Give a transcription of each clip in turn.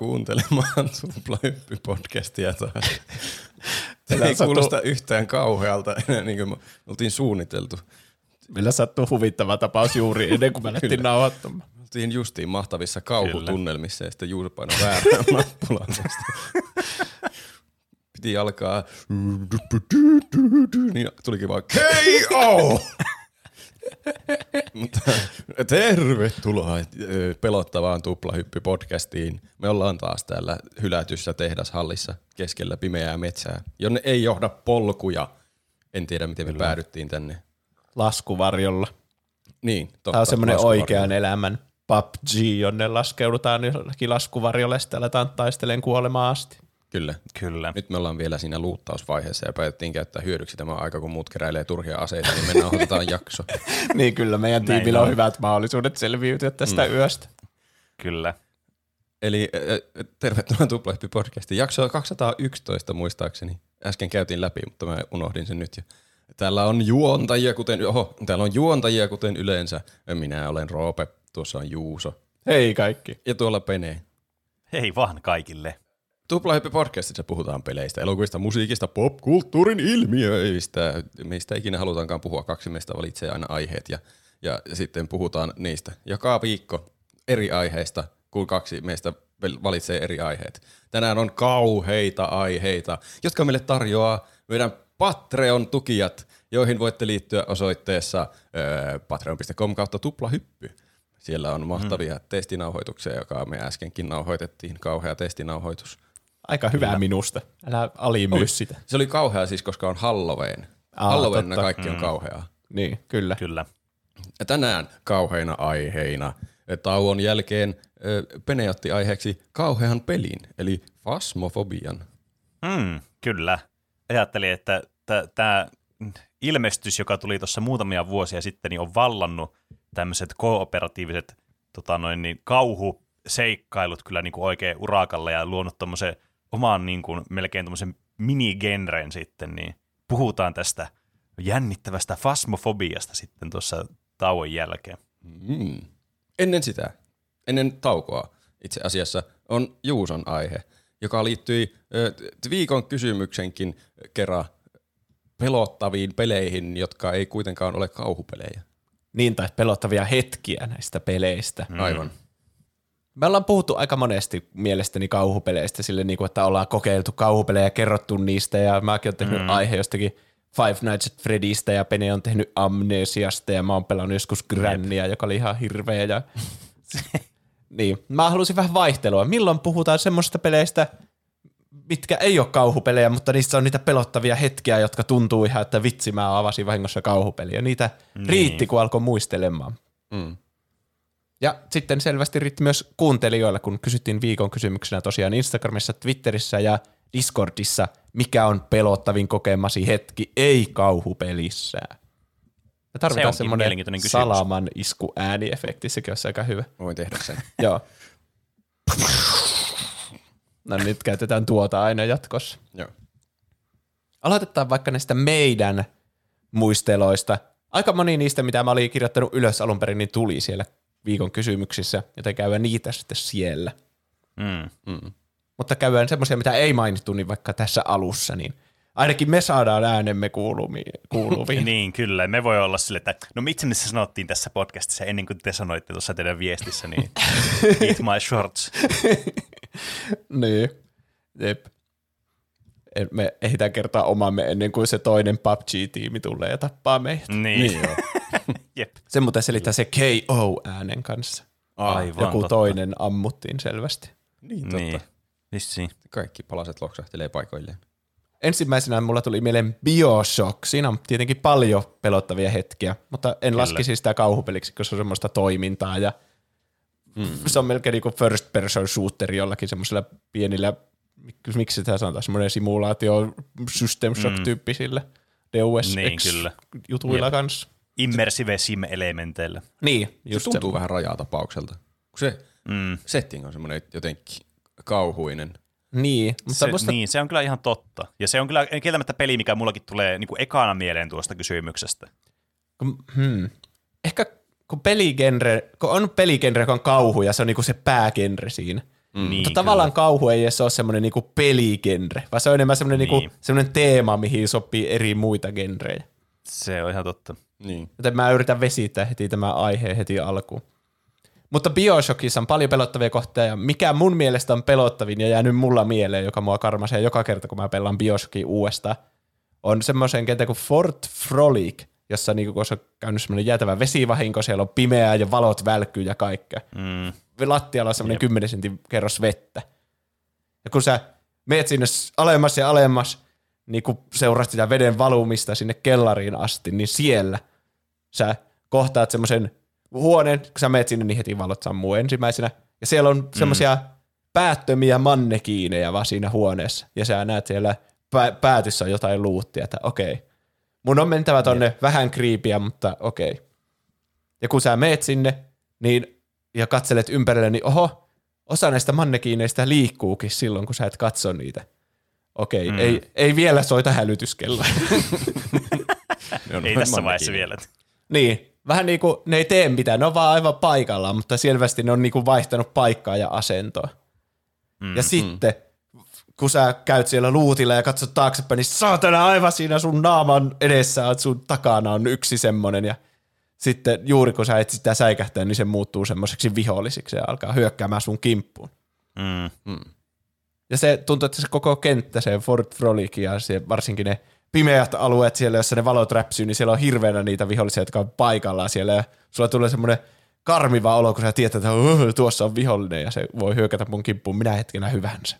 Kuuntelemaan Tuplahyppy-podcastia taas. Tämä ei sattuu- kuulosta yhtään kauhealta, niin kuin me oltiin suunniteltu. Millä sattuu huvittava tapaus juuri ennen kuin me lähdettiin nauhoittamaan. Me oltiin justiin mahtavissa kauhutunnelmissa ja sitten Juuso painoi väärään nappulaa. Piti alkaa, niin tulikin vaan KO! Mutta tervetuloa ö, pelottavaan tuplahyppy-podcastiin. Me ollaan taas täällä hylätyssä tehdashallissa keskellä pimeää metsää, jonne ei johda polkuja. En tiedä, miten me päädyttiin tänne. Laskuvarjolla. Niin, totta. Tämä on semmoinen laskuvarjo. oikean elämän PUBG, jonne laskeudutaan jollakin laskuvarjolle ja sitten aletaan taistelemaan kuolemaan asti. Kyllä. Kyllä. Nyt me ollaan vielä siinä luuttausvaiheessa ja päätettiin käyttää hyödyksi tämä aika, kun muut keräilee turhia aseita, niin me nauhoitetaan jakso. niin kyllä meidän Näin tiimillä on on. hyvät mahdollisuudet selviytyä tästä mm. yöstä. Kyllä. Eli äh, tervetuloa Tuplahyppi podcastiin. Jakso 211 muistaakseni. Äsken käytiin läpi, mutta mä unohdin sen nyt. Ja täällä on juontajia, kuten, oho, täällä on juontajia, kuten yleensä. Minä olen Roope, tuossa on Juuso Hei kaikki. ja tuolla Pene. Hei vaan kaikille. Tuplahyppi podcastissa puhutaan peleistä, elokuvista, musiikista, popkulttuurin ilmiöistä. Mistä ikinä halutaankaan puhua, kaksi meistä valitsee aina aiheet ja, ja sitten puhutaan niistä joka viikko eri aiheista, kun kaksi meistä valitsee eri aiheet. Tänään on kauheita aiheita, jotka meille tarjoaa meidän Patreon-tukijat, joihin voitte liittyä osoitteessa öö, patreon.com kautta tuplahyppy. Siellä on mahtavia mm. testinauhoituksia, joka me äskenkin nauhoitettiin, kauhea testinauhoitus. Aika hyvää minusta. Älä alimyy sitä. Se oli kauhea siis, koska on Halloween. Aa, Halloweenina totta. kaikki on kauheaa. Niin, kyllä. Kyllä. Ja tänään kauheina aiheina tauon jälkeen ö, Pene otti aiheeksi kauhean pelin, eli fasmofobian. Mm, kyllä. Ajattelin, että tämä ilmestys, joka tuli tuossa muutamia vuosia sitten, niin on vallannut tämmöiset kooperatiiviset tota noin, niin kauhuseikkailut kyllä niin kuin oikein urakalle ja luonut tuommoisen oman niin kuin, melkein tuommoisen minigenren sitten, niin puhutaan tästä jännittävästä fasmofobiasta sitten tuossa tauon jälkeen. Mm. Ennen sitä, ennen taukoa itse asiassa on Juuson aihe, joka liittyi ö, t- viikon kysymyksenkin kerran pelottaviin peleihin, jotka ei kuitenkaan ole kauhupelejä. Niin, tai pelottavia hetkiä näistä peleistä. Mm. Aivan. Me ollaan puhuttu aika monesti mielestäni kauhupeleistä sille, niin kuin, että ollaan kokeiltu kauhupelejä ja kerrottu niistä, ja mäkin olen tehnyt mm. aihe jostakin Five Nights at Freddystä, ja Pene on tehnyt Amnesiasta, ja mä oon pelannut joskus Grannia, joka oli ihan hirveä. Ja... niin, mä halusin vähän vaihtelua. Milloin puhutaan semmoista peleistä, mitkä ei ole kauhupelejä, mutta niissä on niitä pelottavia hetkiä, jotka tuntuu ihan, että vitsi, mä avasin vahingossa kauhupeliä. Niitä niin. riitti, kun alkoi muistelemaan. Mm. Ja sitten selvästi riitti myös kuuntelijoilla, kun kysyttiin viikon kysymyksenä tosiaan Instagramissa, Twitterissä ja Discordissa, mikä on pelottavin kokemasi hetki ei-kauhupelissä. Me tarvitaan onkin semmoinen salaman isku ääniefekti, sekin olisi aika hyvä. Voin tehdä sen. Joo. No nyt käytetään tuota aina jatkossa. Joo. Aloitetaan vaikka näistä meidän muisteloista. Aika moni niistä, mitä mä olin kirjoittanut ylös alun perin, niin tuli siellä viikon kysymyksissä, joten käydään niitä sitten siellä. Mm. Mm. Mutta käydään semmoisia, mitä ei mainittu, niin vaikka tässä alussa, niin ainakin me saadaan äänemme kuuluviin. kuuluviin. Niin, kyllä. Me voi olla sille, että no miksi me sanottiin tässä podcastissa ennen kuin te sanoitte tuossa teidän viestissä, niin eat my shorts. niin. Jep. Me ehditään kertoa omamme ennen kuin se toinen PUBG-tiimi tulee ja tappaa meidät. Niin. Niin joo. Jep. Se muuten selittää se KO-äänen kanssa. Aivan Joku totta. toinen ammuttiin selvästi. Niin, totta. Niin. Vissiin. Kaikki palaset loksahtelee paikoilleen. Ensimmäisenä mulla tuli mieleen Bioshock. Siinä on tietenkin paljon pelottavia hetkiä, mutta en Kyllä. laskisi sitä kauhupeliksi, koska se on semmoista toimintaa ja mm. se on melkein niin kuin first person shooter jollakin semmoisella pienillä, mik- miksi sitä sanotaan, semmoinen simulaatio System Shock-tyyppisillä Deus Niin, Ex kyllä. jutuilla Jep. kanssa. Immersive sim-elementeillä. Niin, Se just tuntuu se. vähän rajatapaukselta. Se Mm. setting on semmoinen jotenkin kauhuinen. Niin, mutta Se, musta, Niin, se on kyllä ihan totta. Ja se on kyllä kieltämättä peli, mikä mullakin tulee niin kuin ekana mieleen tuosta kysymyksestä. hmm, ehkä kun peligenre, kun on peligenre, joka on kauhu ja se on niinku se päägenre siinä. Niin, Mutta tavallaan kauhu ei edes ole semmoinen niinku peligenre, vaan se on enemmän semmoinen Niin. niinku, semmoinen teema, mihin sopii eri muita genrejä. Se on ihan totta. Niin. Joten mä yritän vesittää heti tämä aihe heti alkuun. Mutta Bioshockissa on paljon pelottavia kohtia, ja mikä mun mielestä on pelottavin ja jäänyt mulla mieleen, joka mua karmasee joka kerta, kun mä pelaan Bioshockia uudestaan, on semmoisen kentän kuin Fort Frolic, jossa niinku, kun on käynyt semmoinen jäätävä vesivahinko, siellä on pimeää ja valot välkkyy ja kaikkea. Mm. Lattialla on semmoinen 10 sentin kerros vettä. Ja kun sä meet sinne alemmas ja alemmas, niin kun seuraat sitä veden valumista sinne kellariin asti, niin siellä sä kohtaat semmoisen huoneen, kun sä meet sinne, niin heti valot sammuu ensimmäisenä. Ja siellä on semmoisia päättömiä mannekiineja vaan siinä huoneessa. Ja sä näet siellä pä- päätyssä on jotain luuttia, että okei. Mun on mentävä tonne vähän kriipiä, mutta okei. Ja kun sä meet sinne, niin ja katselet ympärille, niin oho, osa näistä mannekiineistä liikkuukin silloin, kun sä et katso niitä. Okei, mm. ei, ei vielä soita hälytyskello. Ne on Ei tässä vaiheessa vielä. Niin, vähän niin kuin ne ei tee mitään, ne on vaan aivan paikallaan, mutta selvästi ne on niin kuin vaihtanut paikkaa ja asentoa. Mm. Ja sitten, kun sä käyt siellä luutilla ja katsot taaksepäin, niin saatana aivan siinä sun naaman edessä, on sun takana on yksi semmonen ja sitten juuri kun sä et sitä säikähtää, niin se muuttuu semmoiseksi vihollisiksi ja alkaa hyökkäämään sun kimppuun. Mm. Ja se tuntuu, että se koko kenttä, se Fort Frolic ja se, varsinkin ne pimeät alueet siellä, jossa ne valot räpsyy, niin siellä on hirveänä niitä vihollisia, jotka on paikallaan siellä. Ja sulla tulee semmoinen karmiva olo, kun sä tiedät, että "Oh, tuossa on vihollinen ja se voi hyökätä mun kimppuun minä hetkenä hyvänsä.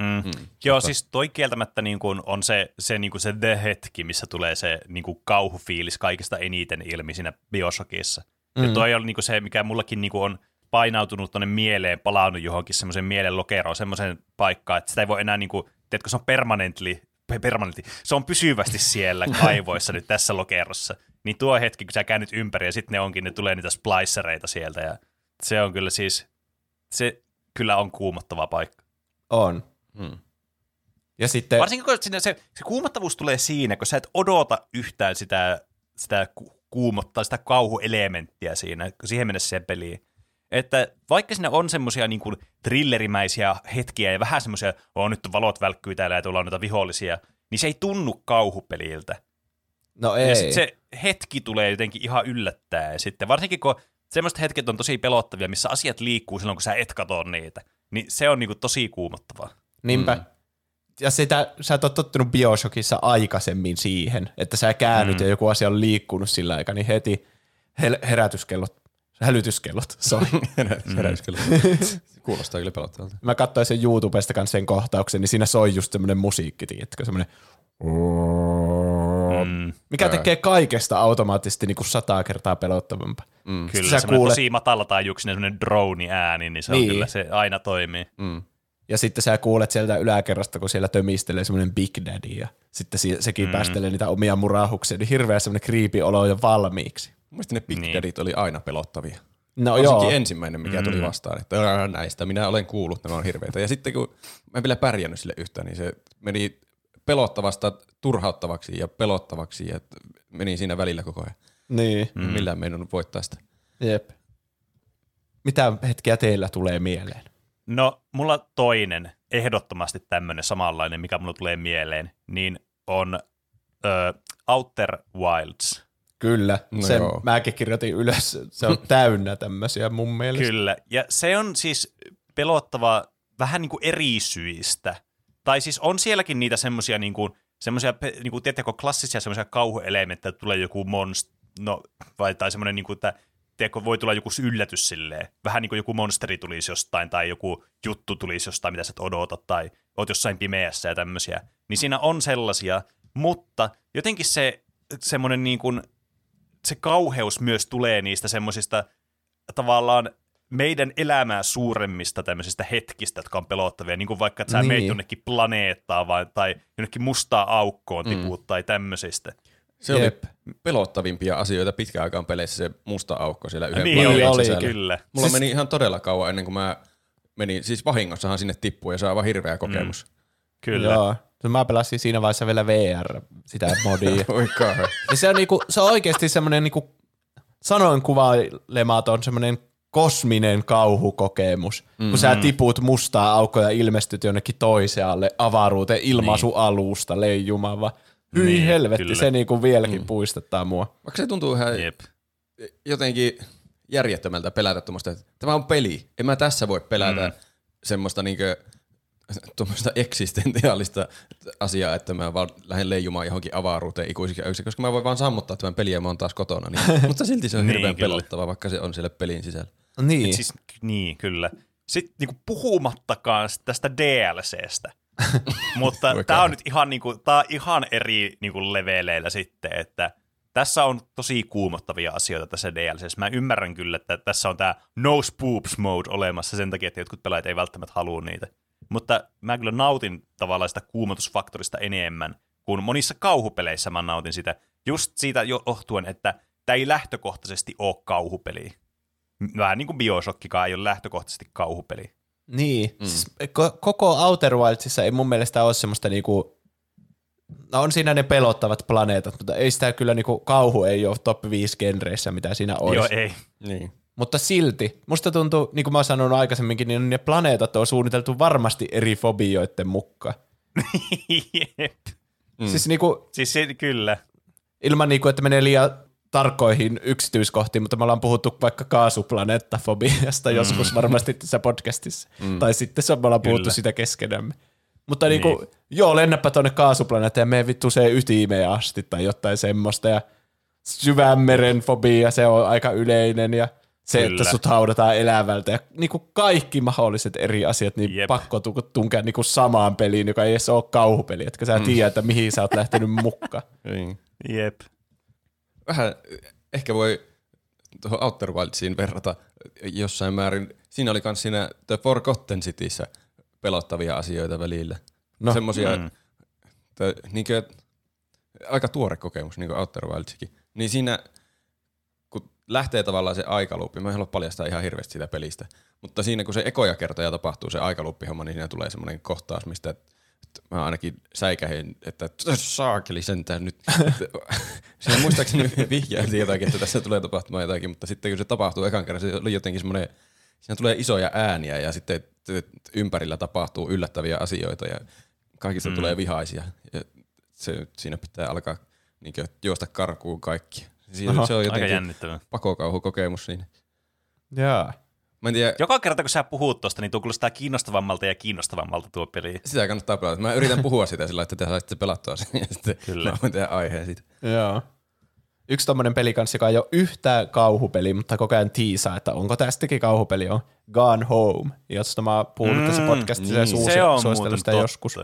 Mm. Mm, Joo, siis toi kieltämättä niin kuin on se, se, niin kuin se the-hetki, missä tulee se niin kuin kauhufiilis kaikista eniten ilmi siinä Bioshockissa. Mm. Ja toi on niin kuin se, mikä mullakin niin kuin on painautunut tuonne mieleen, palannut johonkin semmoisen mielen lokeroon, semmoisen paikkaan, että sitä ei voi enää, niin kuin, tiedätkö, se on permanently, pe- permanently, se on pysyvästi siellä kaivoissa nyt tässä lokerossa. Niin tuo hetki, kun sä käännyt ympäri ja sitten ne onkin, ne tulee niitä splicereita sieltä ja se on kyllä siis, se kyllä on kuumottava paikka. On. Hmm. Ja sitten, Varsinkin kun siinä se, se kuumottavuus tulee siinä, kun sä et odota yhtään sitä, sitä ku- kuumottaa, sitä kauhuelementtiä siinä, kun siihen mennessä siihen peliin. Että vaikka siinä on semmoisia niin kuin thrillerimäisiä hetkiä ja vähän semmoisia, on nyt valot välkkyy täällä ja tuolla on noita vihollisia, niin se ei tunnu kauhupeliltä. no Ja ei. sitten se hetki tulee jotenkin ihan yllättää. Ja sitten varsinkin kun semmoiset hetket on tosi pelottavia, missä asiat liikkuu silloin, kun sä et katso niitä, niin se on niin kuin tosi kuumottavaa. Niinpä. Mm. Ja sitä, sä et ole tottunut Bioshockissa aikaisemmin siihen, että sä käännyt mm. ja joku asia on liikkunut sillä aikaa, niin heti herätyskellot, hälytyskellot, sorry. Heräyskellä. Kuulostaa kyllä pelottavalta. Mä katsoin sen YouTubesta kanssa sen kohtauksen, niin siinä soi just semmoinen musiikki, tiedätkö, semmoinen Mm. mikä tekee kaikesta automaattisesti niin kuin sataa kertaa pelottavampaa. Kyllä, Sä semmoinen kuulet- tosi matala taajuuksinen semmoinen drone-ääni, niin se on Niin. kyllä, se aina toimii. Mm. Ja sitten sä kuulet sieltä yläkerrasta, kun siellä tömistelee semmoinen Big Daddy ja sitten si- sekin mm. päästelee niitä omia murahuksia, niin hirveä semmoinen creepy olo jo valmiiksi. Mielestäni ne Big Niin. Daddit oli aina pelottavia. No Varsinkin joo, ensimmäinen, mikä tuli vastaan, että "Ää, näistä minä olen kuullut, nämä on hirveitä. Ja sitten kun mä en vielä pärjännyt sille yhtään, niin se meni pelottavasta turhauttavaksi ja pelottavaksi ja meni siinä välillä koko ajan. niin, Mm. Millään me ei ollut voittaa sitä. jep. Mitä hetkiä teillä tulee mieleen? No, mulla toinen, ehdottomasti tämmöinen samanlainen, mikä mulla tulee mieleen, niin on ö, Outer Wilds. Kyllä, No sen joo. mäkin kirjoitin ylös. Se on täynnä tämmöisiä mun mielestä. Kyllä, ja se on siis pelottava vähän niin kuin eri syistä. Tai siis on sielläkin niitä semmoisia niin kuin, semmoisia, niin kuin, tiedättekö, klassisia semmoisia kauhuelementtejä, että tulee joku monst, no, vai, tai semmoinen, niin kuin, että tiedätkö, voi tulla joku yllätys silleen. Vähän niin kuin joku monsteri tulisi jostain, tai joku juttu tulisi jostain, mitä sä et odota, tai oot jossain pimeässä ja tämmöisiä. Niin siinä on sellaisia, mutta jotenkin se semmoinen niin kuin, se kauheus myös tulee niistä semmoisista tavallaan meidän elämää suuremmista tämmöisistä hetkistä, jotka on pelottavia, niin kuin vaikka, että sä niin. Meet jonnekin planeettaan vai, tai jonnekin mustaa aukkoon tipuut mm. tai tämmöisistä. Se Jep. oli pelottavimpia asioita pitkään aikaan peleissä, se musta aukko siellä yhden Niin planeetan oli, sisällä. kyllä. Mulla Siis- meni ihan todella kauan ennen kuin mä menin, siis vahingossahan sinne tippui ja se on aivan hirveä kokemus. Kyllä. Joo. No Mä pelasin siinä vaiheessa vielä VR, sitä modia. Ja se on, niinku, se on oikeasti semmoinen, niinku, sanoin kuvailematon semmoinen kosminen kauhukokemus, mm-hmm. kun sä tiput mustaa aukkoja ja ilmestyt jonnekin toisealle avaruuteen ilmaisualusta leijumava. Hyi Niin, helvetti, kyllä. se niinku vieläkin mm. puistettaa mua. Vaikka se tuntuu ihan Jep. jotenkin järjettömältä pelätä tuommoista, että tämä on peli. En mä tässä voi pelätä mm. semmoista niinkö tuommoista eksistentiaalista asiaa, että mä vaan lähden leijumaan johonkin avaruuteen ikuisiksi koska mä voin vaan sammuttaa tämän pelin ja mä oon taas kotona. Niin, mutta silti se on Niin, hirveän kyllä. pelottava, vaikka se on siellä pelin sisällä. Niin, Et siis, niin, kyllä. Sitten niinku puhumattakaan tästä DLCstä. Mutta tämä on nyt ihan, niinku, tää on ihan eri niinku leveleillä sitten, että tässä on tosi kuumottavia asioita tässä DLCssä. Mä ymmärrän kyllä, että tässä on tämä no spoops mode olemassa sen takia, että jotkut pelaajat ei välttämättä halua niitä. Mutta mä kyllä nautin tavallaan sitä kuumotusfaktorista enemmän, kuin monissa kauhupeleissä mä nautin sitä. Just siitä johtuen, että tämä ei lähtökohtaisesti ole kauhupeli. Vähän niin kuin Bioshockikaan ei ole lähtökohtaisesti kauhupeli. Niin, mm. siis ko- koko Outer Wildsissa ei mun mielestä ole semmoista niinku, no on siinä ne pelottavat planeetat, mutta ei sitä kyllä niinku, kauhu ei ole top 5 genreissä, mitä siinä olisi. Joo, ei. Niin. Mutta silti, musta tuntuu, niin kuin mä oon sanonut aikaisemminkin, niin ne planeetat on suunniteltu varmasti eri fobioiden mukaan. Jep. Mm. Siis niinku, Siis se, kyllä. ilman niinku, että menee liian tarkkoihin yksityiskohtiin, mutta me ollaan puhuttu vaikka kaasuplaneettafobiasta mm. joskus varmasti tässä podcastissa. Mm. Tai sitten se, me ollaan puhuttu Kyllä. sitä keskenämme. Mutta niinku, niin. joo, lennäpä tuonne kaasuplaneettaan ja mene vittu se ytimeen asti tai jotain semmoista. Ja syvänmeren fobia, se on aika yleinen ja se, Kyllä. että sut haudataan elävältä ja niinku kaikki mahdolliset eri asiat, niin Jep. Pakko tu- tunkea niinku samaan peliin, joka ei edes ole kauhupeli, etkä sä mm. tiedä, että mihin sä oot lähtenyt mukaan. niin. Jep. Vähän ehkä voi tuohon Outer Wildsiin verrata jossain määrin. Siinä oli myös siinä The Forgotten Cityssä pelottavia asioita välillä. No. Semmoisia, Mm. mm. niinkö, aika tuore kokemus, niin kuin Outer Wildsikin. Niin siinä, lähtee tavallaan se aikaluuppi, mä en halua paljastaa ihan hirveästi sitä pelistä, mutta siinä kun se ekoja kertoja tapahtuu se aikaluuppihomma, niin siinä tulee semmoinen kohtaus, mistä mä ainakin säikähin, että saakeli sentään nyt. Siinä muistaakseni vihjailtiin jotakin, että tässä tulee tapahtumaan jotakin, mutta sitten kun se tapahtuu ekan kerran, se oli jotenkin semmoinen, siinä tulee isoja ääniä ja sitten ympärillä tapahtuu yllättäviä asioita ja kaikista mm. tulee vihaisia. Ja se, siinä pitää alkaa niin juosta karkuun kaikki. Siinä, Aha, se on Aika jotenkin jännittävää. pakokauhukokemus siinä. Jaa. Mä en tiedä, Joka kerta, kun sä puhut tosta, niin tuo kuulostaa kiinnostavammalta ja kiinnostavammalta tuo peli. sitä kannattaa pelata. Mä yritän puhua sitä sillä, että te saisitte pelattua sen ja sitten Kyllä. mä voin tehdä aiheen siitä. Joo. Yksi tommonen peli kanssa, joka ei ole yhtään kauhupeli, mutta koko ajan tiisaa, että onko tästäkin kauhupeli, on Gone Home, josta mä oon puhunut mm, tässä podcastissa ja niin. suusi, se on muuten suositellut sitä totta. joskus.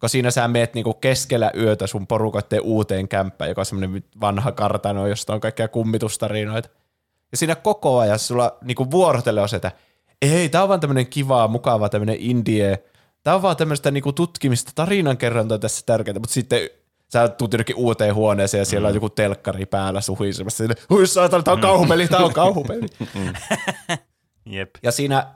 Kun siinä sä meet niinku keskellä yötä sun porukoitteen uuteen kämppään, joka on semmoinen vanha kartano, josta on kaikkia kummitustarinoita. Ja siinä koko ajan sulla niinku vuorotelee on se, että ei, tää on vaan tämmönen kiva, mukava tämmönen indie. Tää on vaan tämmöistä niinku tutkimista, tarinankerrontaa tässä tärkeää, mutta sitten sä tuut jonnekin uuteen huoneeseen ja siellä mm. on joku telkkari päällä suhisemassa. Hui saatana, tää on kauhupeli, tää on kauhupeli. Jep. Ja siinä,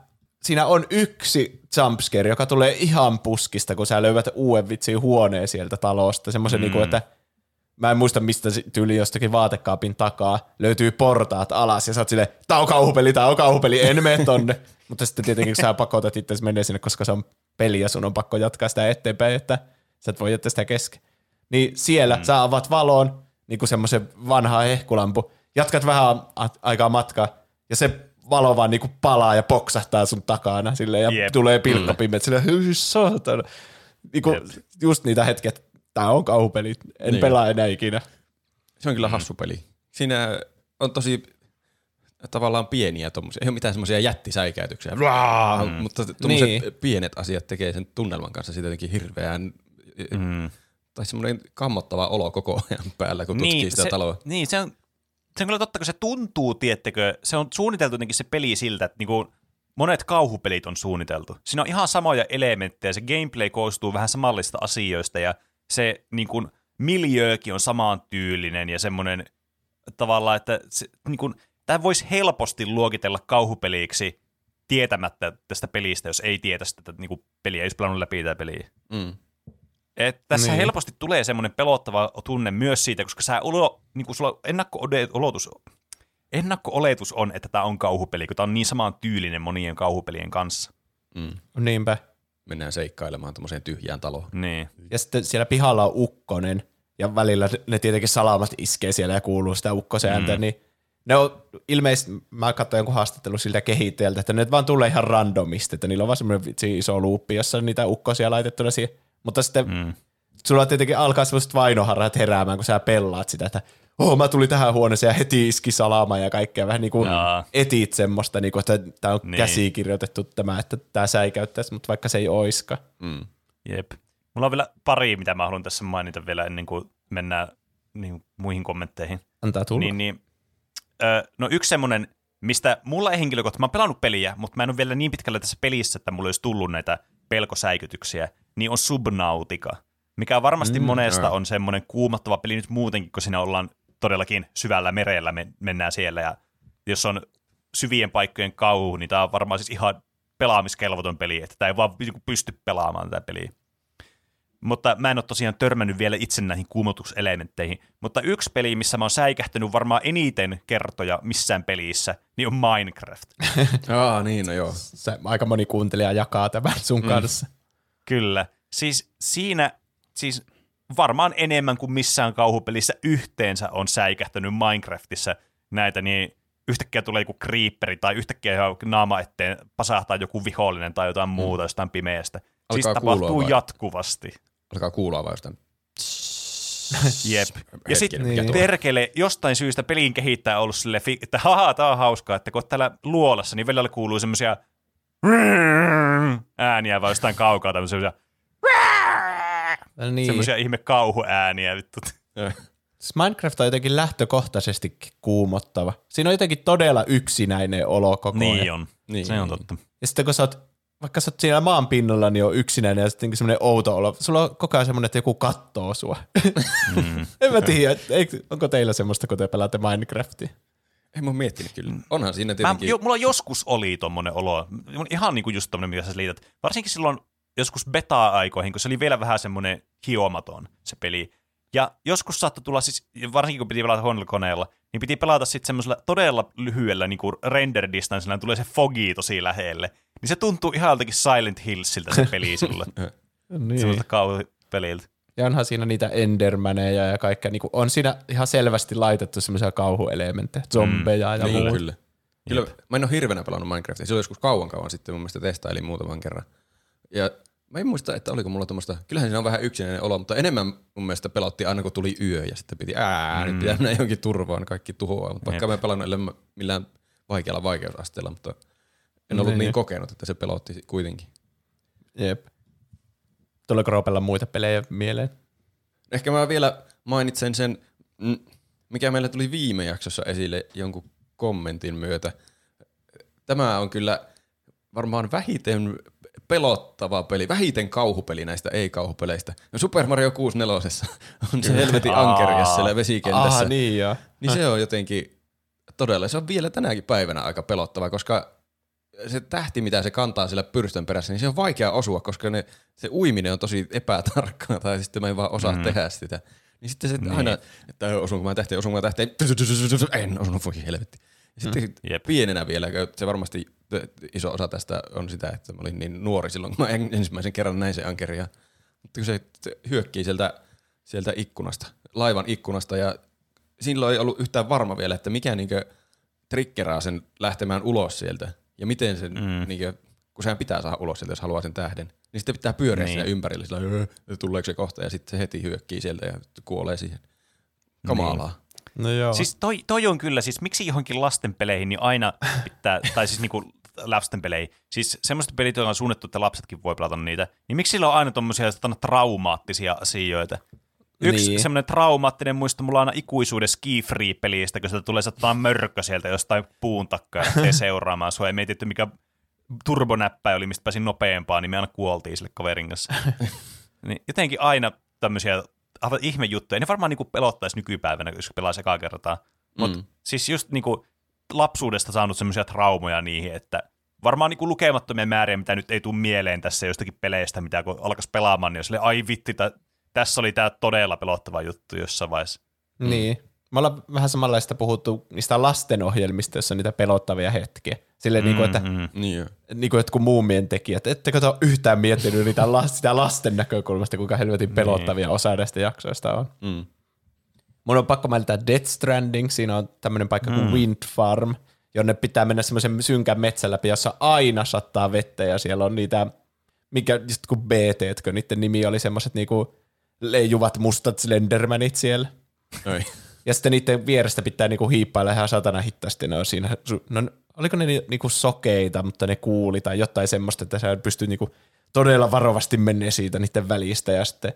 siinä on yksi jumpscare, joka tulee ihan puskista, kun sä löydät uuden vitsin huoneen sieltä talosta. Semmoisen, mm. niinku, että mä en muista mistä tyyli jostakin vaatekaapin takaa löytyy portaat alas ja sä oot silleen, tää on kauhupeli, tää on kauhupeli, en mene tonne. Mutta sitten tietenkin sä pakotat itse menee sinne, koska se on peli ja sun on pakko jatkaa sitä eteenpäin, että sä et voi jättää sitä kesken. Niin siellä mm. sä avaat valoon, niin kuin semmoisen vanha hehkulampu, jatkat vähän a- aikaa matkaa ja se valo vaan niinku palaa ja poksahtaa sun takana sille ja Jep. Tulee pilkkapimeät sille, hyi saatana. Niinku, Jep. just niitä hetkiä, että tää on kauhupeli, en Niin. niin. pelaa enää ikinä. Se on kyllä hassu peli. Siinä on tosi tavallaan pieniä tommosia, ei ole mitään semmoisia jättisäikäytyksiä, mm. mutta tuommoiset Niin. pienet asiat tekee sen tunnelman kanssa siitä jotenkin hirveän, Mm. tai semmoinen kammottava olo koko ajan päällä, kun tutkii sitä se, taloa. Niin, se on, se on kyllä totta, kun se tuntuu, tiettekö, se on suunniteltu jotenkin se peli siltä, että niinku monet kauhupelit on suunniteltu. Siinä on ihan samoja elementtejä, se gameplay koostuu vähän samallista asioista ja se niinku, miljöökin on samaan tyylinen ja semmoinen tavallaan, että se, niinku, tämä voisi helposti luokitella kauhupeliksi tietämättä tästä pelistä, jos ei tietäisi tätä niinku, peliä, ei olisi läpi tätä peliä. Mm. Et tässä Niin. helposti tulee semmoinen pelottava tunne myös siitä, koska sä olo, niin kuin sulla on ennakko-odotus ennakko-oletus on, että tämä on kauhupeli, kun tämä on niin samaan tyylinen monien kauhupelien kanssa. Mm. Niinpä. Mennään seikkailemaan tuommoiseen tyhjään taloon. Niin. Ja sitten siellä pihalla on ukkonen, ja välillä ne tietenkin salamat iskee siellä ja kuuluu sitä ukkosääntä, mm. niin ne on ilmeisesti, mä katsoin jonkun haastattelun siltä kehittäjältä, että ne vaan tulee ihan randomisti, että niillä on vaan semmoinen iso luuppi, jossa on niitä ukkosia laitettuna siihen. Mutta sitten mm. sulla tietenkin alkaa semmoiset vainoharrat heräämään, kun sä pelaat sitä, että oh, mä tulin tähän huoneeseen ja heti iski salama ja kaikkea. Vähän niin kuin Jaa. etit semmoista, niin kuin, että tämä on niin. käsikirjoitettu tämä, että tämä säikäyttäisi, mutta vaikka se ei oiska. Mm. Jep. Mulla on vielä pari, mitä mä haluan tässä mainita vielä ennen kuin mennään niin, muihin kommentteihin. Antaa tulla. Niin, niin, ö, no yksi semmoinen, mistä mulla ei henkilökohtaisesti, mä oon pelannut peliä, mutta mä en ole vielä niin pitkällä tässä pelissä, että mulla olisi tullut näitä pelkosäikytyksiä, niin on Subnautica, mikä varmasti mm, monesta on semmoinen kuumottava peli nyt muutenkin, kun siinä ollaan todellakin syvällä merellä, me mennään siellä ja jos on syvien paikkojen kauhu, niin tämä on varmaan siis ihan pelaamiskelvoton peli, että tämä ei vaan niinku pysty pelaamaan tätä peliä. Mutta mä en ole tosiaan törmännyt vielä itse näihin kuumotuselementteihin. Mutta yksi peli, missä mä oon säikähtänyt varmaan eniten kertoja missään pelissä, niin on Minecraft. Aa, niin, no joo. Se, aika moni kuuntelija jakaa tämän sun mm. kanssa. Kyllä. Siis siinä, siis varmaan enemmän kuin missään kauhupelissä yhteensä on säikähtänyt Minecraftissa näitä, niin yhtäkkiä tulee joku creeperi tai yhtäkkiä naama eteen pasahtaa joku vihollinen tai jotain mm. muuta jostain pimeästä. Alkaa siis tapahtuu vai? jatkuvasti. Alkaa kuulua vai jostain Jep. Ja sitten niin. perkele, jostain syystä pelin kehittää ollut sille, että haha, tää on hauskaa, että kun täällä luolassa, niin välillä kuuluu semmoisia ääniä vai jostain kaukaa tämmöisiä niin. semmoisia ihme kauhuääniä vittu. Siis Minecraft on jotenkin lähtökohtaisesti kuumottava. Siinä on jotenkin todella yksinäinen olo koko ajan. Niin on, niin. se on totta. Ja sitten kun sä oot, vaikka sä oot siellä maan pinnalla, niin on yksinäinen ja sitten semmoinen outo olo. Sulla on koko ajan semmoinen, että joku kattoo sua. Mm. en mä tiedä, onko teillä semmoista, kun te pelaatte Minecraftia? En mä oon miettinyt kyllä. Onhan siinä tietenkin. Mä, jo, mulla joskus oli tommonen olo. Ihan niin kuin just tommonen, mitä sä liität. Varsinkin silloin joskus beta-aikoihin, kun se oli vielä vähän semmoinen hiomaton se peli. Ja joskus saattoi tulla siis, varsinkin kun piti pelata huonolla koneella, niin piti pelata sitten semmoisella todella lyhyellä niin kuin render distanceilla, tulee se fogi tosi lähelle. Niin se tuntuu ihan jotenkin Silent Hillsiltä se peli silloin. niin. Semmoista kauhupeliltä. Ja onhan siinä niitä endermaneja ja kaikkea. Niin on siinä ihan selvästi laitettu semmoisia kauhuelementtejä, zombeja mm. ja niin, muuta. Kyllä. Kyllä. Mä en ole hirveänä pelannut Minecraftia. Se oli joskus kauan kauan sitten mun mielestä testailin muutaman kerran. Ja Mä en muista, että oliko mulla tuommoista, kyllähän siinä on vähän yksinäinen olo, mutta enemmän mun mielestä pelottiin aina kun tuli yö ja sitten piti ää, mm. nyt pitää mennä johonkin turvaan, kaikki tuhoaa. Mutta vaikka mä en pelannut millään vaikealla vaikeusasteella, mutta en ollut niin, niin kokenut, että se pelotti kuitenkin. Jep. Tuleeko Roopella muita pelejä mieleen? Ehkä mä vielä mainitsen sen, mikä meillä tuli viime jaksossa esille jonkun kommentin myötä. Tämä on kyllä varmaan vähiten pelottava peli, vähiten kauhupeli näistä ei-kauhupeleistä. No Super Mario 64 on se helvetin ankerias siellä vesikentässä. Ah, niin joo. Niin se on jotenkin, todella, se on vielä tänäkin päivänä aika pelottava, koska se tähti, mitä se kantaa siellä pyrstön perässä, niin se on vaikea osua, koska ne, se uiminen on tosi epätarkkaa, tai sitten mä en vaan osaa mm. tehdä sitä. Niin sitten se niin. aina, että osunko mä tähteen, osunko mä tähteen, en osunut, voi helvetti. Ja sitten mm. pienenä vielä, se varmasti iso osa tästä on sitä, että mä olin niin nuori silloin, kun mä ensimmäisen kerran näin se ankeria. Mutta kun se hyökkii sieltä, sieltä ikkunasta, laivan ikkunasta ja silloin ei ollut yhtään varma vielä, että mikä niinkö triggeraa sen lähtemään ulos sieltä ja miten sen, mm. niinkö, kun sehän pitää saada ulos sieltä, jos haluaa sen tähden, niin sitten pitää pyöriä niin. ympärillä, sillä öö, tuleeko se kohta ja sitten se heti hyökkii sieltä ja kuolee siihen. Kamalaa. Niin. No joo. Siis toi, toi on kyllä, siis miksi johonkin lastenpeleihin niin aina pitää, tai siis niinku lastenpeleihin, siis semmoista pelit, jotka on suunnittu, että lapsetkin voi pelata niitä, niin miksi sillä on aina tommosia traumaattisia asioita? Yksi niin. semmoinen traumaattinen muisto mulla on aina ikuisuuden ski-free-pelistä, kun sieltä tulee sattaa mörkö sieltä jostain puun takkaa ja seuraamaan sua. Ja mietitty, mikä turbonäppäi oli, mistä pääsin nopeampaan, niin me aina kuoltiin sille kaverin kanssa. niin jotenkin aina tämmöisiä aivan ihme juttuja. Ne varmaan niinku pelottaisi nykypäivänä, jos pelaa sekaa kertaa. Mutta mm. siis just niinku lapsuudesta saanut semmoisia traumoja niihin, että varmaan niinku lukemattomia määriä, mitä nyt ei tule mieleen tässä jostakin peleistä, mitä kun alkaisi pelaamaan, niin sille, ai vitti, tä, tässä oli tämä todella pelottava juttu jossain vaiheessa. Mm. Niin. Me ollaan vähän samanlaista puhuttu niistä lastenohjelmista, joissa on niitä pelottavia hetkiä. Silleen, mm, niin kuin, että, Mm, Niin niin kuin jotkut muumien tekijät. Ettekö te ole yhtään miettinyt niitä sitä lasten näkökulmasta, kuinka helvetin pelottavia osa näistä jaksoista on. Mm. Mun on pakko mainita Death Stranding. Siinä on tämmöinen paikka kuin Wind Farm, jonne pitää mennä semmoisen synkän metsän läpi, jossa aina sattaa vettä ja siellä on niitä, mikä just kuin BT, niiden nimi oli semmoiset niinku leijuvat mustat Slendermanit siellä. Oi. Ja sitten niiden vierestä pitää niinku hiippailla ihan satana hittaasti. Ne on siinä, no, oliko ne ni- niinku sokeita, mutta ne kuuli tai jotain semmoista, että sä pystyy niinku todella varovasti menee siitä niiden välistä ja sitten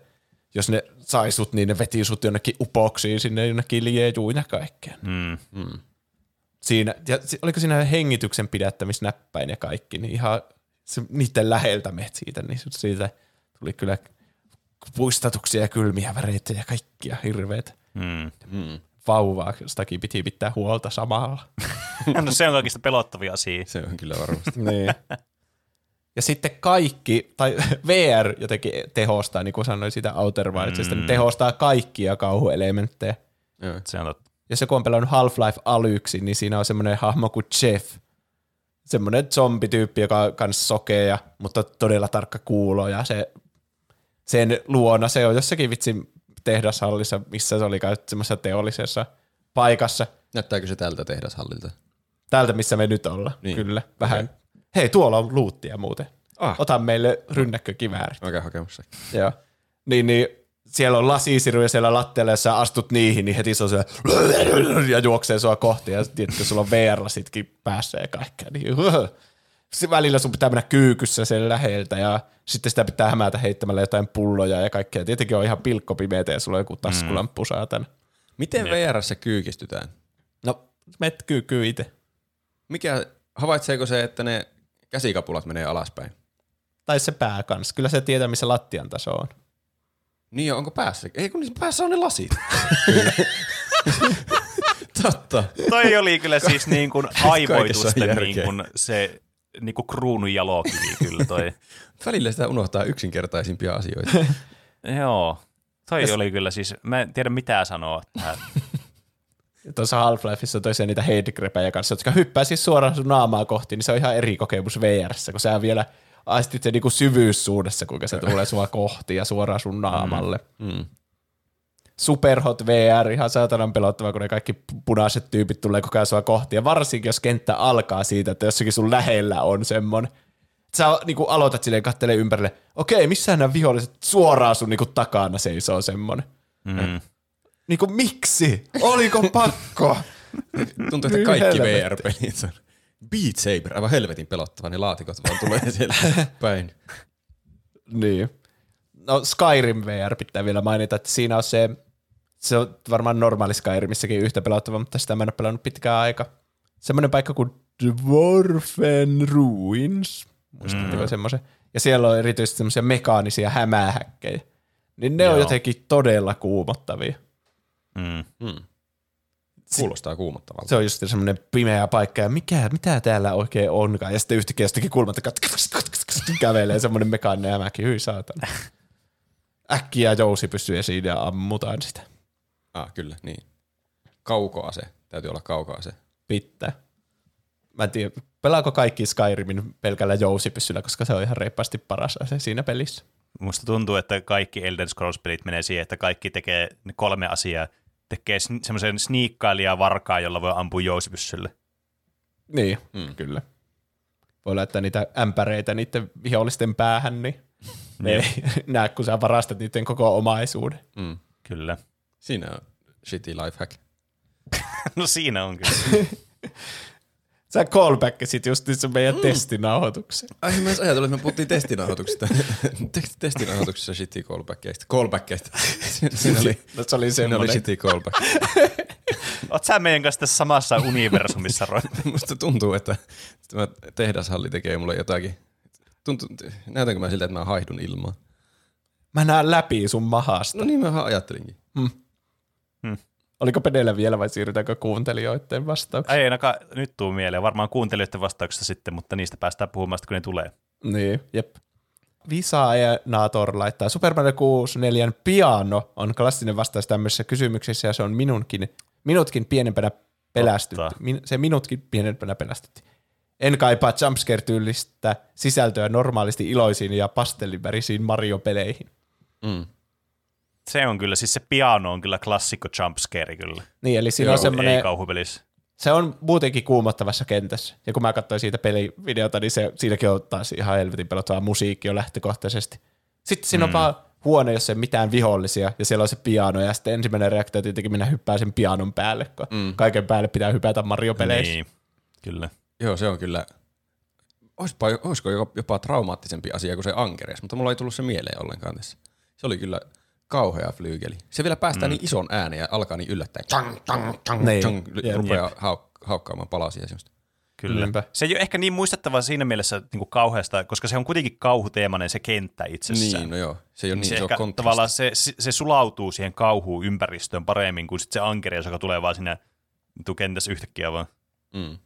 jos ne sai sut, niin ne veti sut jonnekin upoksiin sinne jonnekin liejuun ja kaikkea. Mm. Siinä, ja oliko siinä hengityksen pidättämisnäppäin ja kaikki, niin ihan se, niiden läheltä meet siitä, niin siitä tuli kyllä puistatuksia ja kylmiä väreitä ja kaikkia hirveitä Mm. Mm. vauvaa, jostakin piti pitää huolta samalla. No se on kaikista pelottavia asia. Se on kyllä varmasti. niin. Ja sitten kaikki, tai VR jotenkin tehostaa, niin kuin sanoin sitä Outer Wildsista, mm. niin tehostaa kaikkia kauhuelementtejä. Joo. Se on totta. Ja se kun on pelannut Half-Life alyksi, niin siinä on semmoinen hahmo kuin Jeff. Semmoinen zombityyppi, joka on kans sokea, mutta todella tarkka kuulo. Ja se, sen luona, se on jossakin vitsin tehdashallissa, missä se oli semmoisessa teollisessa paikassa. Näyttääkö se tältä tehdashallilta? Täältä, missä me nyt ollaan. Niin. Kyllä, vähän. Hei, tuolla on luuttia muuten. Ah. Ota meille rynnäkkökiväärit. Mä käyn hakemassa. Joo. Niin, niin siellä on lasisiruja siellä lattialla, jos sä astut niihin, niin heti se on se ja juoksee sua kohti, ja tiedätkö, sulla on VR-lasitkin päässä ja kaikkea, niin se välillä sun pitää mennä kyykyssä sen läheltä, ja sitten sitä pitää hämätä heittämällä jotain pulloja ja kaikkea. Tietenkin on ihan pilkkopimeitä, ja sulla on joku taskulamppu saatana. Miten VRssä kyykistytään? No, meet kyykkyy itse. Mikä, havaitseeko se, että ne käsikapulat menee alaspäin? Tai se pää kanssa. Kyllä se tietää, missä lattian taso on. Niin onko päässä? Ei kun päässä on ne lasit. Totta. Toi oli kyllä siis niin kuin aivoitusten niin kuin se niin kuin kruunun jalokivi kyllä toi. Välillä sitä unohtaa yksinkertaisimpia asioita. Joo. Toi oli kyllä siis, mä en tiedä mitä sanoa tähän. Tuossa Half-Lifeissa on niitä headgrepejä kanssa, jotka hyppää siis suoraan sun naamaa kohti, niin se on ihan eri kokemus VRssä, kun sä vielä aistit sen niinku syvyyssuudessa, kuinka se tulee sua kohti ja suoraan sun naamalle. Mm. Superhot VR, ihan saatanan pelottava, kun ne kaikki punaiset tyypit tulee koko ajan sua kohti. Ja varsinkin, jos kenttä alkaa siitä, että jossakin sun lähellä on semmonen. Sä niinku aloitat silleen kattelee ympärille, okei, missä nämä viholliset suoraan sun niinku takana seisoo semmonen. Mm. Niinku miksi? Oliko pakko? Tuntuu, että kaikki helvetti. VR-pelit on Beat Saber, aivan helvetin pelottava, ne laatikot vaan tulee sieltä päin. Niin. No Skyrim VR pitää vielä mainita, että siinä on se, se on varmaan normaali Skyrimissäkin yhtä pelottava, mutta sitä mä en ole pelannut pitkään aika. Semmoinen paikka kuin Dwarfen Ruins, muistatteko mm. semmoisen? Ja siellä on erityisesti semmoisia mekaanisia hämähäkkejä. Niin ne Joo. on jotenkin todella kuumottavia. Mm. Mm. Kuulostaa kuumottavalta. Se on just semmoinen pimeä paikka, ja mikä, mitä täällä oikein onkaan. Ja sitten yhtäkkiä jostakin kulmalta kävelee semmoinen mekaaninen hämäki, hyi saatana. Äkkiä jousi pysyy esiin ja ammutaan sitä. Ah, kyllä, niin. Kaukoase. Täytyy olla kaukoase. Pitää. Mä en tiedä, pelaako kaikki Skyrimin pelkällä jousipyssyllä, koska se on ihan reippaasti paras ase siinä pelissä. Musta tuntuu, että kaikki Elden Scrolls-pelit menee siihen, että kaikki tekee ne kolme asiaa. Tekee semmoisen sniikkailija varkaa, jolla voi ampua jousipyssylle. Niin, mm. kyllä. Voi laittaa niitä ämpäreitä niiden vihollisten päähän, niin ne ei näe, kun sä varastat niiden koko omaisuuden. Mm. Kyllä. Siinä on shitty lifehack. No siinä on kyllä. Sä callbackisit just niissä meidän mm. testinauhoitukseen. Ai mä edes ajatellut, että me puhuttiin testinauhoituksesta. Te- testinauhoituksessa shitty callbackeista. Callbackeista. Siinä siinä oli, No, se oli siinä oli shitty callback. Oot sä meidän kanssa tässä samassa universumissa, Roy? Musta tuntuu, että tämä tehdashalli tekee mulle jotakin. Tuntuu, näytänkö mä siltä, että mä haihdun ilmaan? Mä näen läpi sun mahasta. No niin mä ajattelinkin. Oliko Pedellä vielä vai siirrytäänkö kuuntelijoiden vastauksiin? Ei ainakaan nyt tuu mieleen. Varmaan kuuntelijoiden vastauksesta sitten, mutta niistä päästään puhumaan sitten, kun ne tulee. Niin, jep. Visa ja Naator laittaa Super Mario 64 piano on klassinen vastaus tämmöisissä kysymyksissä ja se on minunkin Minutkin pienempänä pelästytti. Totta. Min, se minutkin pienempänä pelästytti. En kaipaa jumpscare-tyylistä sisältöä normaalisti iloisiin ja pastellivärisiin Mario-peleihin. Mm. Se on kyllä, siis se piano on kyllä klassikko jumpscare kyllä. Niin, eli siinä Joo, on semmoinen, Ei kauhupelissä. se on muutenkin kuumottavassa kentässä. Ja kun mä katsoin siitä pelivideota, niin se, siinäkin on taas ihan helvetin pelottava musiikki jo lähtökohtaisesti. Sitten siinä on vaan huone, jossa ei ole mitään vihollisia, ja siellä on se piano, ja sitten ensimmäinen reaktio tietenkin mennä hyppää sen pianon päälle, kun mm. kaiken päälle pitää hypätä Mario-peleissä. Niin, kyllä. Joo, se on kyllä, oispa, olisiko jopa, jopa traumaattisempi asia kuin se ankeres, mutta mulla ei tullut se mieleen ollenkaan tässä. Se oli kyllä kauhea flyygeli. Se vielä päästää mm. niin ison äänen ja alkaa niin yllättäen. Tang, tang, tang, Niin. tang, Jep. rupeaa hauk- haukkaamaan palasia semmoista. Kyllä. Niinpä. Se ei ole ehkä niin muistettava siinä mielessä niin kuin kauheasta, koska se on kuitenkin kauhuteemainen se kenttä itsessään. Niin, no joo. Se ei ole niin se, iso ehkä, kontrasti. tavallaan se, se, se sulautuu siihen kauhuun ympäristöön paremmin kuin sit se ankeri, joka tulee vaan sinne kentässä yhtäkkiä vaan. Mm.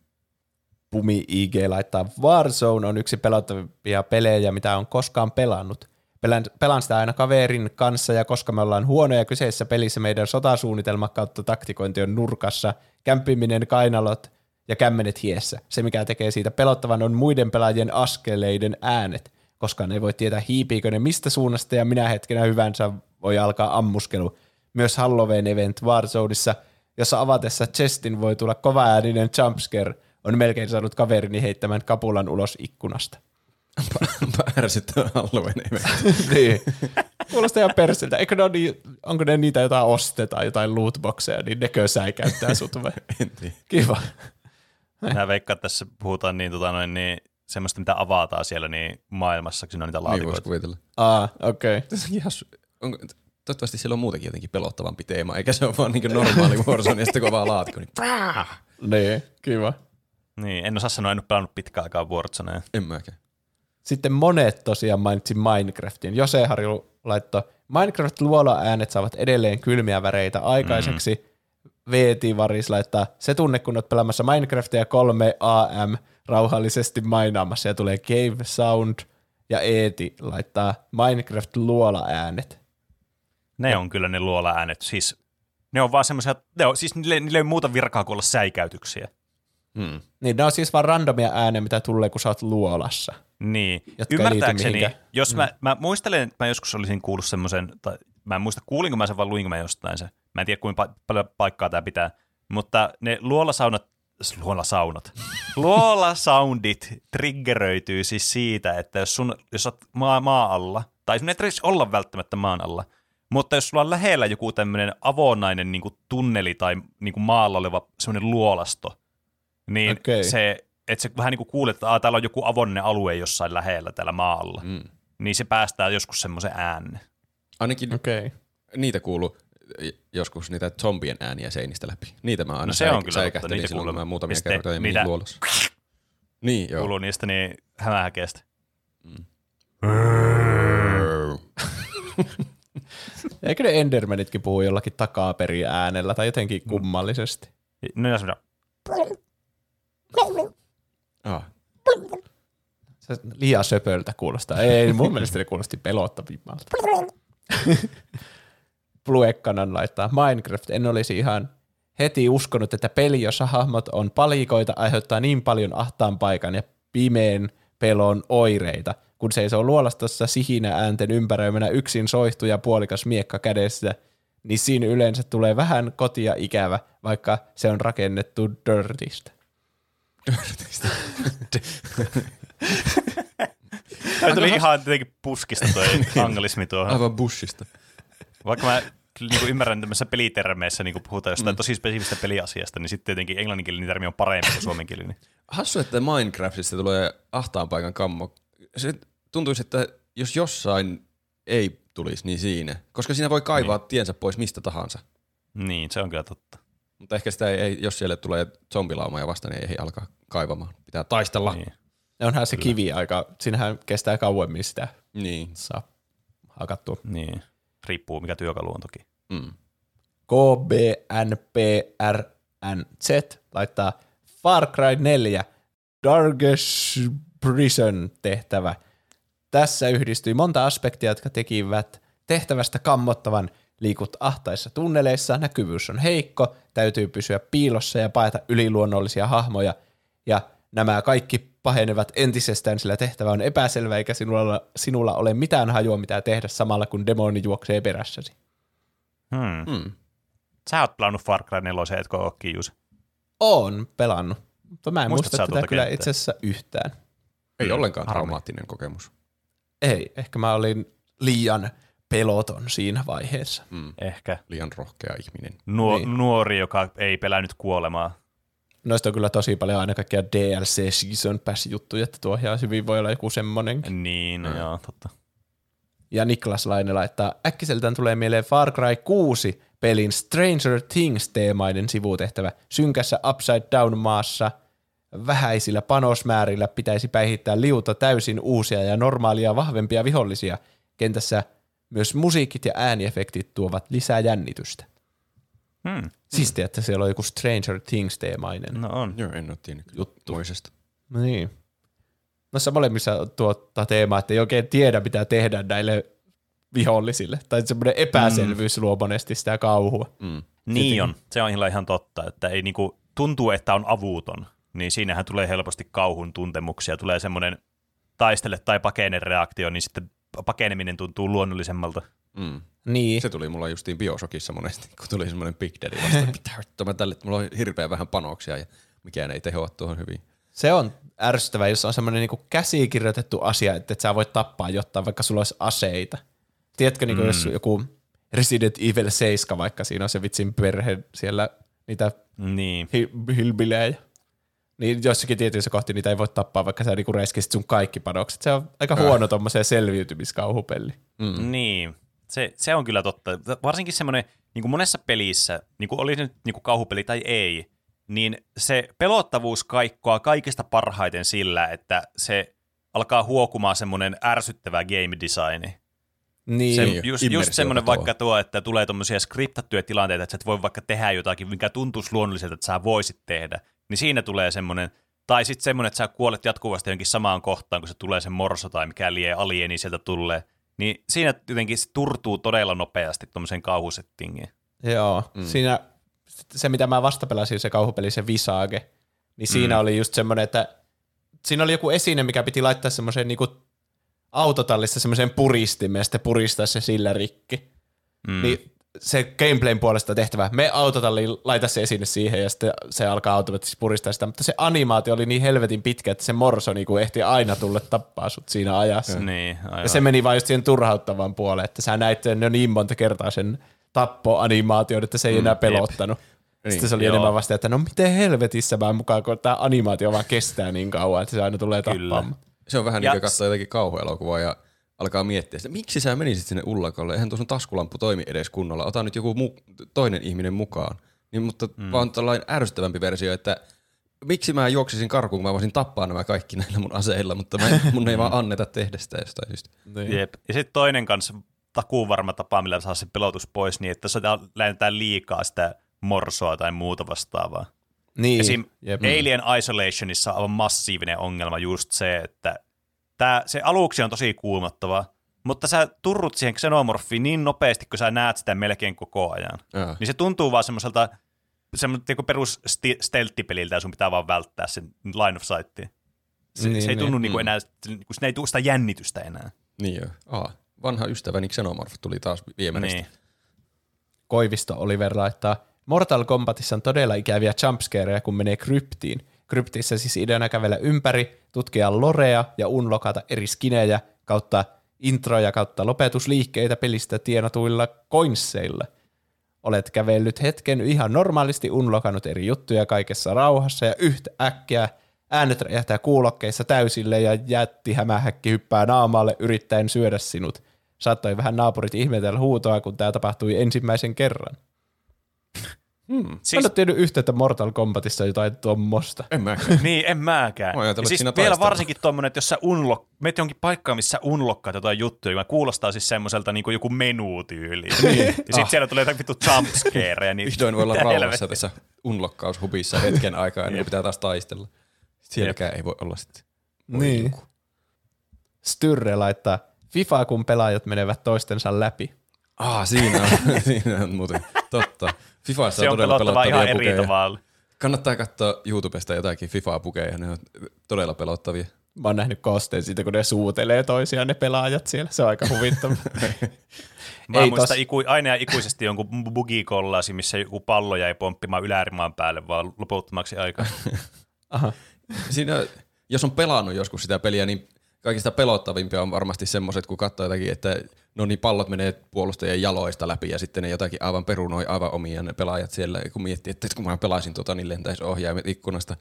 Pumi IG laittaa Warzone on yksi pelottavimpia pelejä, mitä on koskaan pelannut. Pelän, pelaan sitä aina kaverin kanssa ja koska me ollaan huonoja kyseisessä pelissä, meidän sotasuunnitelma kautta taktikointi on nurkassa, kämpiminen kainalot ja kämmenet hiessä. Se, mikä tekee siitä pelottavan, on muiden pelaajien askeleiden äänet, koska ne voi tietää hiipiikö ne mistä suunnasta ja minä hetkenä hyvänsä voi alkaa ammuskelu. Myös Halloween event Warzoneissa, jossa avatessa chestin voi tulla kova ääninen jumpscare, on melkein saanut kaverini heittämään kapulan ulos ikkunasta. Ärsyttävä Halloween event. niin. Kuulostaa ihan persiltä. Eikö ne niin, onko ne niitä jotain ostetaan, jotain lootboxeja, niin nekö säikäyttää sut vai? en tiedä. Kiva. Mä veikkaan, että tässä puhutaan niin, tota noin, niin semmoista, mitä avataan siellä niin maailmassa, kun on niitä Niin voisi laatikoita. kuvitella. Aa, okei. Okay. Onko, toivottavasti siellä on muutenkin jotenkin pelottavampi teema, eikä se ole vaan niin normaali Warzone ja sitten kun on vaan laatikko, niin Niin, kiva. Niin, en osaa sanoa, en ole pelannut pitkään aikaa Warzonea. en mäkään. Sitten monet tosiaan mainitsi Minecraftin. Jose Harju laittoi, Minecraft-luola-äänet saavat edelleen kylmiä väreitä aikaiseksi. Mm. VT Varis laittaa, se tunne kun olet pelaamassa Minecraftia 3 AM rauhallisesti mainaamassa ja tulee Cave Sound. Ja Eeti laittaa Minecraft-luola-äänet. Ne on kyllä ne luola-äänet. Siis ne on vaan semmoisia, ne on, siis niille, niille ei muuta virkaa kuin olla säikäytyksiä. Hmm. Niin ne on siis vaan randomia ääniä, mitä tulee, kun sä oot luolassa. Niin. Jotka Ymmärtääkseni, jos mä, mä muistelen, että mä joskus olisin kuullut semmoisen, tai mä en muista kuulinko mä sen vai luinko mä jostain se. Mä en tiedä kuinka pa- paljon paikkaa tämä pitää. Mutta ne luolasaunat, luolasaunat, luolasoundit triggeröityy siis siitä, että jos, sun, jos oot maa, maa alla, tai sun ei tarvitse olla välttämättä maan alla, mutta jos sulla on lähellä joku tämmöinen avonainen niin tunneli tai niin kuin maalla oleva semmoinen luolasto, niin Okei. se, että se vähän niin kuin kuulet, että täällä on joku avoinen alue jossain lähellä täällä maalla, mm. Mm. niin se päästää joskus semmoisen äänen. Ainakin Okei. Okay. niitä kuuluu joskus niitä zombien ääniä seinistä läpi. Niitä mä aina No se on säik- kyllä totta, säikähtelin niitä silloin, kun kuulemma. mä muutamia Ja sitten kertoja niitä- luolossa. Niin, joo. Kuuluu niistä niin hämähäkeestä. Eikö ne Endermanitkin puhu jollakin takaperin äänellä tai jotenkin kummallisesti? No ja semmoinen, Ah, Se liian söpöltä kuulostaa. Ei, mun mielestä ne kuulosti pelottavimmalta. Pluekkanan laittaa Minecraft. En olisi ihan heti uskonut, että peli, jossa hahmot on palikoita, aiheuttaa niin paljon ahtaan paikan ja pimeän pelon oireita, kun seisoo luolastossa sihinä äänten ympäröimänä yksin soihtu ja puolikas miekka kädessä, niin siinä yleensä tulee vähän kotia ikävä, vaikka se on rakennettu dirtistä. Tämä tuli ihan jotenkin puskista toi anglismi tuohon. aivan bushista. Vaikka mä niin ymmärrän tämmöisissä pelitermeissä, niin kun puhutaan jostain mm. tosi spesifistä peliasiasta, niin sitten jotenkin englanninkielinen termi on parempi kuin suomenkielinen. Hassu, että Minecraftista tulee ahtaan paikan kammo. Se tuntuisi, että jos jossain ei tulisi, niin siinä. Koska siinä voi kaivaa niin. tiensä pois mistä tahansa. Niin, se on kyllä totta. Mutta ehkä sitä ei, ei jos siellä tulee zombilaumoja vastaan, niin ei alkaa kaivamaan. Pitää taistella. Niin. Onhan se kivi aika, siinähän kestää kauemmin sitä Niin. saa hakattua. niin. Riippuu mikä työkalu on toki. Mm. KBNPRNZ laittaa Far Cry 4 Darkest Prison tehtävä. Tässä yhdistyi monta aspektia, jotka tekivät tehtävästä kammottavan. Liikut ahtaissa tunneleissa, näkyvyys on heikko, täytyy pysyä piilossa ja paeta yliluonnollisia hahmoja, ja nämä kaikki pahenevat entisestään, sillä tehtävä on epäselvä, eikä sinulla, sinulla ole mitään hajua, mitä tehdä samalla, kun demoni juoksee perässäsi. Hmm. Mm. Sä oot pelannut Far Cry 4, etkö ole Kius? Oon pelannut, mutta mä en Muistatko muista tätä tuota kyllä itse asiassa yhtään. Ei Mm, ollenkaan harmi. traumaattinen kokemus. Ei, ehkä mä olin liian peloton siinä vaiheessa. Mm. Ehkä. Liian rohkea ihminen. Nuo, Niin. Nuori, joka ei pelännyt kuolemaa. Noista on kyllä tosi paljon aina kaikkia DLC Season Pass-juttuja, että tuo ihan hyvin voi olla joku semmonenkin. Niin, Mm. joo, totta. Ja Niklas Laine laittaa, äkkiseltään tulee mieleen Far Cry 6 pelin Stranger Things-teemainen sivutehtävä. Synkässä Upside Down maassa vähäisillä panosmäärillä pitäisi päihittää liuta täysin uusia ja normaalia vahvempia vihollisia. Kentässä myös musiikit ja ääniefektit tuovat lisää jännitystä. Hmm. Siistiä, että siellä on joku Stranger Things-teemainen No on. Joo, en ole tiennyt juttu. toisesta. No niin. Noissa molemmissa tuota teemaa, että ei oikein tiedä, mitä tehdä näille vihollisille. Tai semmoinen epäselvyys luo monesti sitä kauhua. Mm. Niin on. Se on ihan, ihan totta, että ei niinku, tuntuu, että on avuuton. Niin siinähän tulee helposti kauhun tuntemuksia. Tulee semmoinen taistele tai pakene reaktio, niin sitten pakeneminen tuntuu luonnollisemmalta. Mm. Niin. Se tuli mulla justiin Bioshockissa monesti, kun tuli semmoinen Big Daddy vasta. Vittua mä tälle, että mulla on hirveän vähän panoksia ja mikään ei tehoa tuohon hyvin. Se on ärsyttävää, jos on semmoinen niinku käsikirjoitettu asia, että et sä voit tappaa jotain, vaikka sulla olisi aseita. Tiedätkö, niinku, jos joku Resident Evil 7, vaikka siinä on se vitsin perhe siellä niitä Niin. hi- hilbilejä. Niin jossakin tietyissä kohti niitä ei voi tappaa, vaikka sä niinku räiskisit sun kaikki panokset. Se on aika huono tommoseen selviytymiskauhupeli. Mm. Niin, se, se on kyllä totta. Varsinkin semmoinen, niin kuin monessa pelissä, niin kuin oli se nyt niin kuin kauhupeli tai ei, niin se pelottavuus kaikkoa kaikista parhaiten sillä, että se alkaa huokumaan semmoinen ärsyttävä game designi. Niin. Se, Niin, just, just semmoinen vaikka tuo, että tulee tuommoisia skriptattuja tilanteita, että sä et voi vaikka tehdä jotakin, mikä tuntuisi luonnolliselta, että sä voisit tehdä, niin siinä tulee semmoinen, tai sitten semmoinen, että sä kuolet jatkuvasti jonkin samaan kohtaan, kun se tulee se morso tai mikä lie alieni sieltä tulee, niin siinä jotenkin se turtuu todella nopeasti tuommoiseen kauhusettingiin. Joo, mm. siinä se mitä mä vastapelasin, se kauhupeli, se Visage, niin siinä mm. oli just semmoinen, että siinä oli joku esine, mikä piti laittaa semmoiseen niinku autotallissa semmoiseen puristimeen ja sitten puristaa se sillä rikki. Mm. Niin se gameplayn puolesta tehtävä, me autotalliin, laita se esine siihen ja sitten se alkaa automaattisesti puristaa sitä, mutta se animaatio oli niin helvetin pitkä, että se morso niinku ehti aina tulla tappaa sut siinä ajassa. Niin, aivan. Ja se meni vaan just siihen turhauttavaan puoleen, että sä näit sen jo niin monta kertaa sen tappoanimaation, että se ei enää pelottanut. Sitten se oli Joo. enemmän vasta, että no miten helvetissä mä mukaan, kun tämä animaatio vaan kestää niin kauan, että se aina tulee Kyllä. tappaamaan. Se on vähän Ja niin kuin katsoa jotakin kauhuelokuvaa ja alkaa miettiä sitä, miksi sä menisit sinne ullakolle, eihän tuo sun taskulamppu toimi edes kunnolla, ota nyt joku mu- toinen ihminen mukaan. Niin, mutta mm. vaan tällainen ärsyttävämpi versio, että miksi mä juoksisin karkuun, kun mä voisin tappaa nämä kaikki näillä mun aseilla, mutta mä, mun ei vaan anneta tehdä sitä jostain syystä. Niin. Jep. Ja sitten toinen kanssa takuun varma tapa, millä saa se pelotus pois, niin että lähdetään liikaa sitä morsoa tai muuta vastaavaa. Niin. Esim. Jep. Alien Isolationissa on massiivinen ongelma just se, että tää, se aluksi on tosi kuumottava, mutta sä turrut siihen xenomorfiin niin nopeasti, kun sä näet sitä melkein koko ajan. Jaa. Niin se tuntuu vaan semmoiselta semmoiselta niinku perus sti- stelttipeliltä, ja sun pitää vaan välttää sen line of sightia. Se, Niin, se ei niin. tunnu niinku enää, niinku, siinä ei tule sitä jännitystä enää. Niin joo. Aa, vanha ystäväni Xenomorph tuli taas viemäristä. Niin. Koivisto Oliver laittaa, Mortal Kombatissa on todella ikäviä jumpscareja, kun menee kryptiin. Kryptissä siis ideana kävellä ympäri, tutkia lorea ja unlokata eri skinejä kautta introja kautta lopetusliikkeitä pelistä tienatuilla coinsseilla. Olet kävellyt hetken ihan normaalisti unlokannut eri juttuja kaikessa rauhassa ja yhtä äkkiä äänet räjähtää kuulokkeissa täysille ja jätti hämähäkki hyppää naamalle yrittäen syödä sinut. Saattoi vähän naapurit ihmetellä huutoa, kun tämä tapahtui ensimmäisen kerran. Hmm. Siis... Mä en ole tiennyt että Mortal Kombatissa jotain tuommoista. En mäkään. Niin, en mäkään. Mä ja siis vielä taistellaan. varsinkin tuommoinen, että jos sä unlock, meet jonkin paikkaan, missä unlockkaat jotain juttuja, niin kuulostaa siis semmoiselta niin kuin joku menutyyli. niin. Ja sitten siellä tulee jotain vittu jumpscareja. Niin Vihdoin voi olla rauhassa tässä unlokkaushubissa hetken aikaa, niin pitää taas taistella. Sielläkään ei voi olla sitten. Niin. Styrre laittaa, FIFA kun pelaajat menevät toistensa läpi. Ah, siinä on, siinä on muuten. Totta. Fifassa Se on on todella pelottavaa ihan pelottavia eri pukeja. tavalla. Kannattaa katsoa YouTubesta jotakin FIFA-pukeja, ne on todella pelottavia. Mä oon nähnyt koosteen siitä, kun ne suutelee toisiaan ne pelaajat siellä. Se on aika huvittava. Mä Ei Ei muistan tos- iku, aina ja ikuisesti jonkun bugikollasi, missä joku pallo jäi pomppimaan ylärimaan päälle vaan loputtomaksi aikaa. Aha. Siinä, jos on pelannut joskus sitä peliä, niin kaikista pelottavimpia on varmasti semmoiset, kun katsoo jotakin, että no niin pallot menee puolustajien jaloista läpi ja sitten ne jotakin aivan perunoi aivan omia ne pelaajat siellä, ja kun miettii, että kun mä pelaisin tuota, niin lentäisi ohjaimet ikkunasta.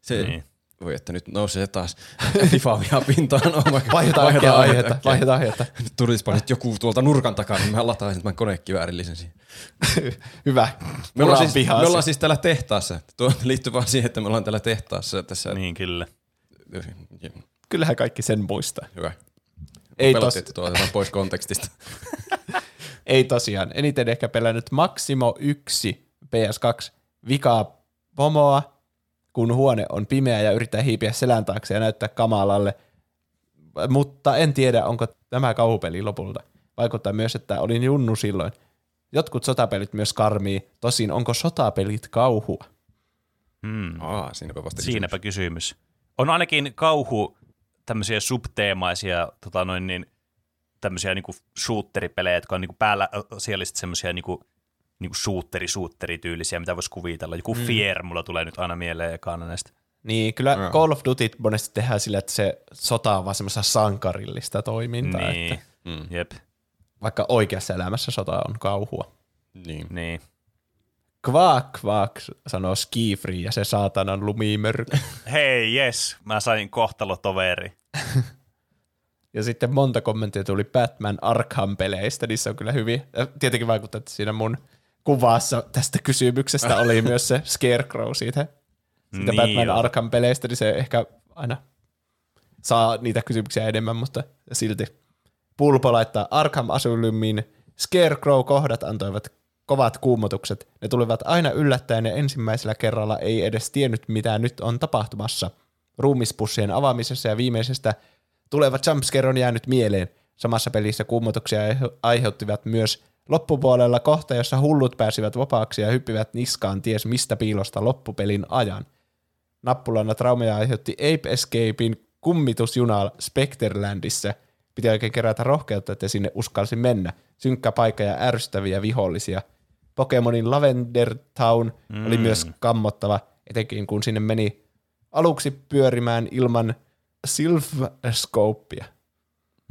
Se, Niin. voi että nyt nousee taas FIFA viha pintaan. Oh. Vaihdetaan äkkiä aihetta. Vaihdetaan aihetta. Nyt tulispa nyt joku tuolta nurkan takaa, niin mä lataisin tämän konekiväärillisen siihen. Hyvä. Me ollaan, siis, me ollaan siis täällä tehtaassa. Tuo liittyy vaan siihen, että me ollaan täällä tehtaassa tässä. niin kyllä. Kyllähän kaikki sen muistaa. Hyvä. Ei tos- tuo pois kontekstista. Ei tosiaan. Eniten ehkä pelännyt Maximo 1 PS2 vikaa pomoa, kun huone on pimeä ja yrittää hiipiä selän taakse ja näyttää kamalalle. Mutta en tiedä, onko tämä kauhupeli lopulta. Vaikuttaa myös, että olin junnu silloin. Jotkut sotapelit myös karmii. Tosin onko sotapelit kauhua? Hmm. Aa, siinäpä vasta Siinäpä kysymys. On ainakin kauhu tämmöisiä subteemaisia tota noin niin, tämmöisiä niinku shooteripelejä, jotka on niinku päällä asiallisesti semmoisia niinku, niinku shooteri shooteri tyylisiä, mitä voisi kuvitella. Joku mm. Fear mulla tulee nyt aina mieleen ekana näistä. Niin, kyllä Joo. Call of Duty monesti tehdään sillä, että se sota on vaan semmoista sankarillista toimintaa, niin, että Mm. jep, vaikka oikeassa elämässä sota on kauhua. Niin. niin. Kvaak, kvaak, sanoo Skifri ja se saatanan lumimörkö. Hei, yes, mä sain kohtalotoveri. ja sitten monta kommenttia tuli Batman Arkham-peleistä, niissä on kyllä hyvin. Ja Tietenkin vaikuttaa, että siinä mun kuvassa tästä kysymyksestä oli myös se Scarecrow siitä, siitä Niin Batman. Arkham-peleistä, niin se ehkä aina saa niitä kysymyksiä enemmän, mutta silti. Pulpo laittaa Arkham Asylumin Scarecrow-kohdat antoivat kovat kuumotukset. Ne tulivat aina yllättäen ja ensimmäisellä kerralla ei edes tiennyt, mitä nyt on tapahtumassa. Ruumispussien avaamisessa ja viimeisestä tuleva jumpscare on jäänyt mieleen. Samassa pelissä kuumotuksia aihe- aiheuttivat myös loppupuolella kohta, jossa hullut pääsivät vapaaksi ja hyppivät niskaan ties mistä piilosta loppupelin ajan. Nappulana traumeja aiheutti Ape Escapein kummitusjuna Specterlandissa. Piti oikein kerätä rohkeutta, että sinne uskalsi mennä. Synkkä paikka ja ärsyttäviä vihollisia. Pokemonin Lavender Town mm. oli myös kammottava, etenkin kun sinne meni aluksi pyörimään ilman Sylph-scopea,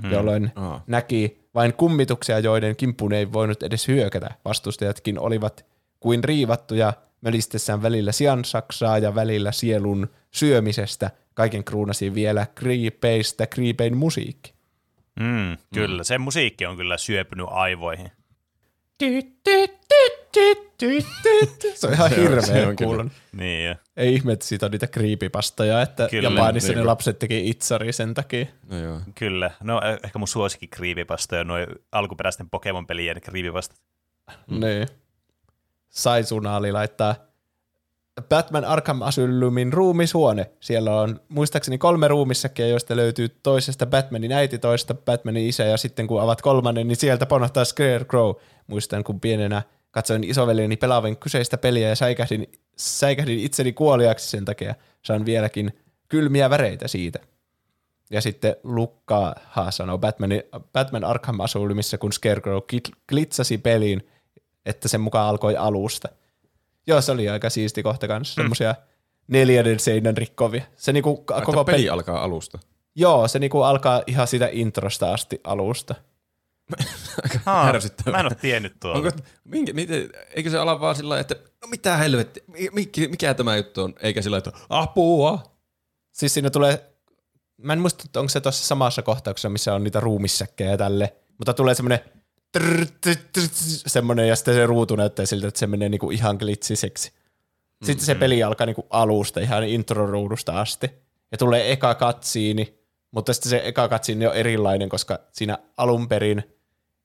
mm. jolloin Aa. näki vain kummituksia, joiden kimppuun ei voinut edes hyökätä. Vastustajatkin olivat kuin riivattuja mölistessään välillä siansaksaa ja välillä sielun syömisestä. Kaiken kruunasi vielä kriipeistä kriipein musiikki. Mm, kyllä, se musiikki on kyllä syöpynyt aivoihin. Se on ihan Se hirveä se on kyllä. kuulon. Niin, jo. Ei ihme, että siitä on niitä kriipipastoja, että Kyllä, Japanissa ne niinpä. lapset teki itsari sen takia. No joo. kyllä. No eh- ehkä mun suosikki kriipipasta on noin alkuperäisten Pokemon-pelien kriipipasta. Mm. Niin. Saisunaali laittaa Batman Arkham Asylumin ruumishuone. Siellä on muistaakseni kolme ruumissäkin, joista löytyy toisesta Batmanin äiti, toista Batmanin isä, ja sitten kun avat kolmannen, niin sieltä ponahtaa Scarecrow. Muistan, kun pienenä katsoin isoveljeni pelaavan kyseistä peliä ja säikähdin, säikähdin itseni kuoliaksi sen takia. Saan vieläkin kylmiä väreitä siitä. Ja sitten Lukka sanoo Batmanin, Batman Arkham Asylumissa, kun Scarecrow glitsasi peliin, että sen mukaan alkoi alusta. Joo, se oli aika siisti kohta kanssa, semmoisia neljännen seinän rikkovia. Se niinku Koko peli peli, alkaa alusta. joo, se niinku alkaa ihan siitä introsta asti alusta. Aa, Ärsyttävää. Mä en ole tiennyt tuolla. Onko, minkä, miten, eikö se ala vaan sillä että no mitä helvetti, mikä, mikä tämä juttu on, eikä sillä että apua. Siis siinä tulee, mä en muista, että onko se tuossa samassa kohtauksessa, missä on niitä ruumissäkkejä tälle, mutta tulee semmoinen semmoinen, ja sitten se ruutu näyttää siltä, että se menee niinku ihan glitsiseksi. Sitten se peli alkaa niinku alusta, ihan intro-ruudusta asti. Ja tulee eka katsiini, mutta sitten se eka katsiini on erilainen, koska siinä alun perin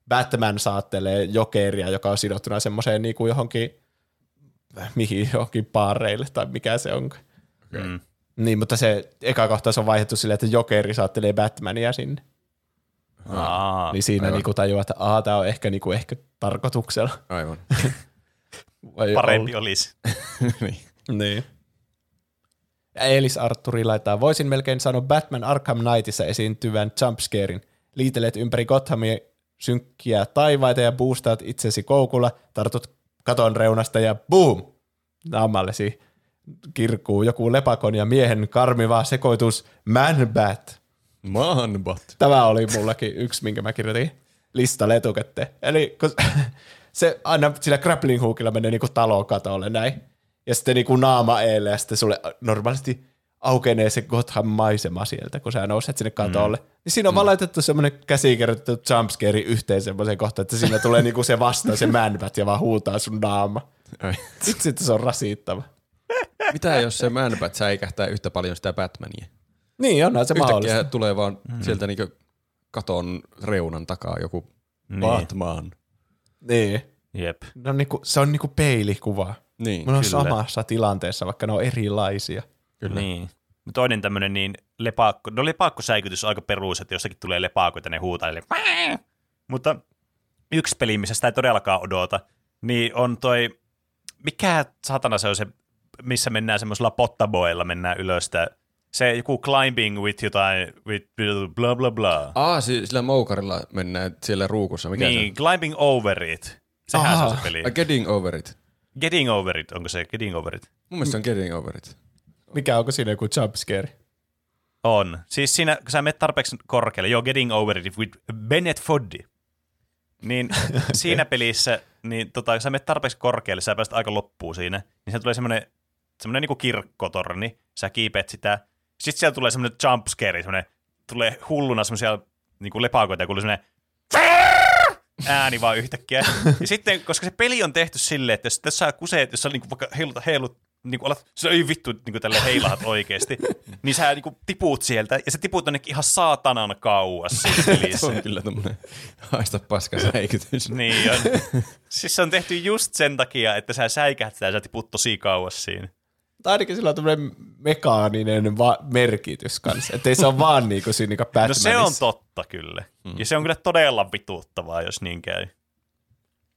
Batman saattelee jokeria, joka on sidottuna semmoiseen niinku johonkin, mihin johonkin paareille tai mikä se onkaan. Mm. Niin, mutta se eka kohtaus on vaihdettu silleen, että Jokeri saattelee Batmania sinne. Aa, Niin siinä aivan. niinku tajuaa, että aah, tämä on ehkä, niinku, ehkä tarkoituksella. Aivan. parempi Vai ollut. olisi. niin. Niin. Ja Elis Arturi laittaa, voisin melkein sanoa Batman Arkham Knightissa esiintyvän jumpscarein. Liitelet ympäri Gothamia synkkiä taivaita ja boostaat itsesi koukulla, tartut katon reunasta ja boom! Naamallesi kirkuu joku lepakon ja miehen karmiva sekoitus Man-Bat. Manbat. Tämä oli mullakin yksi, minkä mä kirjoitin listalle etukäteen. Eli kun se aina sillä grappling hookilla menee niinku talon katolle näin, ja sitten niinku naama eelle, ja sitten sulle normaalisti aukenee se Gotham maisema sieltä, kun sä nouset sinne katolle. Mm. Niin siinä on vaan laitettu semmoinen käsikirjoitettu jumpscare yhteen semmoiseen kohtaan, että siinä tulee niinku se vastaan se manbat ja vaan huutaa sun naama. Sitten se on rasittava. Mitä jos se Manbat säikähtää yhtä paljon sitä Batmania? Niin, onhan se Yhtäkkiä mahdollista. tulee vaan mm. sieltä niinku katon reunan takaa joku niin. Batman. Niin. Jep. No, niinku, se on niinku peilikuva. Niin, Mun on kyllä. samassa tilanteessa, vaikka ne on erilaisia. kyllä. Niin. Toinen tämmöinen niin lepakko, no lepakkosäikytys on aika perus, että jossakin tulee lepaakoita, ne huutaa, eli "Pää!" Mutta yksi peli, missä sitä ei todellakaan odota, niin on toi, mikä satana se on se, missä mennään semmoisella pottaboilla, mennään ylös sitä, se joku climbing with jotain, with blah blah blah. Aa, si- sillä moukarilla mennään siellä ruukussa. Mikä niin, climbing over it. Sehän se on se Aha. peli. se on? A getting over it. Getting over it, onko se getting over it? Mun mielestä se on getting over it. Mikä onko siinä joku jumpscare? On. Siis siinä, kun sä menet tarpeeksi korkealle, joo, Getting Over It with Bennett Foddy, niin siinä pelissä, niin tota, kun sä menet tarpeeksi korkealle, sä pääset aika loppuun siinä, niin se tulee semmoinen, semmoinen niinku kirkkotorni, sä kiipeät sitä, sitten siellä tulee semmoinen jumpscare, semmoinen, tulee hulluna semmoisia niinku lepakoita ja kuuluu semmoinen ääni vaan yhtäkkiä. Ja sitten, koska se peli on tehty silleen, että jos, jos sä kuseet, jos sä niinku vaikka heilut, heilut niin kuin alat, se ei vittu niin tälle heilahat oikeasti, niin sä niin tipuut sieltä, ja se tiput jonnekin ihan saatanan kauas siinä pelissä. on kyllä tommonen haista paska säikytys. niin on. Siis se on tehty just sen takia, että sä säikähtää ja sä tiput tosi kauas siinä. Tai ainakin sillä on tämmöinen mekaaninen va- merkitys kanssa. Että ei se ole vaan niinku siinä niinku No Batmanissa. se on totta kyllä. Ja se on kyllä todella vituuttavaa, jos niin käy.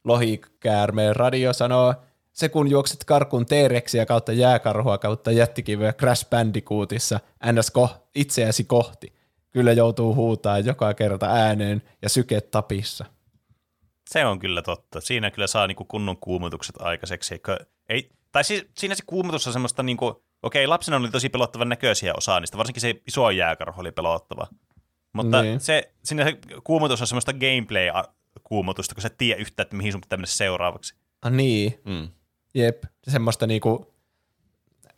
Lohikäärmeen radio sanoo, se kun juokset karkuun T-reksiä kautta jääkarhua kautta jättikiveä Crash Bandicootissa ns. Ko- itseäsi kohti. Kyllä joutuu huutaa joka kerta ääneen ja sykeet tapissa. Se on kyllä totta. Siinä kyllä saa niinku kunnon kuumotukset aikaiseksi. Ei, tai siis, siinä se kuumotus on semmoista, niinku, okei, lapsena oli tosi pelottavan näköisiä osaa niistä, varsinkin se iso jääkarho oli pelottava. Mutta Niin. se, siinä se kuumotus on semmoista gameplay-kuumotusta, kun sä et tiedä yhtään, että mihin sun pitää mennä seuraavaksi. Ah niin, Mm. jep. Semmoista niinku,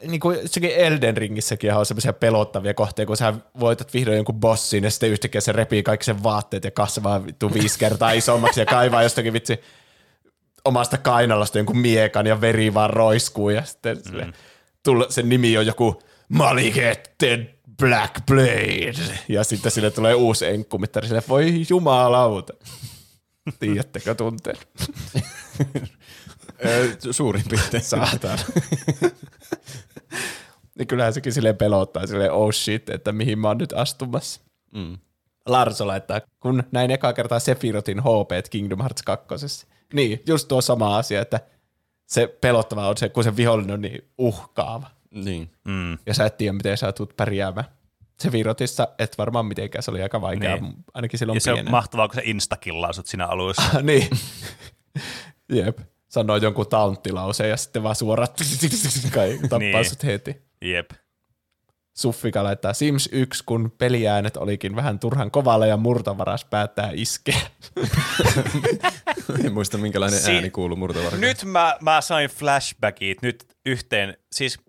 niinku sekin Elden Ringissäkin on semmoisia pelottavia kohteita, kun sä voitat vihdoin jonkun bossin ja sitten yhtäkkiä se repii kaikki sen vaatteet ja kasvaa vittu viisi kertaa isommaksi ja kaivaa jostakin vitsi omasta kainalosta jonkun miekan ja veri vaan roiskuu ja sitten mm. sille, tulla, sen nimi on joku Malikette Black Blade ja sitten sille tulee uusi enkkumittari sille, voi jumalauta. Tiedättekö tunteen? Suurin piirtein. Saatana. niin kyllähän sekin silleen pelottaa, silleen oh shit, että mihin mä oon nyt astumassa. Mm. Larso laittaa, kun näin eka kertaa Sephirotin HP Kingdom Hearts 2. Niin, just tuo sama asia, että se pelottava on se, kun se vihollinen on niin uhkaava. Niin. Mm. Ja sä et tiedä, miten sä tulet pärjäämään. Sephirotissa et varmaan mitenkään, se oli aika vaikeaa, Niin. ainakin silloin Ja se on pienenä. mahtavaa, kun se instakillaa sut siinä alussa. niin. Jep. Sanoo jonkun taunttilauseen ja sitten vaan suoraan kai tappaa Niin. sut heti. Jep. Suffika laittaa Sims 1, kun peliäänet olikin vähän turhan kovalla ja murtavaras päättää iskeä. En muista minkälainen Si- ääni kuuluu murtovarkaan. Nyt mä, mä sain flashbackit nyt yhteen, siis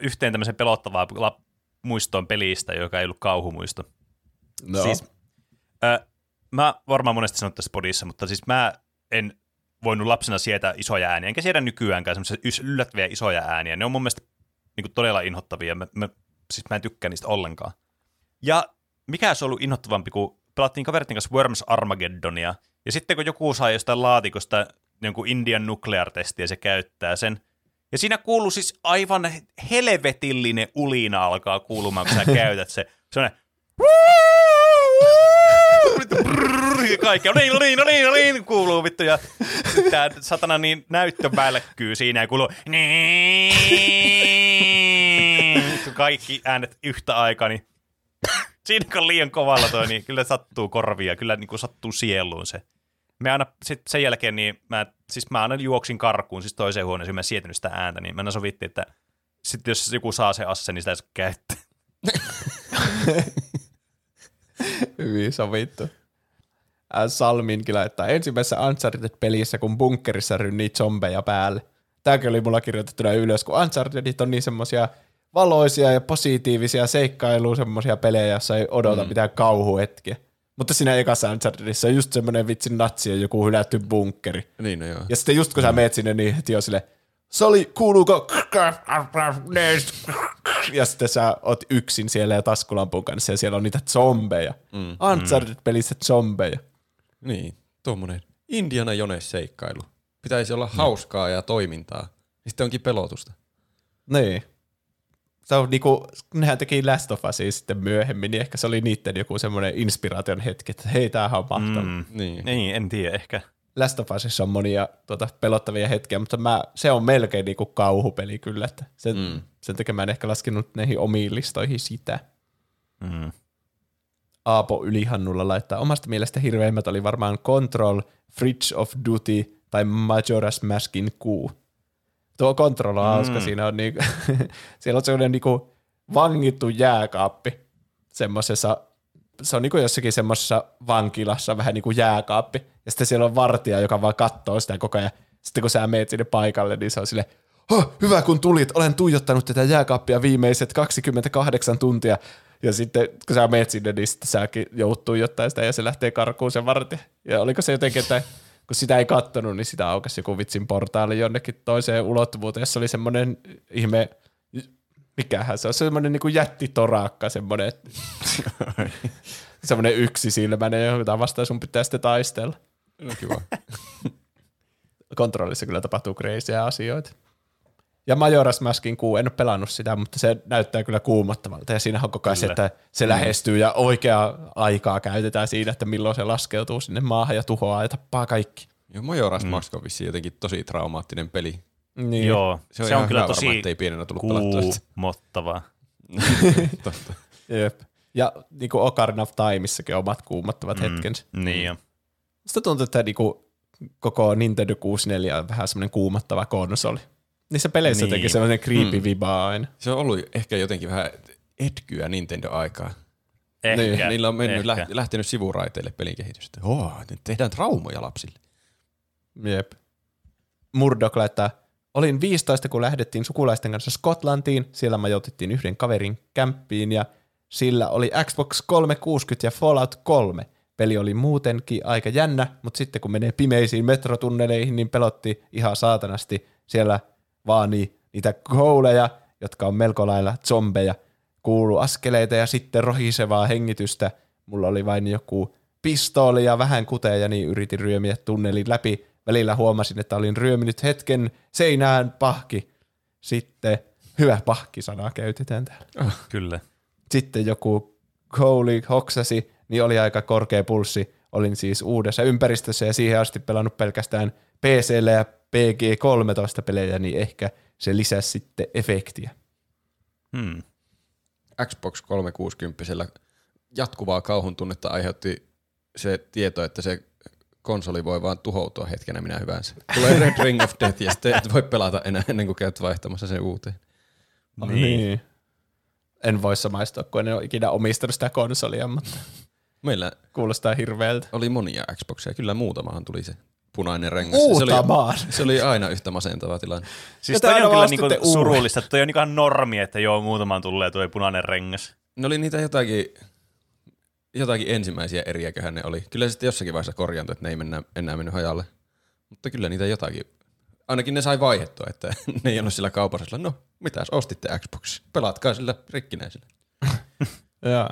yhteen tämmöisen pelottavaa la- muistoon pelistä, joka ei ollut kauhumuisto. No. Siis, ö, mä varmaan monesti sanonut tässä podissa, mutta siis mä en voinut lapsena sietää isoja ääniä, enkä siedä nykyäänkään semmoisia yllättäviä isoja ääniä. Ne on mun mielestä niin kuin todella inhottavia. Mä, mä, siis mä en tykkää niistä ollenkaan. Ja mikä se on ollut inhottavampi, kun pelattiin kaveritten kanssa Worms Armageddonia, ja sitten kun joku saa jostain laatikosta jonkun Indian nuclear-testiä, se käyttää sen, ja siinä kuuluu siis aivan helvetillinen ulina alkaa kuulumaan, kun sä käytät se. Sellainen ja kaikki, no niin, no niin, no niin, no niin, kuuluu vittu, ja tää satana niin näyttö välkkyy siinä ja kuuluu, niin, kaikki äänet yhtä aikaa, niin siinä kun on liian kovalla toi, niin kyllä sattuu korvia, kyllä niin kuin sattuu sieluun se. Me aina sit sen jälkeen, niin mä, siis mä aina juoksin karkuun, siis toiseen huoneeseen, mä en sietänyt sitä ääntä, niin mä aina sovittiin, että sitten jos joku saa se asse, niin sitä ei saa käyttää. Hyvin sovittu. Ä, Salminkin laittaa ensimmäisessä Uncharted-pelissä, kun bunkkerissa rynnii zombeja päälle. Tämäkin oli mulla kirjoitettuna ylös, kun Unchartedit on niin semmosia valoisia ja positiivisia seikkailuja, semmosia pelejä, joissa ei odota mm. mitään kauhuhetkiä. Mutta siinä ekassa Unchartedissa on just semmoinen vitsin natsi ja joku hylätty bunkkeri. Niin, no joo. Ja sitten just kun sä meet sinne, niin heti on sille, Sali, kuuluuko? Ja sitten sä oot yksin siellä ja taskulampun kanssa ja siellä on niitä zombeja. Mm. Uncharted-pelissä zombeja. Niin, tuommoinen Indiana Jones seikkailu. Pitäisi olla hauskaa ja toimintaa. Ja sitten onkin pelotusta. Niin. Se on niinku, nehän teki Last of Usia sitten myöhemmin, niin ehkä se oli niiden joku semmoinen inspiraation hetki, että hei, tämähän on mahtavaa. Mm. Niin. Niin, en tiedä ehkä. Last of Usissa on monia tuota, pelottavia hetkiä, mutta mä, se on melkein niinku kauhupeli kyllä, että sen, mm. sen takia mä en ehkä laskenut näihin omiin listoihin sitä. Mm. Aapo Ylihannulla laittaa omasta mielestä hirveimmät oli varmaan Control, Fridge of Duty tai Majora's Maskin kuu. Tuo Control on hauska, siinä on niinku, siellä on sellainen niinku vangittu jääkaappi semmoisessa, se on niinku jossakin semmoisessa vankilassa vähän niin kuin jääkaappi, ja sitten siellä on vartija, joka vaan katsoo sitä koko ajan. Sitten kun sä meet sinne paikalle, niin se on sille, oh, hyvä kun tulit, olen tuijottanut tätä jääkaappia viimeiset 28 tuntia. Ja sitten kun sä meet sinne, niin sitten säkin joudut tuijottaa sitä ja se lähtee karkuun sen vartija. Ja oliko se jotenkin, että kun sitä ei kattonut, niin sitä aukasi joku vitsin portaali jonnekin toiseen ulottuvuuteen, jossa oli semmoinen ihme, mikähän se on, semmoinen niin kuin jättitorakka, semmoinen, semmoinen yksisilmäinen, jota vastaan sun pitää sitten taistella. No kiva. Kontrollissa kyllä tapahtuu kreisiä asioita. Ja Majora's Maskin kuu, en ole pelannut sitä, mutta se näyttää kyllä kuumottavalta. Ja siinä on koko ajan se, että se lähestyy ja oikeaa aikaa käytetään siinä, että milloin se laskeutuu sinne maahan ja tuhoaa ja tappaa kaikki. Joo, Majora's Mask on vissiin jotenkin tosi traumaattinen peli. Niin. Joo, Se on se on kyllä tosi varmaan, ettei pienenä tullut kuumottavaa. Totta. Jep. Ja niin kuin Ocarina of Timeissakin on omat kuumottavat mm. hetkensä. Niin jo. Musta tuntuu, että niin kuin koko Nintendo 64 on vähän semmoinen kuumottava konsoli. Niissä peleissä Niin. teki semmoinen creepy mm. viba aina. Se on ollut ehkä jotenkin vähän etkyä Nintendo-aikaa. Ehkä. Niin, Niillä on mennyt, ehkä. läht, lähtenyt sivuraiteille pelin kehitystä. Oh, tehdään traumoja lapsille. Jep. Murdoch laittaa, olin 15, kun lähdettiin sukulaisten kanssa Skotlantiin. Siellä majoitettiin yhden kaverin kämppiin ja sillä oli Xbox 360 ja Fallout 3. Peli oli muutenkin aika jännä, mutta sitten kun menee pimeisiin metrotunneleihin, niin pelotti ihan saatanasti. Siellä vaani niitä kouleja, jotka on melko lailla zombeja. Kuulu askeleita ja sitten rohisevaa hengitystä. Mulla oli vain joku pistooli ja vähän kuteja, niin yritin ryömiä tunnelin läpi. Välillä huomasin, että olin ryöminyt hetken seinään pahki. Sitten, hyvä pahki-sanaa käytetään täällä. Kyllä. Sitten joku kouli hoksasi, niin oli aika korkea pulssi. Olin siis uudessa ympäristössä ja siihen asti pelannut pelkästään PCllä ja PG-13 pelejä, niin ehkä se lisäsi sitten efektiä. Hmm. Xbox 360 jatkuvaa kauhun tunnetta aiheutti se tieto, että se konsoli voi vaan tuhoutua hetkenä minä hyvänsä. Tulee Red Ring of Death ja sitten et voi pelata enää ennen kuin käyt vaihtamassa sen uuteen. Niin. En voi samaistua, kun en ole ikinä omistanut sitä konsolia, mutta Meillä kuulostaa hirveältä. oli monia Xboxia, kyllä muutamahan tuli se punainen rengas. Se oli, se oli aina yhtä masentava tilanne. Siis Ja toi on kyllä niinku uuden. surullista, että toi on niinku ihan normi, että joo, muutamaan tulee tuo punainen rengas. Ne oli niitä jotakin, jotakin ensimmäisiä eriäköhän ne oli. Kyllä se sitten jossakin vaiheessa korjantui, että ne ei mennä, enää mennyt hajalle. Mutta kyllä niitä jotakin, ainakin ne sai vaihettua, että ne ei ollut sillä kaupassa. sillä, No, mitäs ostitte Xbox? Pelatkaa sillä rikkinäisellä. Joo.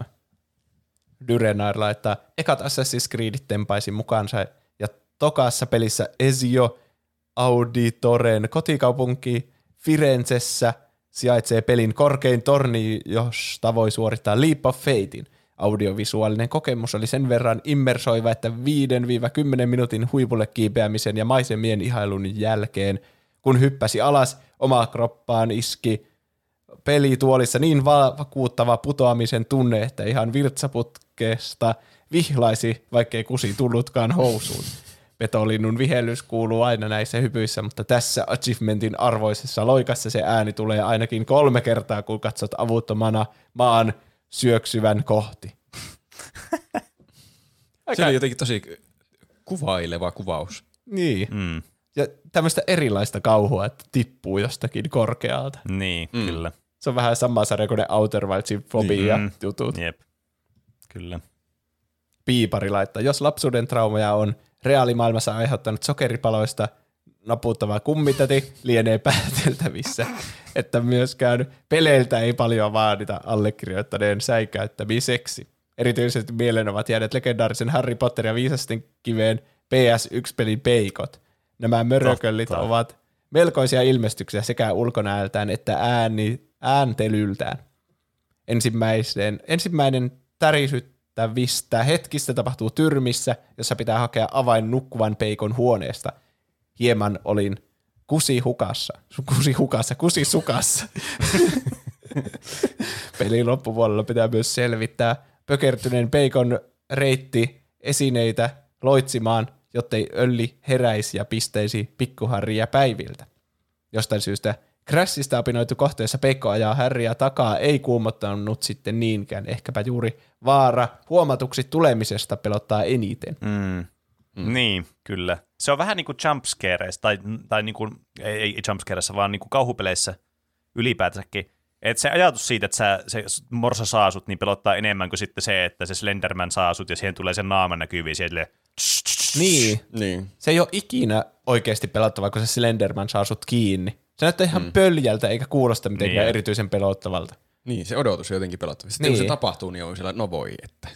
Dyrenair laittaa, ekat Assassin's Creedit tempaisi mukaansa tokassa pelissä Ezio Auditoren kotikaupunki Firenzessä sijaitsee pelin korkein torni, josta voi suorittaa Leap of Fatein. Audiovisuaalinen kokemus oli sen verran immersoiva, että 5-10 minuutin huipulle kiipeämisen ja maisemien ihailun jälkeen, kun hyppäsi alas, omaa kroppaan iski pelituolissa niin va- vakuuttava putoamisen tunne, että ihan virtsaputkesta vihlaisi, vaikkei kusi tullutkaan housuun. Petolinnun vihellys kuuluu aina näissä hypyissä, mutta tässä achievementin arvoisessa loikassa se ääni tulee ainakin kolme kertaa, kun katsot avuttomana maan syöksyvän kohti. Se oli jotenkin tosi kuvaileva kuvaus. Niin. Mm. Ja tämmöistä erilaista kauhua, että tippuu jostakin korkealta. Niin, mm. kyllä. Se on vähän sama sarja kuin ne Outer Wildsin fobia Mm. jutut. Jep. Kyllä. Piipari laittaa, jos lapsuuden traumaja on reaalimaailmassa aiheuttanut sokeripaloista naputtava kummitäti, lienee pääteltävissä, että myöskään peleiltä ei paljon vaadita allekirjoittaneen säikäyttämiseksi. Erityisesti mieleen ovat jääneet legendaarisen Harry Potter ja viisasten kiveen PS1-pelin peikot. Nämä mörököllit Totta. ovat melkoisia ilmestyksiä sekä ulkonäöltään että ääni, ääntelyltään. Ensimmäisen, ensimmäinen tärisyttävistä hetkistä tapahtuu tyrmissä, jossa pitää hakea avain nukkuvan peikon huoneesta. Hieman olin kusi hukassa, kusi hukassa, kusi sukassa. Pelin loppupuolella pitää myös selvittää pökertyneen peikon reitti esineitä loitsimaan, jottei ölli heräisi ja pisteisi pikkuharria päiviltä. Jostain syystä Crashista opinoitu kohteessa Peikko ajaa Harrya takaa ei kuumottanut sitten niinkään. Ehkäpä juuri vaara huomatuksi tulemisesta pelottaa eniten. Mm. Mm. Niin, kyllä. Se on vähän niin kuin jumpscareissa, tai, tai niin kuin, ei, ei jumpscareissa, vaan niin kuin kauhupeleissä ylipäätänsäkin. Että se ajatus siitä, että sä, se morsa saa sut, niin pelottaa enemmän kuin sitten se, että se Slenderman saa sut ja siihen tulee sen naama näkyviin siellä. Niin, Niin. se ei ole ikinä oikeasti pelottavaa, kun se Slenderman saa sut kiinni. Se näyttää ihan mm. pöljältä eikä kuulosta mitenkään Niin. erityisen pelottavalta. Niin, se odotus on jotenkin pelottava. Sitten kun Niin. se tapahtuu, niin on siellä, no voi, että.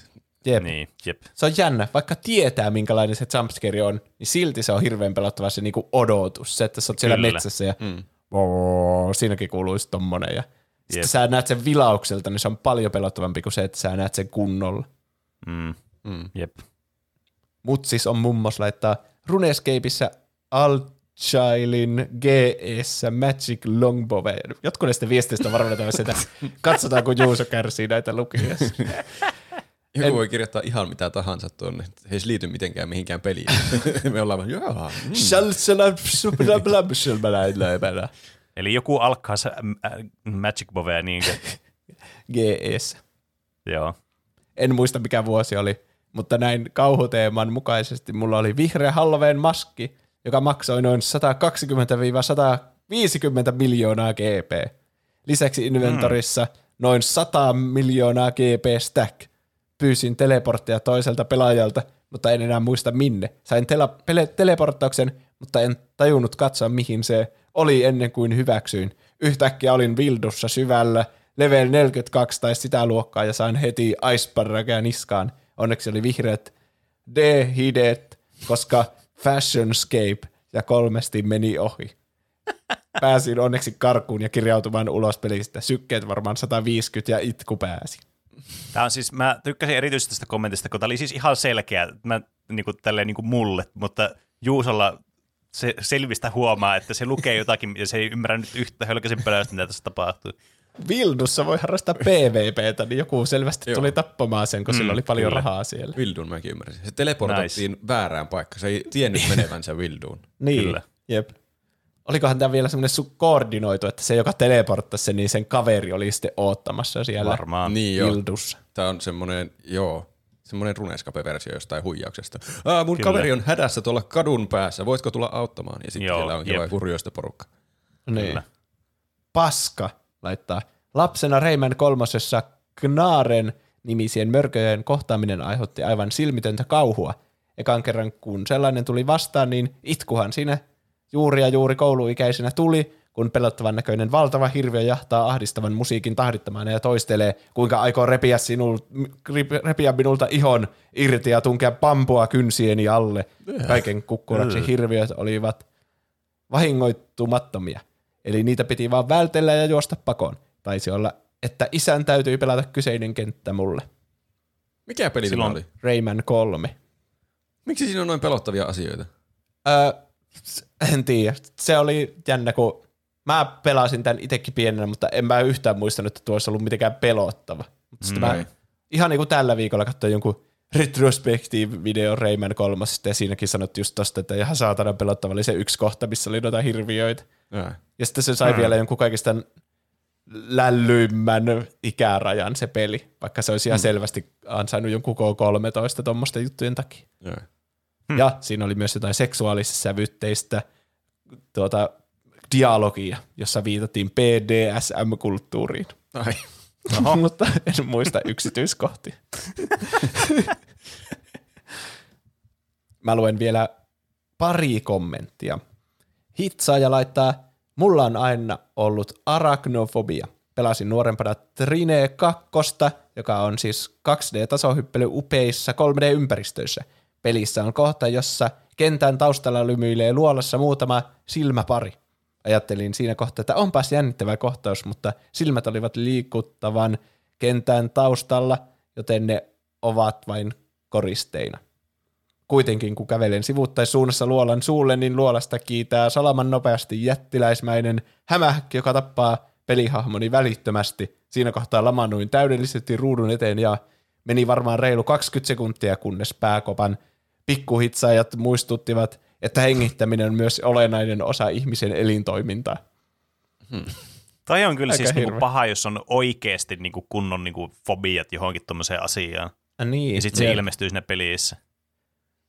Jep. Niin, jep. Se on jännä, vaikka tietää minkälainen se jumpscare on, niin silti se on hirveän pelottava se niinku odotus. Se, että sä oot siellä Kyllä. metsässä ja Mm. Oo, siinäkin kuuluisi tommonen. Ja sitten sä näet sen vilaukselta, niin se on paljon pelottavampi kuin se, että sä näet sen kunnolla. Mm. Mm. Jep. Mut siis on mummos laittaa Runescapeissa Alchailin GS Magic Longbow. Jotkut näistä viesteistä on varmaan tämmöisiä, että katsotaan kun Juuso kärsii näitä lukiessa. Joku En- voi kirjoittaa ihan mitä tahansa tuonne. Ei se liity mitenkään mihinkään peliin. Me ollaan vaan, jaa. mm. Eli joku alkaa se Magic Bovea niin kuin, GS. joo. En muista mikä vuosi oli, mutta näin kauhuteeman mukaisesti mulla oli vihreä Halloween maski, joka maksoi noin 120-150 miljoonaa GP. Lisäksi inventorissa noin 100 miljoonaa GP stack. Pyysin teleporttia toiselta pelaajalta, mutta en enää muista minne. Sain tela- pele- teleporttauksen, mutta en tajunnut katsoa mihin se oli ennen kuin hyväksyin. Yhtäkkiä olin vildussa syvällä, level 42 tai sitä luokkaa ja sain heti Icebarragia niskaan. Onneksi oli vihreät D-hidet, koska Fashionscape ja kolmesti meni ohi. Pääsin onneksi karkuun ja kirjautumaan ulos pelistä. Sykkeet varmaan 150 ja itku pääsi. Tämä on siis, mä tykkäsin erityisesti tästä kommentista, kun tämä oli siis ihan selkeä, mä, niin kuin, tälleen, niin kuin mulle, mutta Juusolla se selvistä huomaa, että se lukee jotakin ja se ei ymmärrä nyt yhtä hölkäisen pelästä, mitä tässä tapahtuu. Vildussa voi harrastaa PvPtä, niin joku selvästi Joo. tuli tappamaan sen, kun sillä Mm, oli paljon kyllä. rahaa siellä. Vildun mäkin ymmärsin. Se teleportattiin nice. väärään paikkaan. Se ei tiennyt menevänsä Vilduun. Niin, Kyllä. jep. Olikohan tämä vielä semmoinen su- koordinoitu, että se, joka teleporttasi sen, niin sen kaveri oli sitten oottamassa siellä Varmaan. Niin. Vildussa. Tämä on semmoinen, joo, semmoinen runescape-versio jostain huijauksesta. Aa, mun Kyllä. kaveri on hädässä tuolla kadun päässä, voitko tulla auttamaan? Ja sitten Joo, siellä onkin jep. vain hurjoista porukka. Niin. Kyllä. Paska laittaa. Lapsena Reiman kolmosessa Knaaren nimisien mörköjen kohtaaminen aiheutti aivan silmitöntä kauhua. Ekan kerran kun sellainen tuli vastaan, niin itkuhan siinä juuri ja juuri kouluikäisenä tuli, kun pelottavan näköinen valtava hirviö jahtaa ahdistavan musiikin tahdittamana ja toistelee, kuinka aikoo repiä, sinul, repiä minulta ihon irti ja tunkea pampua kynsieni alle. Kaiken kukkuraksi hirviöt olivat vahingoittumattomia. Eli niitä piti vaan vältellä ja juosta pakoon. Taisi olla, että isän täytyi pelata kyseinen kenttä mulle. Mikä peli Silloin- oli? Rayman 3. Miksi siinä on noin pelottavia asioita? Öö, en tiedä. Se oli jännä, kun mä pelasin tämän itsekin pienenä, mutta en mä yhtään muistanut, että tuossa ollut mitenkään pelottava. Mutta sitten mä ihan niin kuin tällä viikolla katsoin jonkun retrospektiiv-video Rayman 3, ja siinäkin sanottiin just tosta, että ihan saatana pelottava oli se yksi kohta, missä oli noita hirviöitä. Ää. Ja sitten se sai hmm. vielä jonkun kaikista lällyimmän ikärajan se peli, vaikka se olisi ihan selvästi ansainnut jonkun K13 tuommoisten juttujen takia. Joo. Hmm. Ja siinä oli myös jotain seksuaalissävytteistä tuota, dialogia, jossa viitattiin BDSM-kulttuuriin. Ai. Mutta en muista yksityiskohtia. Mä luen vielä pari kommenttia. Hitsaaja laittaa, mulla on aina ollut arachnofobia. Pelasin nuorempana Trine 2, joka on siis 2D-tasohyppely upeissa 3D-ympäristöissä. Pelissä on kohta, jossa kentän taustalla lymyilee luolassa muutama silmäpari. Ajattelin siinä kohtaa, että onpas jännittävä kohtaus, mutta silmät olivat liikuttavan kentän taustalla, joten ne ovat vain koristeina. Kuitenkin kun kävelen sivuttaissuunnassa luolan suulle, niin luolasta kiitää salaman nopeasti jättiläismäinen hämähäkki, joka tappaa pelihahmoni välittömästi. Siinä kohtaa lamaannuin täydellisesti ruudun eteen ja meni varmaan reilu 20 sekuntia, kunnes pääkopan pikkuhitsaajat muistuttivat, että hengittäminen on myös olennainen osa ihmisen elintoimintaa. Toi on kyllä Aika siis niinku paha, jos on oikeasti niinku kunnon niinku fobiat johonkin tuommoiseen asiaan. Ja, niin, Ja sitten se Jep. ilmestyy sinne pelissä.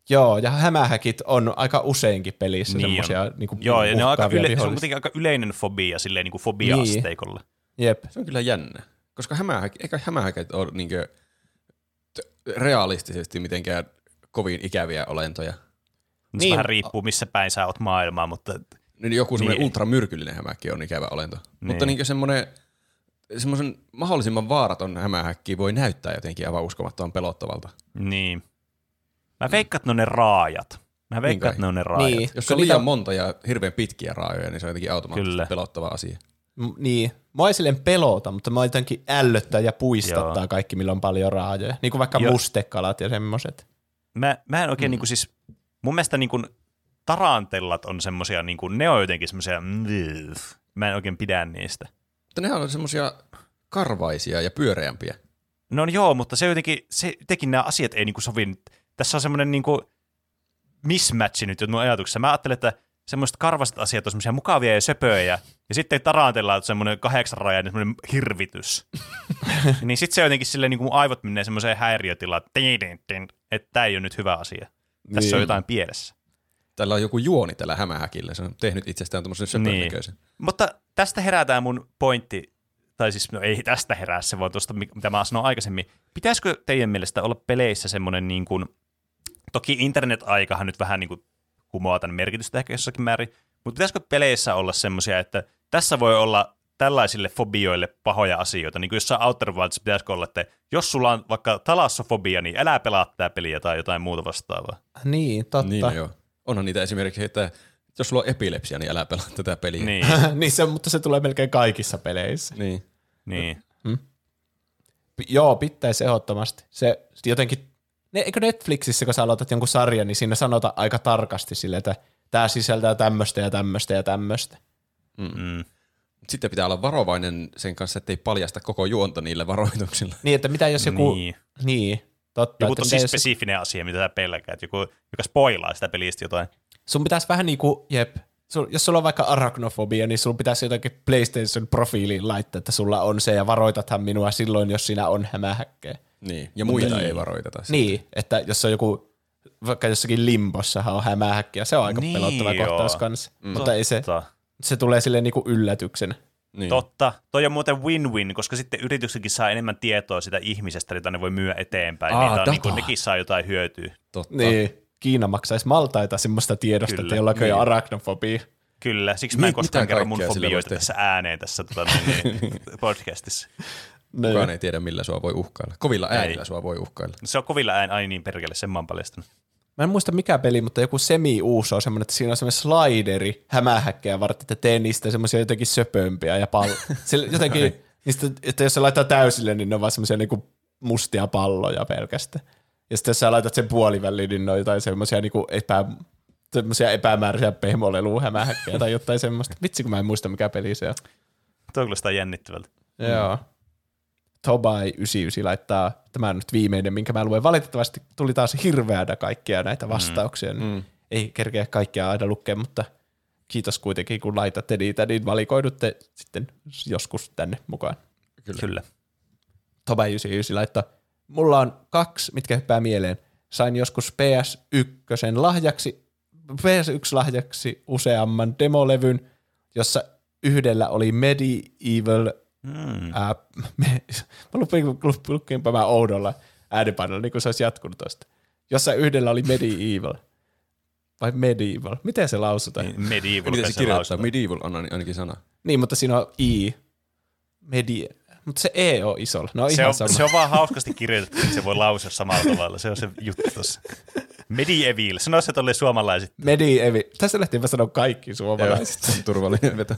Joo, ja hämähäkit on aika useinkin pelissä Niin niin semmoisia niin Joo, ja ne on aika yle, se on kuitenkin aika yleinen fobia silleen niinku fobia-asteikolla. Jep. Se on kyllä jännä. Koska hämähäk, eikä hämähäkät ole niinkö t- realistisesti mitenkään kovin ikäviä olentoja. Niin. Se Niin. vähän riippuu, missä päin sä oot maailmaa, mutta Niin joku semmoinen Niin. ultramyrkyllinen hämähäkki on ikävä olento. Niin. Mutta Niin. niinkö semmoinen semmoisen mahdollisimman vaaraton hämähäkki voi näyttää jotenkin aivan uskomattoman pelottavalta. niin. Mä veikkaan, että ne on ne raajat. Mä veikkaan, että ne on ne raajat. Niin. Jos on liian monta ja hirveän pitkiä raajoja, niin se on jotenkin automaattisesti Kyllä. pelottava asia. M- niin. Mä ei silleen pelota, mutta mä jotenkin ällöttää ja puistattaa Joo. kaikki, millä on paljon raajoja. Niin kuin vaikka Joo. mustekalat ja semmoset. Mä, mä en oikein mm. niinku siis, mun mielestä niinku tarantellat on semmosia, niinku, ne on jotenkin semmosia, mä en oikein pidä niistä. Mutta nehän on semmoisia karvaisia ja pyöreämpiä. No on joo, mutta se jotenkin, se jotenkin nämä asiat ei niinku sovi. Tässä on semmoinen niinku mismatchi nyt mun ajatuksessa. Mä ajattelen, että semmoiset karvaset asiat on semmoisia mukavia ja söpöjä, ja sitten tarantella on semmoinen kahdeksan rajan semmoinen hirvitys. niin sitten se jotenkin silleen, niin kuin mun aivot menee semmoiseen häiriötilaan, että tämä ei ole nyt hyvä asia. Tässä Niin. on jotain pielessä. Tällä on joku juoni tällä hämähäkillä. Se on tehnyt itsestään tämmöisen söpön Niin. Mutta tästä herätään mun pointti, tai siis no ei tästä herää se, vaan tuosta, mi- mitä mä sanoin aikaisemmin. Pitäisikö teidän mielestä olla peleissä semmoinen niin kuin, toki internet-aikahan nyt vähän niin kuin kumoaa tämän merkitystä ehkä jossakin määrin, mutta pitäisikö peleissä olla semmoisia, että tässä voi olla tällaisille fobioille pahoja asioita, niin kuin jossain Outer Wilds pitäisikö olla, että jos sulla on vaikka talassofobia, niin älä pelaa tätä peliä tai jotain muuta vastaavaa. Niin, totta. Niin no joo. Onhan niitä esimerkiksi, että jos sulla on epilepsia, niin älä pelaa tätä peliä. Niin, niin se, mutta se tulee melkein kaikissa peleissä. niin. niin. P- joo, pitäisi ehdottomasti. Se jotenkin, ne, eikö Netflixissä, kun sä aloitat jonkun sarjan, niin siinä sanotaan aika tarkasti sille, että tämä sisältää tämmöistä ja tämmöistä ja tämmöistä. Mm. Sitten pitää olla varovainen sen kanssa, ettei paljasta koko juonta niillä varoituksilla. Niin, että mitä jos joku... Niin. Niin, totta. Joku tosi jos- spesifinen asia, mitä sä pelkäät, joku, joka spoilaa sitä pelistä jotain. sun pitäisi vähän niin kuin, jep, sul, jos sulla on vaikka arachnofobia, niin sun pitäisi jotakin PlayStation-profiiliin laittaa, että sulla on se, ja varoitathan minua silloin, jos siinä on hämähäkkejä. Niin. Ja muita niin. ei varoiteta. Niin, että jos on joku, vaikka jossakin limbossahan on hämähäkkiä, se on aika Niin, pelottava joo. kohtaus kanssa. Mm. Mutta ei se. Se tulee silleen niin kuin yllätyksenä. Niin. Totta. Toi on muuten win-win, koska sitten yrityksetkin saa enemmän tietoa sitä ihmisestä, jota ne voi myyä eteenpäin. Aa, Niitä on, dataa. niin kuin, nekin saa jotain hyötyä. Totta. Niin, Kiina maksaisi maltaita semmoista tiedosta, Kyllä, että jollakin on niin. arachnofobia. Kyllä, siksi mä en koskaan kerro mun fobioita tässä ääneen tässä tota, niin, niin, podcastissa. Kukaan ei tiedä, millä sua voi uhkailla. Kovilla Ei. äänillä sua voi uhkailla. Se on kovilla ään, ai niin perkele, sen mä oon paljastanut. Mä en muista mikä peli, mutta joku semi-uuso on semmoinen, että siinä on semmoinen slideri hämähäkkejä varten, että tee niistä semmoisia jotenkin söpömpiä ja pal... Sillä jotenkin, niistä, että jos se laittaa täysille, niin ne on vaan semmoisia niinku mustia palloja pelkästään. Ja sitten jos sä laitat sen puoliväliin, niin ne on jotain semmoisia niinku epä, semmoisia epämääräisiä pehmoleluhämähäkkejä tai jotain semmoista. Vitsi, kun mä en muista, mikä peli se on. Tuo kuulostaa jännittävältä. Mm. Tobai 99 laittaa, tämä on nyt viimeinen, minkä mä luen. Valitettavasti tuli taas hirveänä kaikkia näitä vastauksia. Mm. Mm. Ei kerkeä kaikkia aina lukea, mutta kiitos kuitenkin, kun laitatte niitä, niin valikoidutte sitten joskus tänne mukaan. Kyllä. Kyllä. Tobai 99 laittaa, mulla on kaksi, mitkä hyppää mieleen. Sain joskus PS1 lahjaksi, PS1-lahjaksi useamman demolevyn, jossa yhdellä oli Medieval Mm. Ää, me, mä lukin mä oudolla äänipainolla, niin kuin se olisi jatkunut tosta. Jossa yhdellä oli Medieval. Vai Medieval? Miten se lausutaan? Niin, medieval. Miten se kirjoittaa? Medieval on ainakin sana. Niin, mutta siinä on I. Medi. Mutta se E on isolla. No, se, ihan on, sama. se on vaan hauskasti kirjoitettu, että se voi lausua samalla tavalla. Se on se juttu tuossa. Medieval. Sano se tuolle suomalaiset. Medieval. Tässä lähtien mä sanon kaikki suomalaiset. Turvallinen veto.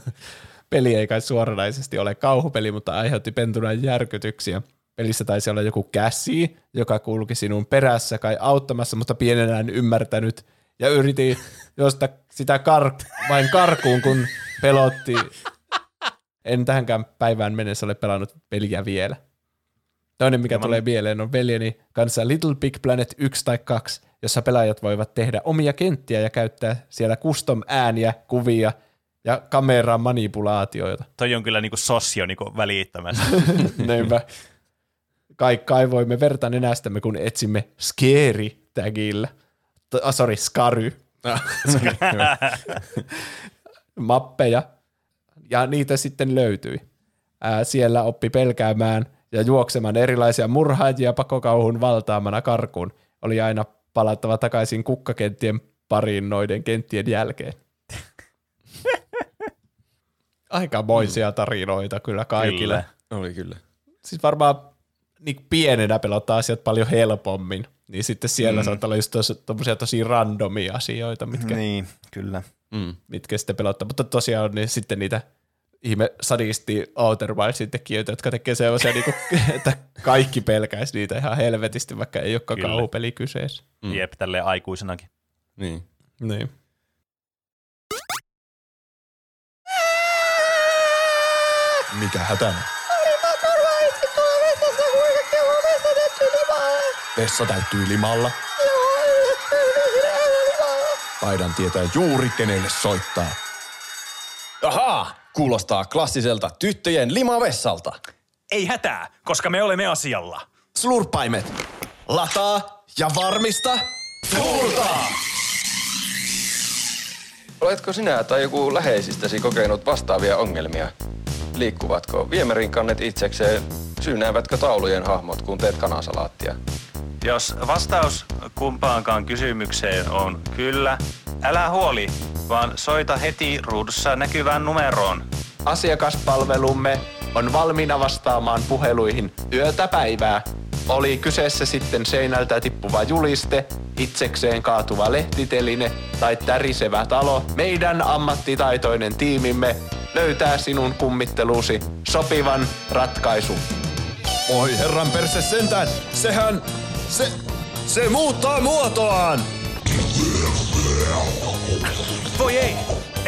Peli ei kai suoranaisesti ole kauhupeli, mutta aiheutti pentunan järkytyksiä. Pelissä taisi olla joku käsi, joka kulki sinun perässä kai auttamassa, mutta pienenä en ymmärtänyt. Ja yritin josta sitä kar- vain karkuun, kun pelotti. En tähänkään päivään mennessä ole pelannut peliä vielä. Toinen, mikä Ja mä- tulee mieleen, on veljeni kanssa Little Big Planet 1 tai 2, jossa pelaajat voivat tehdä omia kenttiä ja käyttää siellä custom ääniä, kuvia ja kameran manipulaatioita. Toi on kyllä niinku sosio niinku välittämässä. Näinpä. Kai kaivoimme verta nenästämme, kun etsimme Scary-tagillä. T- ah, sorry, Scary. Mappeja. Ja niitä sitten löytyi. Ää, siellä oppi pelkäämään ja juoksemaan erilaisia murhaajia pakokauhun valtaamana karkuun. Oli aina palattava takaisin kukkakenttien pariin noiden kenttien jälkeen. Aikamoisia tarinoita kyllä kaikille. Kyllä. Oli kyllä. siis varmaan niin pienenä pelottaa asiat paljon helpommin. Niin sitten siellä mm. saattaa olla just tos, tommosia tosi randomia asioita, mitkä, mm. niin, kyllä. Mm. mitkä sitten pelottaa. Mutta tosiaan on niin sitten niitä ihme sadisti Outer Wildsin tekijöitä, jotka tekee sellaisia, niinku, että kaikki pelkäisi niitä ihan helvetisti, vaikka ei olekaan Kyllä. kauhupeli kyseessä. Mm. Jep, tälleen aikuisenakin. Niin. Niin. Mikä hätänä? Vessa täyttyy limalla. Taidan tietää juuri kenelle soittaa. Ahaa, kuulostaa klassiselta tyttöjen limavessalta. Ei hätää, koska me olemme asialla. Slurppaimet. Lataa ja varmista. Tuultaa! Oletko sinä tai joku läheisistäsi kokenut vastaavia ongelmia? Liikkuvatko viemärin kannet itsekseen? Syynäävätkö taulujen hahmot, kun teet kanasalaattia? Jos vastaus kumpaankaan kysymykseen on kyllä, älä huoli, vaan soita heti ruudussa näkyvään numeroon. Asiakaspalvelumme on valmiina vastaamaan puheluihin yötä päivää. Oli kyseessä sitten seinältä tippuva juliste, itsekseen kaatuva lehtiteline tai tärisevä talo, meidän ammattitaitoinen tiimimme löytää sinun kummitteluusi sopivan ratkaisun. Oi herran perse sentään, sehän, se, se muuttaa muotoaan! Voi ei!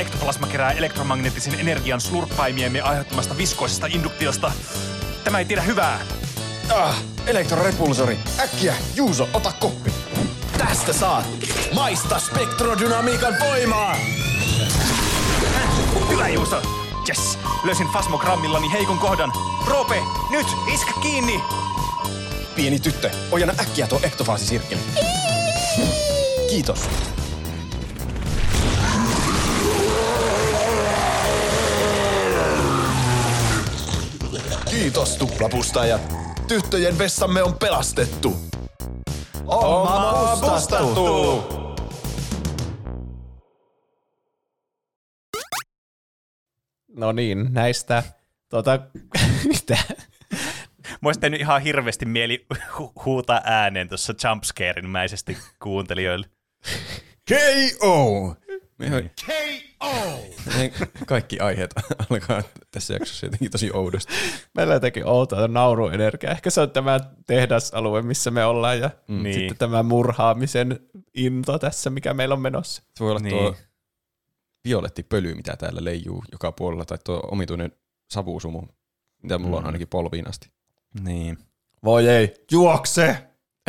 Ektoplasma kerää elektromagneettisen energian slurppaimiemme aiheuttamasta viskoisesta induktiosta. Tämä ei tiedä hyvää. Ah, elektrorepulsori. Äkkiä, Juuso, ota koppi. Tästä saat maista spektrodynamiikan voimaa! Hyvä Juuso! Yes! Löysin fasmogrammillani heikon kohdan. Roope, nyt! Iskä kiinni! Pieni tyttö, ojenna äkkiä tuo ektofaasisirkkeli. Kiitos. Kiitos tuplapustajat. Tyttöjen vessamme on pelastettu. Oma pustattu! No niin, näistä, tota, mitä? Mä olisi tehnyt ihan hirveästi mieli hu- huutaa ääneen tuossa jumpscarein-mäisesti kuuntelijoille. K.O. Niin. K.O. Ne kaikki aiheet alkaa tässä jaksossa jotenkin tosi oudosti. Meillä on jotenkin outoa nauruenergia. Ehkä se on tämä tehdasalue, missä me ollaan, ja mm. Niin. sitten tämä murhaamisen into tässä, mikä meillä on menossa. Se voi olla Niin. tuo violetti pöly, mitä täällä leijuu joka puolella, tai tuo omituinen savusumu, mitä mulla on Mm. ainakin polviin asti. Niin. Voi ei, juokse!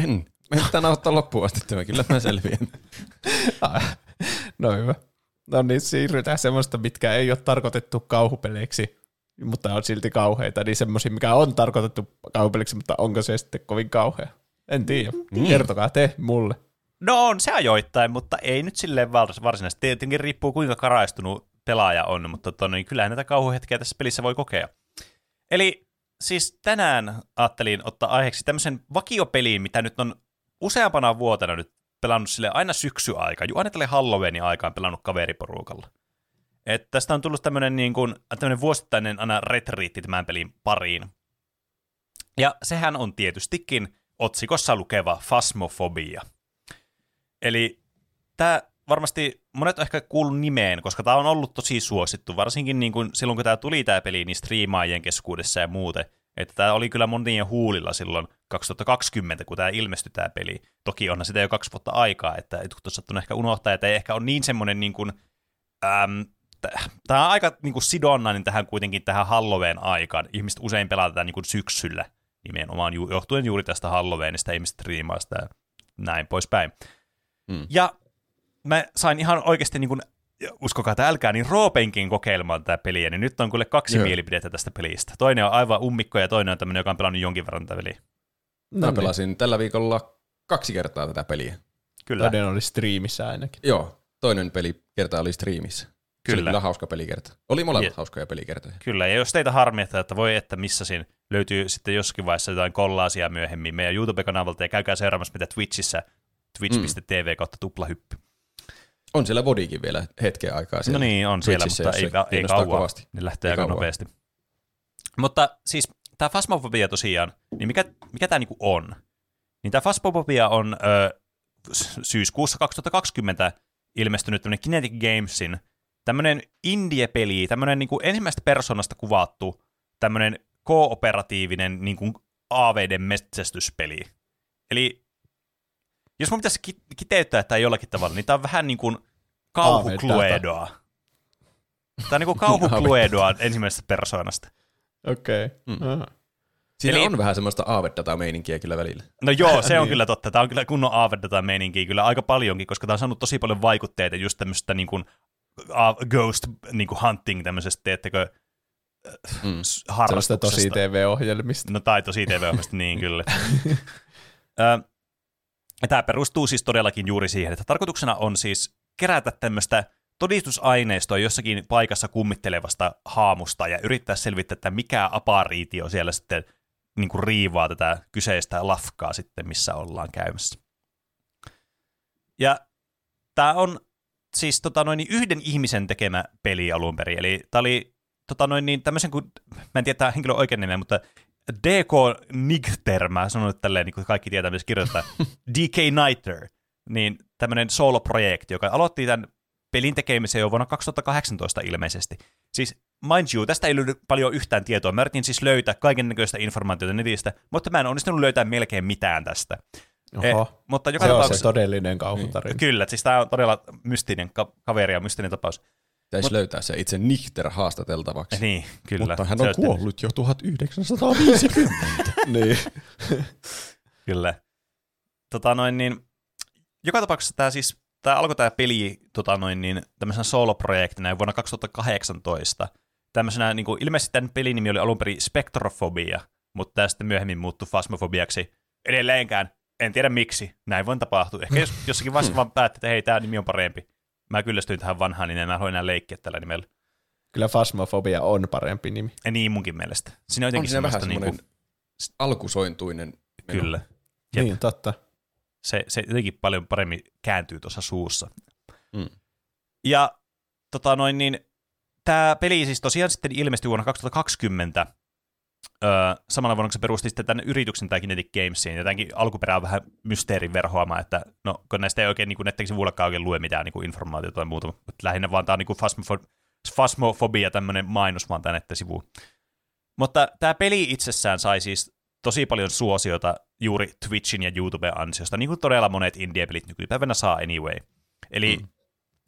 En. Me pitää ottaa loppuun asti tämä, kyllä mä selviän. No hyvä. No niin, siirrytään semmoista, mitkä ei ole tarkoitettu kauhupeleiksi, mutta on silti kauheita, niin semmoisia, mikä on tarkoitettu kauhupeleiksi, mutta onko se sitten kovin kauhea? En tiedä. Mm. Kertokaa te mulle. No on se ajoittain, mutta ei nyt silleen vars- varsinaisesti. Tietenkin riippuu kuinka karaistunut pelaaja on, mutta tota, niin kyllähän näitä kauhuhetkiä tässä pelissä voi kokea. Eli siis tänään ajattelin ottaa aiheeksi tämmöisen vakiopeliin, mitä nyt on useampana vuotena nyt pelannut sille aina syksyaika, ju aina tälle Halloweenin aikaan pelannut kaveriporukalla. Et tästä on tullut tämmöinen niin kuin, tämmöinen vuosittainen aina retriitti tämän pelin pariin. Ja sehän on tietystikin otsikossa lukeva Fasmofobia. Eli tämä varmasti monet on ehkä kuullut nimeen, koska tämä on ollut tosi suosittu, varsinkin niin kuin silloin kun tämä tuli tämä peli, niin striimaajien keskuudessa ja muuten. Että tämä oli kyllä monien huulilla silloin 2020, kun tämä ilmestyi tämä peli. Toki onhan sitä jo kaksi vuotta aikaa, että et tuossa sattunut ehkä unohtaa, että ei ehkä ole niin semmoinen niin kuin, äm, Tämä on aika niin kuin sidonnainen tähän kuitenkin tähän Halloween aikaan. Ihmiset usein tätä niin kuin syksyllä nimenomaan johtuen juuri tästä Halloweenista, ihmiset striimaista ja näin poispäin. Mm. Ja mä sain ihan oikeasti, niin kuin, uskokaa tai älkää, niin Roopenkin kokeilemaan tätä peliä, niin nyt on kyllä kaksi Joo. mielipidettä tästä pelistä. Toinen on aivan ummikko ja toinen on tämmöinen, joka on pelannut jonkin verran tätä peliä. Mä niin. pelasin tällä viikolla kaksi kertaa tätä peliä. Kyllä, Toinen oli striimissä ainakin. Joo, toinen peli kerta oli striimissä. Se oli Kyllä. kyllä hauska pelikerta. Oli molemmat Je- hauskoja pelikertoja. kyllä. Ja jos teitä harmi, että, voi että missä siinä löytyy sitten jossakin vaiheessa jotain kollaasia myöhemmin meidän YouTube-kanavalta ja käykää seuraamassa mitä Twitchissä, twitch.tv kautta tuplahyppy. On siellä Vodikin vielä hetken aikaa. No siellä niin, on siellä, Twitchissä, mutta ei, ei kiinnostaa kauan. kovasti. Ne lähtee Ei aika kauan. nopeasti. Mutta siis tämä Phasmophobia tosiaan, niin mikä, mikä tämä niinku on? Niin tämä Phasmophobia on ö, syyskuussa 2020 ilmestynyt tämmöinen Kinetic Gamesin tämmöinen indie-peli, tämmöinen niinku ensimmäistä persoonasta kuvattu tämmöinen kooperatiivinen niinku AVDn metsästyspeli. Eli jos mun pitäisi ki- kiteyttää tämä jollakin tavalla, niin tämä on vähän niin kuin kauhukluedoa. Tämä on niin kuin kauhukluedoa ensimmäisestä persoonasta. Okei. Okay. Mm. Mm. Siinä Eli- on vähän semmoista aavedata-meininkiä kyllä välillä. No joo, se on Niin. kyllä totta. Tämä on kyllä kunnon aavedata meininkiä kyllä aika paljonkin, koska tämä on saanut tosi paljon vaikutteita just tämmöistä niin kuin, uh, ghost niin kuin hunting tämmöisestä, teettekö, Mm. s- Sellaista harrastuksesta. tosi TV-ohjelmista. No tai tosi tv niin kyllä. Ö, Tämä perustuu siis todellakin juuri siihen, että tarkoituksena on siis kerätä tämmöistä todistusaineistoa jossakin paikassa kummittelevasta haamusta ja yrittää selvittää, että mikä apariitio siellä sitten niin kuin riivaa tätä kyseistä lafkaa sitten, missä ollaan käymässä. Ja tämä on siis tota noin, yhden ihmisen tekemä peli alun perin, eli tämä oli tota noin, niin tämmöisen kuin, mä en tiedä tämä henkilön oikein nimeä, mutta DK Nigter, mä sanon nyt tälleen, niin kuin kaikki tietää, missä kirjoittaa, DK Nighter, niin tämmöinen solo-projekti, joka aloitti tämän pelin tekemisen jo vuonna 2018 ilmeisesti. Siis mind you, tästä ei löydy paljon yhtään tietoa. Mä yritin siis löytää kaiken näköistä informaatiota netistä, mutta mä en onnistunut löytää melkein mitään tästä. Oho. Eh, mutta joka se on se tapauksessa, todellinen kauhutarina. kyllä, siis tämä on todella mystinen ka- kaveri ja mystinen tapaus. Pitäisi Mut- löytää se itse Nichter haastateltavaksi. Niin, kyllä. Mutta hän on kuollut jo 1950. niin. Kyllä. Tota noin niin, joka tapauksessa tämä siis, tämä alkoi tämä peli tota noin niin, tämmöisenä solo-projektina vuonna 2018. Tämmöisenä, niin kuin, ilmeisesti tämän pelin nimi oli alun perin Spectrophobia, mutta tämä sitten myöhemmin muuttui Phasmophobiaksi. Edelleenkään, en tiedä miksi, näin voi tapahtua. Ehkä jos, jossakin vaiheessa vaan päätti, että hei, tämä nimi on parempi. Mä kyllästyin tähän vanhaan, niin en halua enää leikkiä tällä nimellä. Kyllä Fasmofobia on parempi nimi. Ja niin munkin mielestä. Siinä on on jotenkin siinä vähän niin alkusointuinen kuin, kyllä. Jep. Niin, totta. se, se jotenkin paljon paremmin kääntyy tuossa suussa. Mm. Ja tota noin, niin, tämä peli siis tosiaan sitten ilmestyi vuonna 2020, öö, samalla vuonna kun se perusti sitten tämän yrityksen, tämä Kinetic Gamesiin, ja tämänkin alkuperä on vähän mysteerin verhoama, että no, kun näistä ei oikein niin kuin, nettekin sivuillakaan oikein lue mitään niin kuin informaatiota tai muuta, mutta lähinnä vaan tämä on niin kuin Phasmopho- Phasmophobia tämmöinen mainos vaan tänne sivuun. Mutta tämä peli itsessään sai siis tosi paljon suosiota juuri Twitchin ja YouTuben ansiosta, niin kuin todella monet indie-pelit nykypäivänä saa anyway. Eli mm.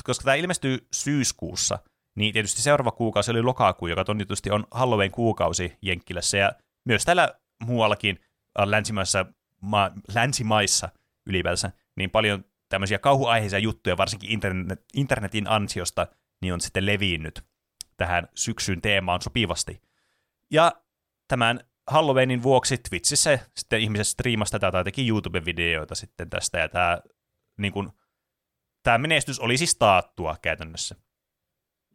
koska tämä ilmestyy syyskuussa, niin tietysti seuraava kuukausi oli lokakuu, joka tonnitusti on Halloween kuukausi Jenkkilässä, ja myös täällä muuallakin äh, länsimaissa, ma, länsimaissa ylipäänsä, niin paljon tämmöisiä kauhuaiheisia juttuja, varsinkin internet, internetin ansiosta, niin on sitten levinnyt tähän syksyn teemaan sopivasti. Ja tämän Halloweenin vuoksi Twitchissä sitten ihmiset striimasi tätä tai teki YouTube-videoita sitten tästä, ja tämä, niin kuin, tämä menestys oli siis taattua käytännössä.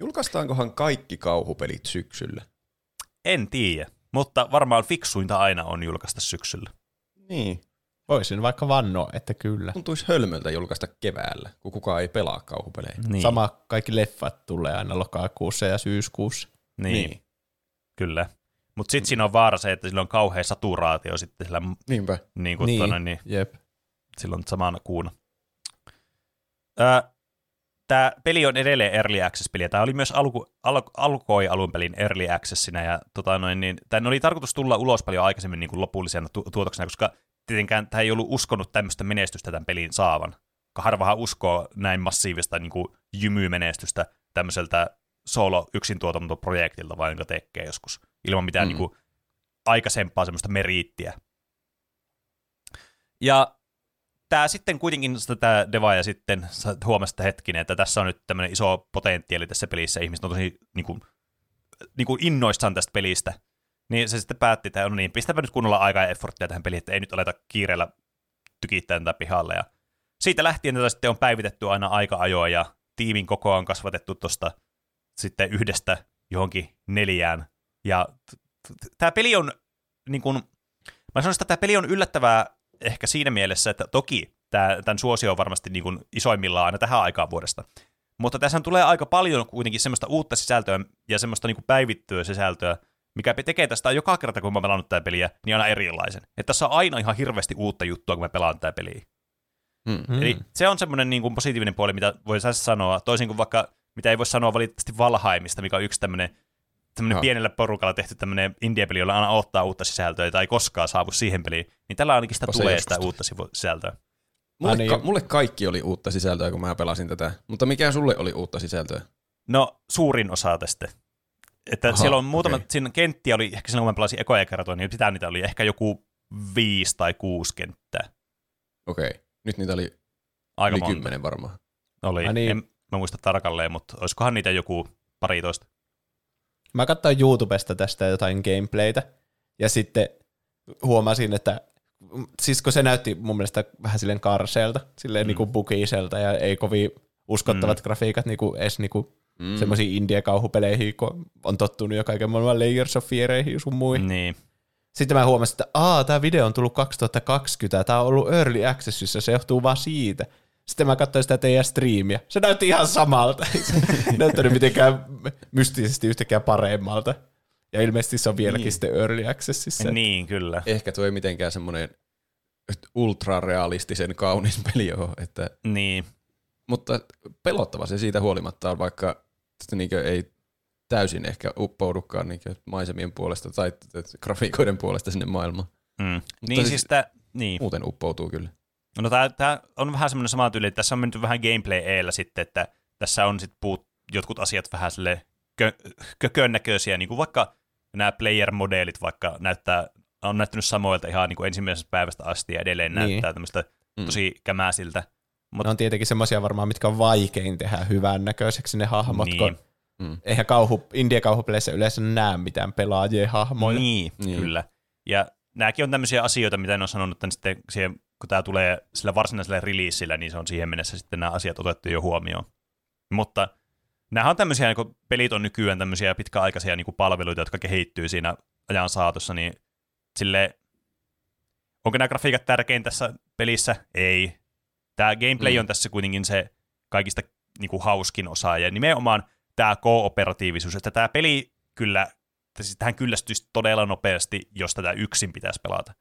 Julkaistaankohan kaikki kauhupelit syksyllä? En tiedä, mutta varmaan fiksuinta aina on julkaista syksyllä. Niin. Voisin vaikka vannoa, että kyllä. Tuntuisi hölmöltä julkaista keväällä, kun kukaan ei pelaa kauhupelejä. Niin. Sama kaikki leffat tulee aina lokakuussa ja syyskuussa. Niin, niin. kyllä. Mutta sitten siinä on vaara se, että sillä on kauhea saturaatio sitten sillä, Niinpä. niin kuin Niin, tuonne, niin jep. silloin samana kuuna. Tämä peli on edelleen Early Access-peli, tämä oli myös alku, al, alkoi alun pelin Early Accessina, ja tota noin, niin, tämän oli tarkoitus tulla ulos paljon aikaisemmin niin kuin lopullisena tu- tuotoksena, koska tietenkään tämä ei ollut uskonut tämmöistä menestystä tämän pelin saavan. Harvahan uskoo näin massiivista niin kuin jymymenestystä tämmöiseltä solo yksin tuotantoprojektilta, vaan jonka tekee joskus, ilman mitään mm. niin kuin, aikaisempaa semmoista meriittiä. Ja tämä sitten kuitenkin tämä Devaja sitten huomasi että hetkinen, että tässä on nyt tämmöinen iso potentiaali tässä pelissä, ihmiset on tosi niin kuin, niin kuin innoissaan tästä pelistä, niin se sitten päätti, että no niin, pistäpä nyt kunnolla aikaa ja efforttia tähän peliin, että ei nyt aleta kiireellä tykittää tätä pihalle. Ja siitä lähtien tätä sitten on päivitetty aina aika ajoa ja tiimin kokoa on kasvatettu tuosta sitten yhdestä johonkin neljään. Ja tämä peli on, niin kuin, mä sanoisin, että tämä peli on yllättävää ehkä siinä mielessä, että toki tää, tämän suosio on varmasti niin kuin isoimmillaan aina tähän aikaan vuodesta. Mutta tässä tulee aika paljon kuitenkin semmoista uutta sisältöä ja semmoista niin kuin päivittyä sisältöä, mikä tekee tästä joka kerta, kun mä oon pelannut tätä peliä, niin aina erilaisen. Että tässä on aina ihan hirveästi uutta juttua, kun mä pelaan tätä peliä. Mm. Mm. Eli se on semmoinen niin kuin positiivinen puoli, mitä voi tässä sanoa, toisin kuin vaikka, mitä ei voi sanoa valitettavasti Valhaimista, mikä on yksi tämmöinen tämmöinen Aha. pienellä porukalla tehty tämmöinen indie-peli, jolla aina ottaa uutta sisältöä tai ei koskaan saavu siihen peliin, niin tällä ainakin sitä Onpa se tulee joskus sitä uutta sivu- sisältöä. Mulle, niin. ka- mulle kaikki oli uutta sisältöä, kun mä pelasin tätä. Mutta mikä sulle oli uutta sisältöä? No, suurin osa tästä. Että Aha, siellä on muutama, okei. siinä kenttiä oli, ehkä silloin kun mä pelasin ekoja kertoa, niin sitä niitä oli ehkä joku viisi tai kuusi kenttää. Okei. Nyt niitä oli Aika yli monta. kymmenen varmaan. Oli. Ai niin. En mä muista tarkalleen, mutta olisikohan niitä joku paritoista. Mä katsoin YouTubesta tästä jotain gameplaytä, ja sitten huomasin, että siis kun se näytti mun mielestä vähän silleen karseelta, silleen mm. niinku bukiselta, ja ei kovin uskottavat mm. grafiikat niinku edes niinku mm. semmoisiin indie-kauhupeleihin, kun on tottunut jo kaiken maailman Layers of Feareihin sun muihin. Niin. Sitten mä huomasin, että aa, tämä video on tullut 2020, tämä on ollut Early Accessissa, se johtuu vaan siitä. Sitten mä katsoin sitä teidän striimiä. Se näytti ihan samalta. Ei näyttänyt mitenkään mystisesti yhtäkään paremmalta. Ja ilmeisesti se on vieläkin niin. sitten Early Accessissa. Niin, kyllä. Ehkä tuo ei mitenkään semmoinen ultrarealistisen kaunis peli ole, että, Niin. mutta pelottava se siitä huolimatta on, vaikka että niinkö ei täysin ehkä uppoudukaan niinkö maisemien puolesta tai grafiikoiden puolesta sinne maailmaan. Mm. Niin siis- siis tää, niin. Muuten uppoutuu kyllä. No tää, tää on vähän semmoinen sama tyyli, että tässä on menty vähän gameplay eellä sitten, että tässä on sitten puut jotkut asiat vähän sille kö, kökön näköisiä, niin kuin vaikka nämä player-modeelit vaikka näyttää, on näyttänyt samoilta ihan niin kuin ensimmäisestä päivästä asti ja edelleen Niin. näyttää tämmöistä Mm. tosi kämäsiltä. Mut, Ne on tietenkin semmoisia varmaan, mitkä on vaikein tehdä hyvän näköiseksi ne hahmot, niin. Kun Mm. eihän kauhu, indie-kauhupeleissä yleensä näe mitään pelaajien hahmoja. Niin, Niin. kyllä. Ja nämäkin on tämmöisiä asioita, mitä ne on sanonut, että sitten siihen, kun tämä tulee sillä varsinaisella releasillä, niin se on siihen mennessä sitten nämä asiat otettu jo huomioon. Mutta nämä on tämmöisiä, kun pelit on nykyään tämmöisiä pitkäaikaisia niin kuin palveluita, jotka kehittyy siinä ajan saatossa, niin sille onko nämä grafiikat tärkein tässä pelissä? Ei. Tämä gameplay Mm. on tässä kuitenkin se kaikista niin kuin hauskin osa, ja nimenomaan tämä kooperatiivisuus, että tämä peli kyllä, siis tähän kyllästyisi todella nopeasti, jos tätä yksin pitäisi pelata.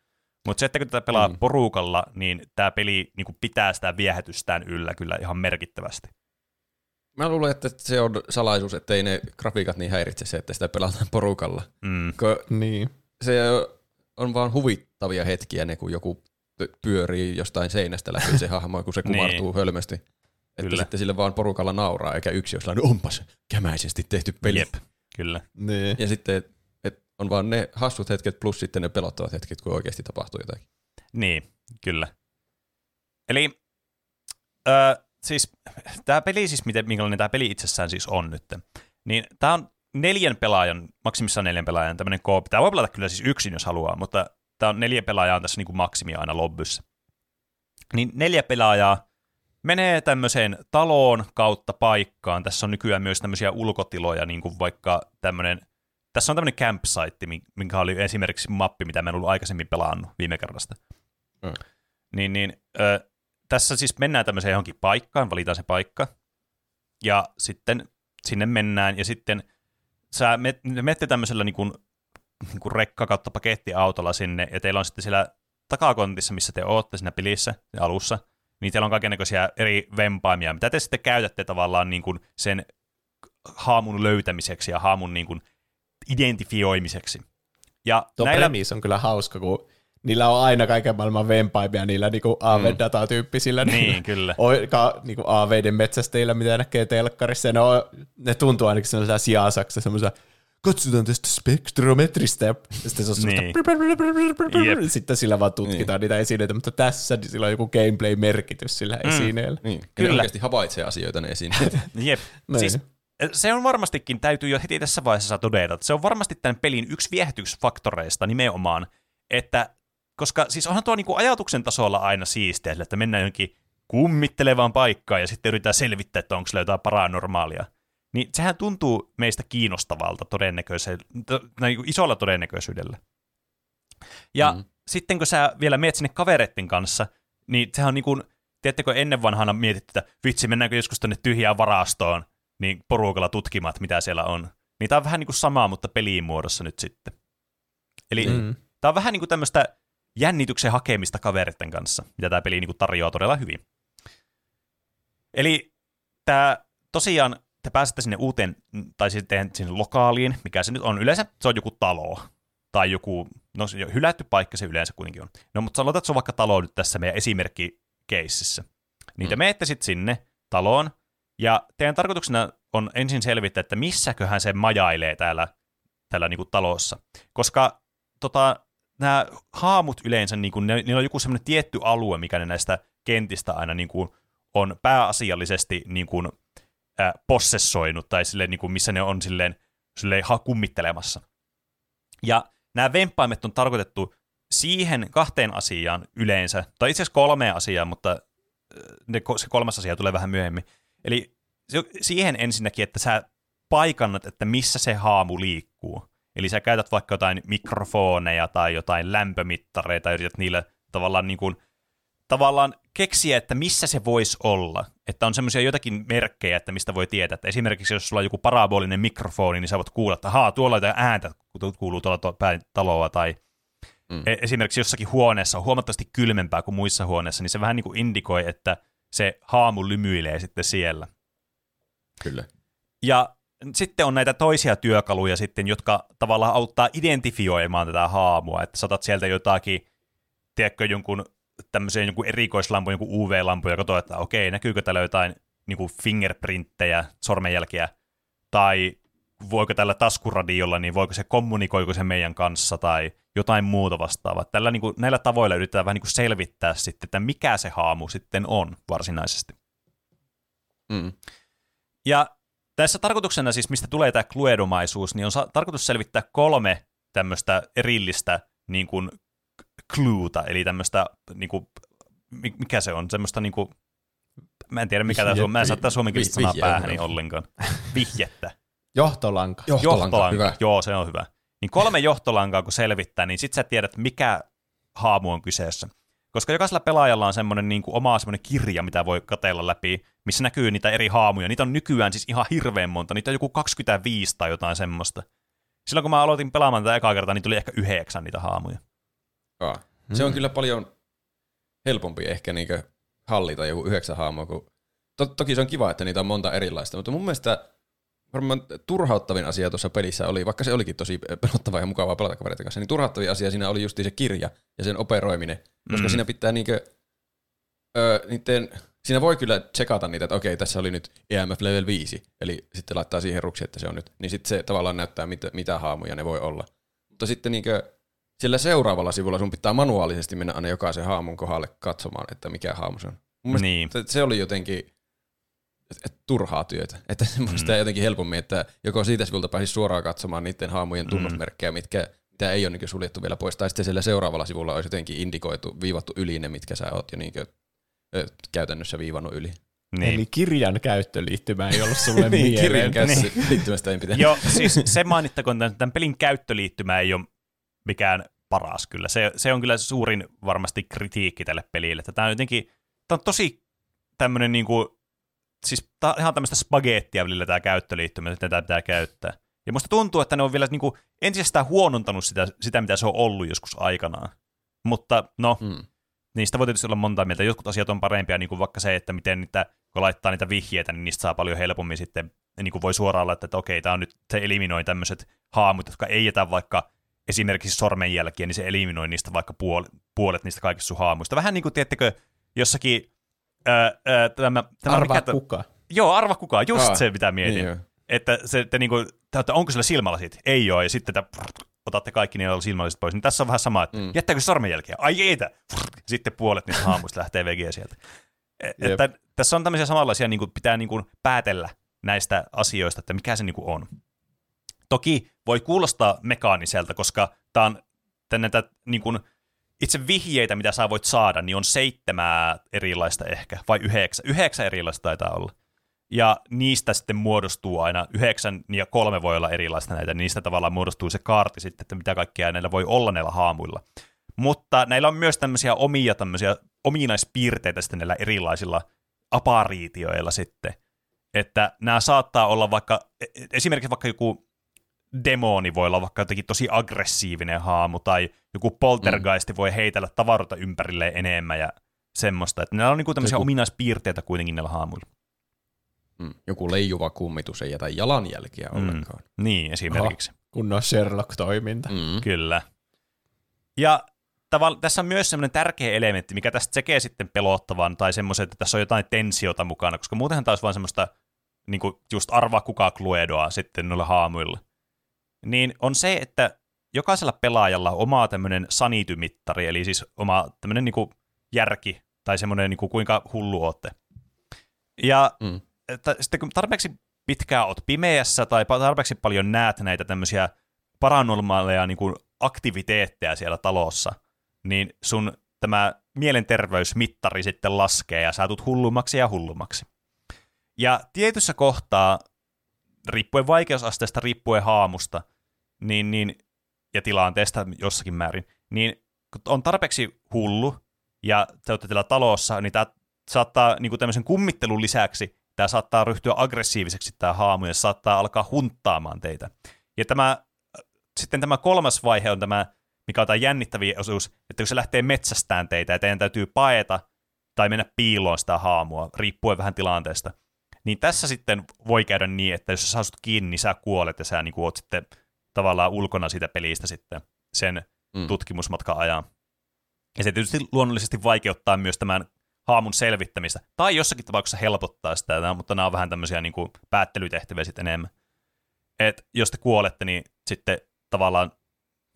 Mutta se, että kun tätä pelaa Mm. porukalla, niin tämä peli niin kuin pitää sitä viehätystään yllä kyllä ihan merkittävästi. Mä luulen, että se on salaisuus, että ei ne grafiikat niin häiritse se, että sitä pelataan porukalla. Mm. Ko Niin. se on vaan huvittavia hetkiä ne, kun joku py- pyörii jostain seinästä läpi se hahmo, kun se Niin. kumartuu hölmösti. Että Kyllä. sitten sille vaan porukalla nauraa, eikä yksi jos no onpas kämäisesti tehty peli. Jep, kyllä. Niin. Ja sitten on vaan ne hassut hetket plus sitten ne pelottavat hetket, kun oikeasti tapahtuu jotakin. Niin, kyllä. Eli ö, siis tämä peli, siis miten, minkälainen tämä peli itsessään siis on nyt, niin tämä on neljän pelaajan, maksimissaan neljän pelaajan tämmöinen koop. Tämä voi pelata kyllä siis yksin, jos haluaa, mutta tämä on neljä pelaajaa tässä niin kuin maksimia aina lobbyssä. Niin neljä pelaajaa menee tämmöiseen taloon kautta paikkaan. Tässä on nykyään myös tämmöisiä ulkotiloja, niin kuin vaikka tämmöinen, tässä on tämmöinen campsite, mi- minkä oli esimerkiksi mappi, mitä mä en ollut aikaisemmin pelannut viime kerrasta. Mm. Niin, niin ö, tässä siis mennään tämmöiseen johonkin paikkaan, valitaan se paikka, ja sitten sinne mennään, ja sitten sä met, menette tämmöisellä niin kuin, niin kuin rekka kautta pakettiautolla sinne, ja teillä on sitten siellä takakontissa, missä te ootte siinä pelissä alussa, niin teillä on kaikenlaisia eri vempaimia, mitä te sitten käytätte tavallaan niin kuin sen haamun löytämiseksi ja haamun niin kuin identifioimiseksi. Ja Tuo näillä, premis on kyllä hauska, kun niillä on aina kaiken maailman vempaimia niillä niinku AV-datatyyppisillä. Niin, kyllä. Oika, niinku AViden metsästeillä, mitä näkee telkkarissa. Ne, on, ne tuntuu ainakin sellaisella sijasaksa, semmoisella katsotaan tästä spektrometristä ja sitten se on Niin. Jep. sitten sillä vaan tutkitaan niitä esineitä, mutta tässä niin sillä on joku gameplay-merkitys sillä esineellä. Niin. Kyllä. ne oikeasti havaitsee asioita ne esineet. Jep. Niin. Siis, se on varmastikin, täytyy jo heti tässä vaiheessa todeta, että se on varmasti tämän pelin yksi viehätysfaktoreista nimenomaan, että koska siis onhan tuo niinku ajatuksen tasolla aina siistiä, että mennään jonkin kummittelevaan paikkaan ja sitten yritetään selvittää, että onko jotain paranormaalia. Niin sehän tuntuu meistä kiinnostavalta todennäköisellä, to, niin kuin isolla todennäköisyydellä. Ja mm. sitten kun sä vielä meet sinne kavereitten kanssa, niin sehän on niin kuin, tiedättekö ennen vanhana mietitty, että vitsi, mennäänkö joskus tänne tyhjään varastoon, niin porukalla tutkimaan, että mitä siellä on. Niin tää on vähän niin kuin samaa, mutta peliin muodossa nyt sitten. Eli Mm. tää on vähän niin kuin tämmöistä jännityksen hakemista kavereiden kanssa, mitä tämä peli niin kuin tarjoaa todella hyvin. Eli tämä tosiaan, te pääsette sinne uuteen, tai sitten sinne lokaaliin, mikä se nyt on. Yleensä se on joku talo, tai joku, no se hylätty paikka se yleensä kuitenkin on. No mutta sanotaan, että se on vaikka talo nyt tässä meidän esimerkkikeississä. Niin te Mm. menette sitten sinne taloon, ja teidän tarkoituksena on ensin selvittää, että missäköhän se majailee täällä, täällä niinku talossa. Koska tota, nämä haamut yleensä, niin kuin, ne, niillä on joku semmoinen tietty alue, mikä ne näistä kentistä aina niin kuin, on pääasiallisesti niin kuin, äh, possessoinut, tai silleen, niin kuin, missä ne on silleen, silleen ha- kummittelemassa. Ja nämä vempaimet on tarkoitettu siihen kahteen asiaan yleensä, tai itse asiassa kolmeen asiaan, mutta äh, ne, se kolmas asia tulee vähän myöhemmin. Eli siihen ensinnäkin, että sä paikannat, että missä se haamu liikkuu. Eli sä käytät vaikka jotain mikrofoneja tai jotain lämpömittareita ja yrität niillä tavallaan, niin kuin, tavallaan keksiä, että missä se voisi olla. Että on semmoisia jotakin merkkejä, että mistä voi tietää. Että esimerkiksi jos sulla on joku parabolinen mikrofoni, niin sä voit kuulla, että haa, tuolla jotain ääntä kun kuuluu tuolla to- päin taloa. Tai Mm. e- esimerkiksi jossakin huoneessa on huomattavasti kylmempää kuin muissa huoneissa, niin se vähän niin kuin indikoi, että se haamu lymyilee sitten siellä. Kyllä. Ja sitten on näitä toisia työkaluja sitten, jotka tavallaan auttaa identifioimaan tätä haamua, että saatat sieltä jotakin, tiedätkö, jonkun tämmöisen jonkun erikoislampun, jonkun UV-lampun, ja katsoo, että okei, näkyykö täällä jotain niin fingerprinttejä, sormenjälkiä, tai voiko tällä taskuradiolla, niin voiko se kommunikoiko se meidän kanssa, tai jotain muuta vastaavaa. Tällä, niin kuin, näillä tavoilla yritetään vähän niin kuin selvittää sitten, että mikä se haamu sitten on varsinaisesti. Mm. Ja tässä tarkoituksena siis, mistä tulee tämä cluedomaisuus, niin on sa- tarkoitus selvittää kolme tämmöistä erillistä niin kuin clueta, eli tämmöistä, niin kuin, mi- mikä se on, semmoista niin kuin, mä en tiedä mikä tämä on, mä en saa tätä suomenkielistä sanaa hyvä. ollenkaan. Vihjettä. Johtolanka. Johtolanka, hyvä. Joo, se on hyvä. Niin kolme johtolankaa kun selvittää, niin sit sä tiedät, mikä haamu on kyseessä. Koska jokaisella pelaajalla on semmoinen niin kuin oma semmoinen kirja, mitä voi katella läpi, missä näkyy niitä eri haamuja. Niitä on nykyään siis ihan hirveän monta. Niitä on joku 25 tai jotain semmoista. Silloin kun mä aloitin pelaamaan tätä ekaa kertaa, niin tuli ehkä yhdeksän niitä haamuja. Aa. Se on kyllä paljon helpompi ehkä niinkö hallita joku yhdeksän haamua kuin to, toki se on kiva, että niitä on monta erilaista, mutta mun mielestä varmaan turhauttavin asia tuossa pelissä oli, vaikka se olikin tosi pelottavaa ja mukavaa pelata kavereiden kanssa, niin turhauttavin asia siinä oli just se kirja ja sen operoiminen, koska mm. siinä pitää niinkö, öö, niiden, siinä voi kyllä tsekata niitä, että okei, tässä oli nyt EMF level 5, eli sitten laittaa siihen ruksi, että se on nyt, niin sitten se tavallaan näyttää, mitä, mitä haamuja ne voi olla. Mutta sitten niinkö, sillä seuraavalla sivulla sun pitää manuaalisesti mennä aina jokaisen haamun kohdalle katsomaan, että mikä haamu se on. Mun Niin. se oli jotenkin et, turhaa työtä. Että mm. sitä jotenkin helpommin, että joko siitä sivulta pääsisi suoraan katsomaan niiden haamujen tunnusmerkkejä, mitkä mitä ei ole niin suljettu vielä pois, tai sitten siellä seuraavalla sivulla olisi jotenkin indikoitu, viivattu yli ne, mitkä sä oot jo niin kuin, ö, käytännössä viivannut yli. Niin. Eli kirjan käyttöliittymä ei ollut sulle niin, mieleen. kirjan käsi liittymästä ei pitänyt. Joo, siis se mainittakoon, että tämän pelin käyttöliittymä ei ole mikään paras kyllä. Se, se on kyllä suurin varmasti kritiikki tälle pelille. Että tämä on jotenkin, tämä on tosi tämmöinen niinku, siis tää on ihan tämmöistä spagettia välillä tämä käyttöliittymä, että tätä pitää käyttää. Ja musta tuntuu, että ne on vielä niinku entisestään huonontanut sitä, sitä, mitä se on ollut joskus aikanaan. Mutta no, Mm. niistä voi tietysti olla monta mieltä. Jotkut asiat on parempia, niin kuin vaikka se, että miten niitä, kun laittaa niitä vihjeitä, niin niistä saa paljon helpommin sitten, niin kuin voi suoraan laittaa, että okei, tämä on nyt, se eliminoi tämmöiset haamut, jotka ei jätä vaikka esimerkiksi sormenjälkiä, niin se eliminoi niistä vaikka puolet, puolet niistä kaikista sun haamuista. Vähän niin kuin, tiedättekö, jossakin, ää, tämä, tämä Arvaa mikä, kuka. Joo, arva kuka, just Aa, se, mitä mietin. Niin että se, että niinku, että onko sillä silmälasit? Ei ole, ja sitten että otatte kaikki niillä silmälasit pois. Niin tässä on vähän sama, että mm. jättääkö sormenjälkiä? Ai eitä! Sitten puolet niistä haamuista lähtee vegiä sieltä. E- Että tässä on tämmöisiä samanlaisia, niin kuin pitää niin kuin päätellä näistä asioista, että mikä se niin kuin on. Toki voi kuulostaa mekaaniselta, koska tämä on näitä niin kuin, itse vihjeitä, mitä sä voit saada, niin on seitsemää erilaista ehkä, vai yhdeksän. Yhdeksän erilaista taitaa olla. Ja niistä sitten muodostuu aina, yhdeksän ja kolme voi olla erilaista näitä, niin niistä tavallaan muodostuu se kaarti sitten, että mitä kaikkea näillä voi olla näillä haamuilla. Mutta näillä on myös tämmöisiä omia tämmöisiä ominaispiirteitä sitten näillä erilaisilla apariitioilla sitten. Että nämä saattaa olla vaikka, e- esimerkiksi vaikka joku demoni voi olla vaikka jotenkin tosi aggressiivinen haamu, tai joku poltergeisti voi heitellä tavaroita ympärille enemmän ja semmoista. Että nämä on niinku tämmöisiä Joku- ominaispiirteitä kuitenkin näillä haamuilla. Mm. Joku leijuva kummitus ei jätä jalanjälkiä ollenkaan. Mm. Niin, esimerkiksi. Kunnon Sherlock-toiminta. Mm. Kyllä. Ja tavalla, tässä on myös semmoinen tärkeä elementti, mikä tästä tekee sitten pelottavan, tai semmoisen, että tässä on jotain tensiota mukana, koska muutenhan taas vaan semmoista niin kuin just arvaa kuka Cluedoa sitten noilla haamuilla. Niin on se, että jokaisella pelaajalla on oma tämmöinen sanitymittari, eli siis oma tämmöinen niin kuin järki, tai semmoinen niin kuin kuinka hullu ootte. Ja Mm. että sitten kun tarpeeksi pitkään oot pimeässä tai tarpeeksi paljon näet näitä tämmöisiä paranormaaleja niin kuin aktiviteetteja siellä talossa, niin sun tämä mielenterveysmittari sitten laskee ja tulet hullummaksi ja hullummaksi. Ja tietyssä kohtaa, riippuen vaikeusasteesta, riippuen haamusta niin, niin, ja tilanteesta jossakin määrin, niin kun on tarpeeksi hullu ja te olette täällä talossa, niin tämä saattaa niin kuin tämmöisen kummittelun lisäksi, tämä saattaa ryhtyä aggressiiviseksi tämä haamu ja saattaa alkaa hunttaamaan teitä. Ja tämä, sitten tämä kolmas vaihe on tämä, mikä on tämä jännittävin osuus, että kun se lähtee metsästään teitä ja teidän täytyy paeta tai mennä piiloon sitä haamua, riippuen vähän tilanteesta, niin tässä sitten voi käydä niin, että jos sä saat sut kiinni, niin sä kuolet ja sä niin oot sitten tavallaan ulkona siitä pelistä sitten sen Mm. tutkimusmatkan ajan. Ja se tietysti luonnollisesti vaikeuttaa myös tämän haamun selvittämistä. Tai jossakin tapauksessa helpottaa sitä, mutta nämä on vähän tämmöisiä niin kuin päättelytehtäviä sitten enemmän. Et jos te kuolette, niin sitten tavallaan,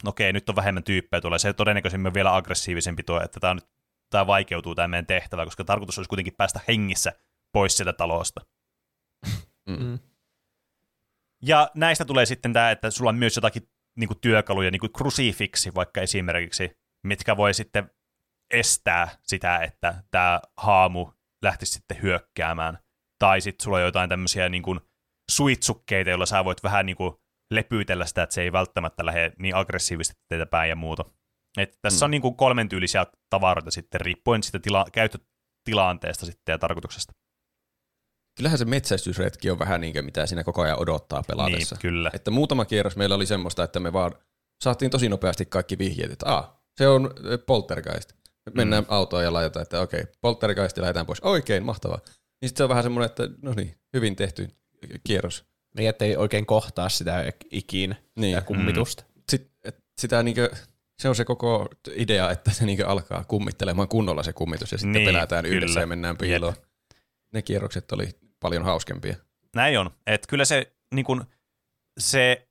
no okei, nyt on vähemmän tyyppejä tulee. Se todennäköisemmin vielä aggressiivisempi tuo, että tämä, nyt, tämä vaikeutuu tämä meidän tehtävä, koska tarkoitus olisi kuitenkin päästä hengissä pois sieltä talosta. Mm. Ja näistä tulee sitten tämä, että sulla on myös jotakin niin kuin työkaluja, niin kuin krusifiksi vaikka esimerkiksi, mitkä voi sitten estää sitä, että tämä haamu lähtisi sitten hyökkäämään. Tai sitten sulla on jotain tämmöisiä niin kuin suitsukkeita, joilla sä voit vähän niin kuin lepyytellä sitä, että se ei välttämättä lähde niin aggressiivisesti teitä päin ja muuta. Et tässä Mm. on niin kuin kolmen tyylisiä tavaroita sitten, riippuen siitä tila- käyttötilanteesta sitten ja tarkoituksesta. Kyllähän se metsästysretki on vähän niin kuin mitä siinä koko ajan odottaa pelaatessa. Niin, kyllä. Että muutama kierros meillä oli semmoista, että me vaan saatiin tosi nopeasti kaikki vihjeet, että ah, se on poltergeist. Me mennään autoon ja laitetaan, että okei, poltergeist lähdetään pois. Oikein, mahtavaa. Niin sit se on vähän semmoinen, että no niin, hyvin tehty kierros. Niin, ettei oikein kohtaa sitä ikinä, Niin. ja kummitusta. Sit, et sitä niinkö, se on se koko idea, että se niinkö alkaa kummittelemaan kunnolla se kummitus ja sitten Niin, pelätään yhdessä kyllä. ja mennään piiloon. Ne kierrokset oli paljon hauskempia. Näin on. Että kyllä se, niin kun, se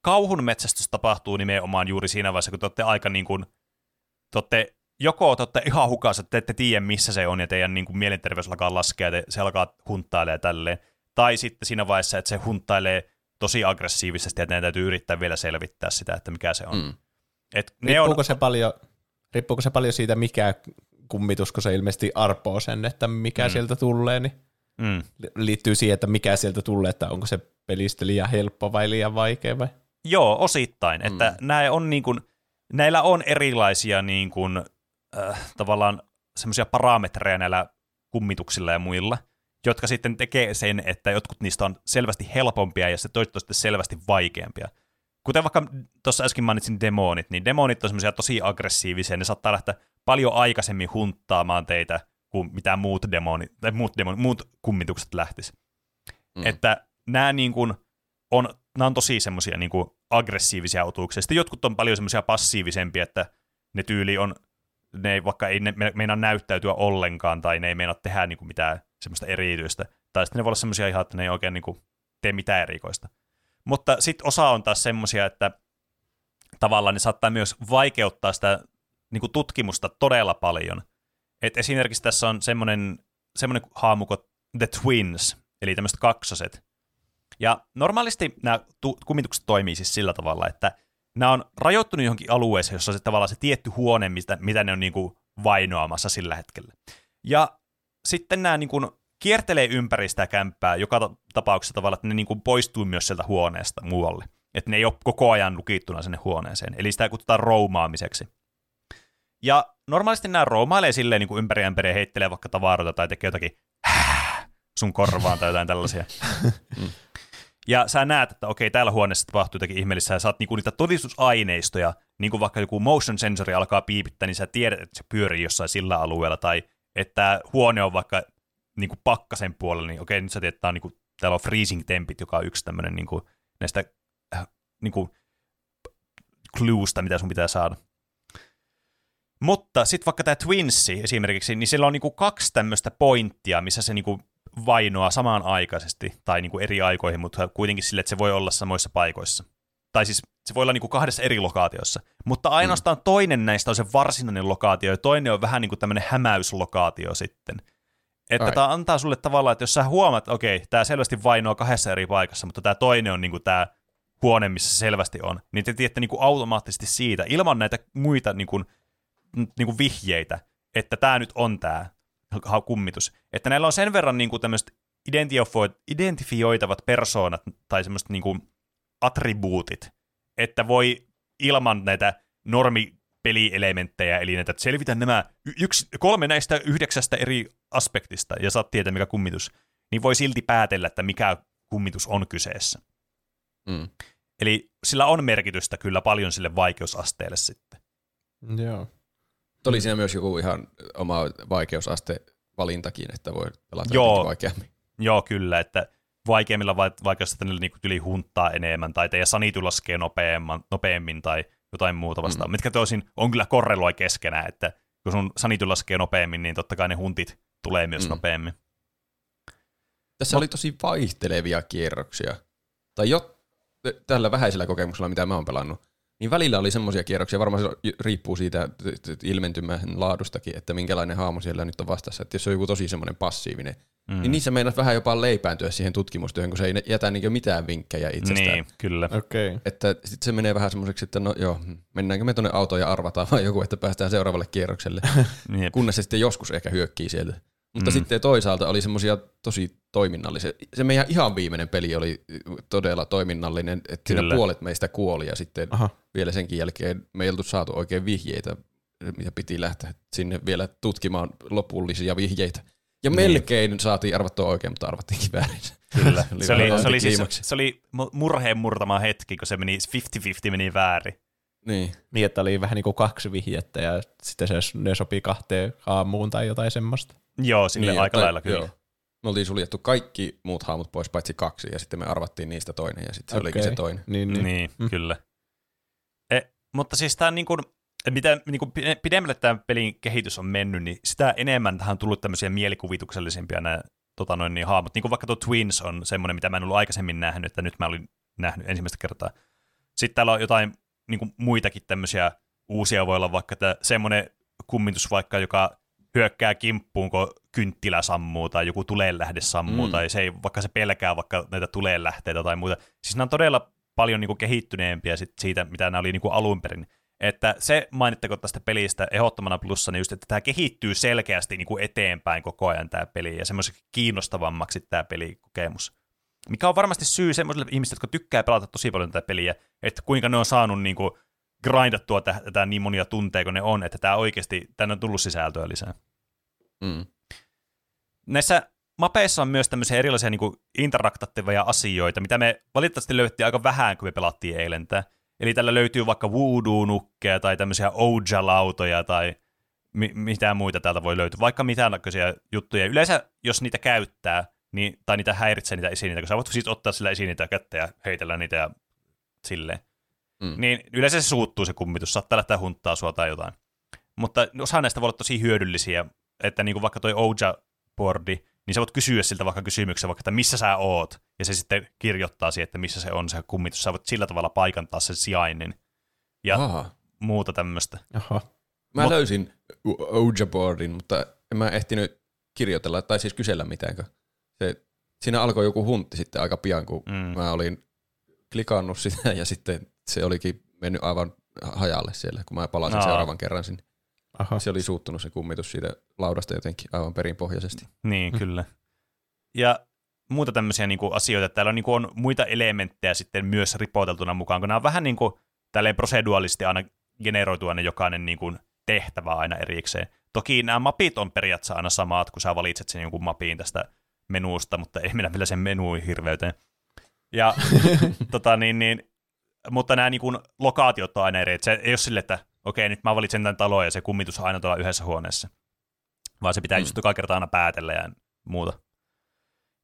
kauhun metsästys tapahtuu nimenomaan juuri siinä vaiheessa, kun te olette aika niin kun, te olette, joko te olette ihan hukassa, että te ette tiedä missä se on ja teidän niin kun, mielenterveys alkaa laskea ja te, se alkaa hunttailee ja tälleen. Tai sitten siinä vaiheessa, että se hunttailee tosi aggressiivisesti ja teidän täytyy yrittää vielä selvittää sitä, että mikä se on. Mm. Et ne on Riippuuko, se paljon, riippuuko se paljon siitä, mikä kummitus, kun se ilmeisesti arpoo sen, että mikä mm. sieltä tulee, niin mm, liittyy siihen, että mikä sieltä tulee, että onko se pelistä liian helppo vai liian vaikea vai? Joo, osittain. Mm. Että nämä on niin kuin, näillä on erilaisia niin kuin, äh, tavallaan semmoisia parametreja näillä kummituksilla ja muilla, jotka sitten tekee sen, että jotkut niistä on selvästi helpompia ja se toiset on sitten selvästi vaikeampia. Kuten vaikka tuossa äsken mainitsin demonit, niin demonit on semmoisia tosi aggressiivisia, ne saattaa lähteä paljon aikaisemmin hunttaamaan teitä kuin mitä muut demonit, tai muut, demonit, muut kummitukset lähtis. Mm. Että nämä niin kuin on, nämä on tosi semmoisia niin aggressiivisia otuksia. Sitten jotkut on paljon semmoisia passiivisempia, että ne tyyli on, ne ei, vaikka ei ne me- meinaa näyttäytyä ollenkaan, tai ne ei meinaa tehdä niin kuin mitään semmoista erityistä. Tai sitten ne voi olla semmoisia ihan, että ne ei oikein niin kuin tee mitään erikoista. Mutta sitten osa on taas semmoisia, että tavallaan ne saattaa myös vaikeuttaa sitä niin kuin tutkimusta todella paljon. Et esimerkiksi tässä on semmoinen, semmoinen haamu kuin The Twins, eli tämmöiset kaksoset. Ja normaalisti nämä tu- kummitukset toimii siis sillä tavalla, että nämä on rajoittunut johonkin alueeseen, jossa on se tavallaan se tietty huone, mitä, mitä ne on niin kuin vainoamassa sillä hetkellä. Ja sitten nämä niin kuin kiertelee ympäri sitä kämppää joka ta- tapauksessa tavalla, että ne niin kuin poistuu myös sieltä huoneesta muualle. Että ne ei ole koko ajan lukittuna sinne huoneeseen. Eli sitä kutsutaan roumaamiseksi. Ja normaalisti nämä roumailee silleen niin kuin ympäri ja heittelee vaikka tavaroita tai tekee jotakin sun korvaan tai jotain tällaisia. Ja sä näet, että okei, täällä huoneessa tapahtuu jotakin ihmeellistä, ja saat niinku niitä todistusaineistoja, niin kuin vaikka joku motion sensori alkaa piipittää, niin sä tiedät, että se pyörii jossain sillä alueella, tai että huone on vaikka niinku pakkasen puolella, niin okei, nyt sä tiedät, että on niinku, täällä on freezing tempit, joka on yksi tämmöinen niinku, näistä äh, niinku, cluesta, mitä sun pitää saada. Mutta sitten vaikka tämä Twinssi esimerkiksi, niin sillä on niinku kaksi tämmöistä pointtia, missä se niinku vainoa samaan aikaisesti, tai niinku eri aikoihin, mutta kuitenkin sille, että se voi olla samoissa paikoissa. Tai siis se voi olla niinku kahdessa eri lokaatiossa. Mutta ainoastaan mm. toinen näistä on se varsinainen lokaatio, ja toinen on vähän niinku tämmöinen hämäyslokaatio sitten. Että Ai. tämä antaa sulle tavallaan, että jos sä huomaat, että okei, tämä selvästi vainoa kahdessa eri paikassa, mutta tämä toinen on niinku tämä huone, missä se selvästi on, niin te tiedätte niinku automaattisesti siitä, ilman näitä muita niinku, niinku vihjeitä, että tämä nyt on tämä kummitus. Että näillä on sen verran niinku tämmöiset identifio- identifioitavat persoonat tai semmoiset niinku attribuutit, että voi ilman näitä normipelielementtejä, eli näitä, että selvitän nämä yksi, kolme näistä yhdeksästä eri aspektista, ja saat tietää, mikä kummitus, niin voi silti päätellä, että mikä kummitus on kyseessä. Mm. Eli sillä on merkitystä kyllä paljon sille vaikeusasteelle sitten. Joo. Oli siinä myös joku ihan oma vaikeusaste valintakin, että voi pelata Joo. vaikeammin. Joo, kyllä, että vaikeimmilla vai- vaikeusasteilla niinku tyli hunttaa enemmän, tai teidän sanity laskee nopeammin, nopeammin tai jotain muuta vastaan, mm. mitkä toisin on kyllä korreloi keskenään, että kun sun sanity laskee nopeammin, niin totta kai ne huntit tulee myös Mm. mm. nopeammin. Tässä oli tosi vaihtelevia kierroksia. Tai jo tällä vähäisellä kokemuksella, mitä mä oon pelannut, niin välillä oli semmoisia kierroksia, varmaan se riippuu siitä ilmentymän laadustakin, että minkälainen haamu siellä nyt on vastassa. Että jos se on joku tosi semmoinen passiivinen, mm. niin niissä meinaat vähän jopa leipääntyä siihen tutkimustyöhön, kun se ei jätä niin mitään vinkkejä itsestään. Niin, kyllä. Okei. Okay. Että sitten se menee vähän semmoiseksi, että no joo, mennäänkö me tuonne autoon ja arvataan vai joku, että päästään seuraavalle kierrokselle. Niin, kunnes se sitten joskus ehkä hyökkii sieltä. Mutta Mm. sitten toisaalta oli semmoisia tosi toiminnallisia. Se meidän ihan viimeinen peli oli todella toiminnallinen, että siinä Kyllä. puolet meistä kuoli ja sitten Aha. vielä senkin jälkeen me ei oltu saatu oikein vihjeitä, mitä piti lähteä sinne vielä tutkimaan lopullisia vihjeitä. Ja Niin. melkein saatiin arvattua oikein, mutta arvattiinkin väärin. kyllä. se, oli, vähän se, oli siis, se oli mu- murheen murtama hetki, kun se meni 50-50 meni väärin. Niin. Niin, että oli vähän niin kuin kaksi vihjettä ja sitten se, ne sopii kahteen aamuun tai jotain semmoista. Joo, sille Niin, aika lailla kyllä. joo. me oltiin suljettu kaikki muut hahmot pois paitsi kaksi, ja sitten me arvattiin niistä toinen, ja sitten se Okei. olikin se toinen. Niin, niin. Niin, mm. kyllä. E, mutta siis tämä niin kuin, mitä niin kuin pidemmälle tämä pelin kehitys on mennyt, niin sitä enemmän tähän on tullut tämmöisiä mielikuvituksellisempia nämä tota noin, niin, hahmot. Niin kuin vaikka tuo Twins on semmoinen, mitä mä en ollut aikaisemmin nähnyt, että nyt mä olin nähnyt ensimmäistä kertaa. Sitten täällä on jotain niin kuin muitakin tämmöisiä uusia, voi olla vaikka tämä semmoinen kummitus vaikka, joka hyökkää kimppuun, kun kynttilä sammuu tai joku tuleenlähde sammuu, mm. tai se ei, vaikka se pelkää vaikka näitä tuleenlähteitä tai muuta. Siis nämä on todella paljon niin kuin kehittyneempiä sit siitä, mitä nämä oli niin kuin alun perin. Että se mainittako tästä pelistä ehdottomana plussana just, että tämä kehittyy selkeästi niin kuin eteenpäin koko ajan tämä peli, ja semmoiseksi kiinnostavammaksi tämä pelikokemus. Mikä on varmasti syy semmoisille ihmisille, jotka tykkää pelata tosi paljon tätä peliä, että kuinka ne on saanut niin kuin grindattua tätä niin monia tunteja kuin ne on, että tämä oikeasti, tänne on tullut sisältöä lisää. Mm. Näissä mapeissa on myös tämmöisiä erilaisia niin interaktattavia asioita, mitä me valitettavasti löydettiin aika vähän, kun me pelattiin eilen tää. Eli tällä löytyy vaikka voodoo-nukkeja tai tämmöisiä Ouija-lautoja tai mi- mitään muita täältä voi löytyä, vaikka mitään näköisiä juttuja. Yleensä, jos niitä käyttää, niin, tai niitä häiritsee niitä esineitä, kun sä voit siis ottaa sillä esineitä kättä ja heitellä niitä ja silleen. Mm. Niin yleensä se suuttuu se kummitus, saattaa lähteä hunttaa sua tai jotain. Mutta osa näistä voi olla tosi hyödyllisiä, että niin kuin vaikka toi Ouija-boardi, niin sä voit kysyä siltä vaikka kysymyksen, vaikka, että missä sä oot, ja se sitten kirjoittaa siihen, että missä se on se kummitus. Sä voit sillä tavalla paikantaa sen sijainnin ja Aha. muuta tämmöistä. Oho. Mä Mut- löysin Ouija boardin, mutta en mä ehtinyt kirjoitella tai siis kysellä mitään. Se, siinä alkoi joku huntti sitten aika pian, kun Mm. mä olin klikannut sitä ja sitten se olikin mennyt aivan hajalle siellä, kun mä palasin Aa. seuraavan kerran sinne. Aha. Se oli suuttunut se kummitus siitä laudasta jotenkin aivan perinpohjaisesti. Niin, Mm. kyllä. Ja muuta tämmöisiä niin kuin, asioita. Täällä on, niin kuin, on muita elementtejä sitten myös ripoteltuna mukaan, kun nämä on vähän niin kuin, tälleen proseduaalisesti aina generoitu aina jokainen niin kuin, tehtävä aina erikseen. Toki nämä mapit on periaatteessa aina samat, kun sä valitset sen jonkun mapin tästä menusta, mutta ei mennä vielä sen menuun hirveyteen. Ja, tota, niin, niin, mutta nämä niin kuin, lokaatiot on aina eri. Et se ei ole sille, että okei, nyt mä valitsen tämän talon ja se kummitus on aina tuolla yhdessä huoneessa. Vaan se pitää mm. just joka kerta aina päätellä ja muuta.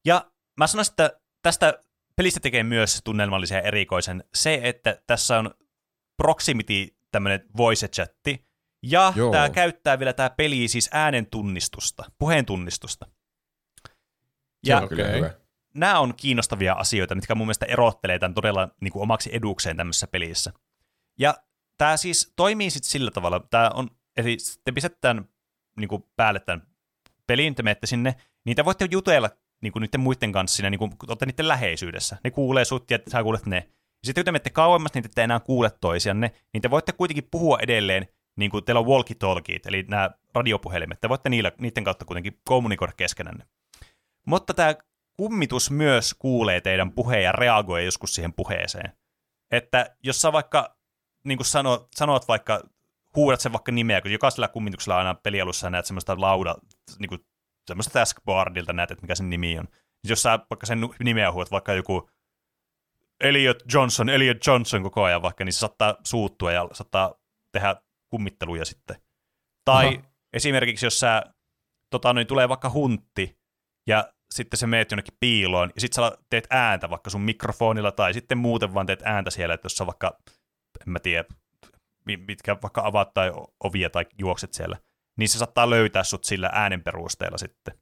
Ja mä sanoisin, että tästä pelistä tekee myös tunnelmallisen ja erikoisen se, että tässä on proximity tämmöinen voice chatti, ja Joo. tämä käyttää vielä tämä peli siis äänen tunnistusta, puheen tunnistusta. Se Ja on kyllä Okei. hyvä. nämä on kiinnostavia asioita, mitkä mun mielestä erottelee tämän todella niin kuin omaksi edukseen tämmöisessä pelissä. Ja tämä siis toimii sitten sillä tavalla, tämä on, eli te pistätte niin kuin päälle tämän pelin, te menette sinne, niin te voitte jutella niin kuin niiden muiden kanssa siinä, niin kuin, kun olette niiden läheisyydessä. Ne kuulee sut ja sä kuulet ne. Ja sitten kun te menette kauemmas, niin te ette enää kuule toisianne, niin te voitte kuitenkin puhua edelleen, niin kuin teillä on walkie-talkiet, eli nämä radiopuhelimet. Te voitte niillä, niiden kautta kuitenkin kommunikoida keskenänne. Mutta tämä kummitus myös kuulee teidän puheen ja reagoi joskus siihen puheeseen. Että jos sä vaikka niin kuin sanot, sanot vaikka, huudat sen vaikka nimeä, kun jokaisella kummituksella aina pelialussa näet semmoista lauda, niin kuin, semmoista taskboardilta näet, että mikä sen nimi on. Niin jos sä vaikka sen nimeä huudat, vaikka joku Elliot Johnson, Elliot Johnson koko ajan vaikka, niin se saattaa suuttua ja saattaa tehdä kummitteluja sitten. Tai Aha. esimerkiksi jos sä, tota, niin tulee vaikka huntti, ja sitten se meet jonnekin piiloon, ja sitten sä teet ääntä vaikka sun mikrofonilla, tai sitten muuten vaan teet ääntä siellä, että jos sä vaikka, en mä tiedä, mi- mitkä vaikka avaat tai ovia tai juokset siellä, niin se saattaa löytää sut sillä äänen perusteella sitten.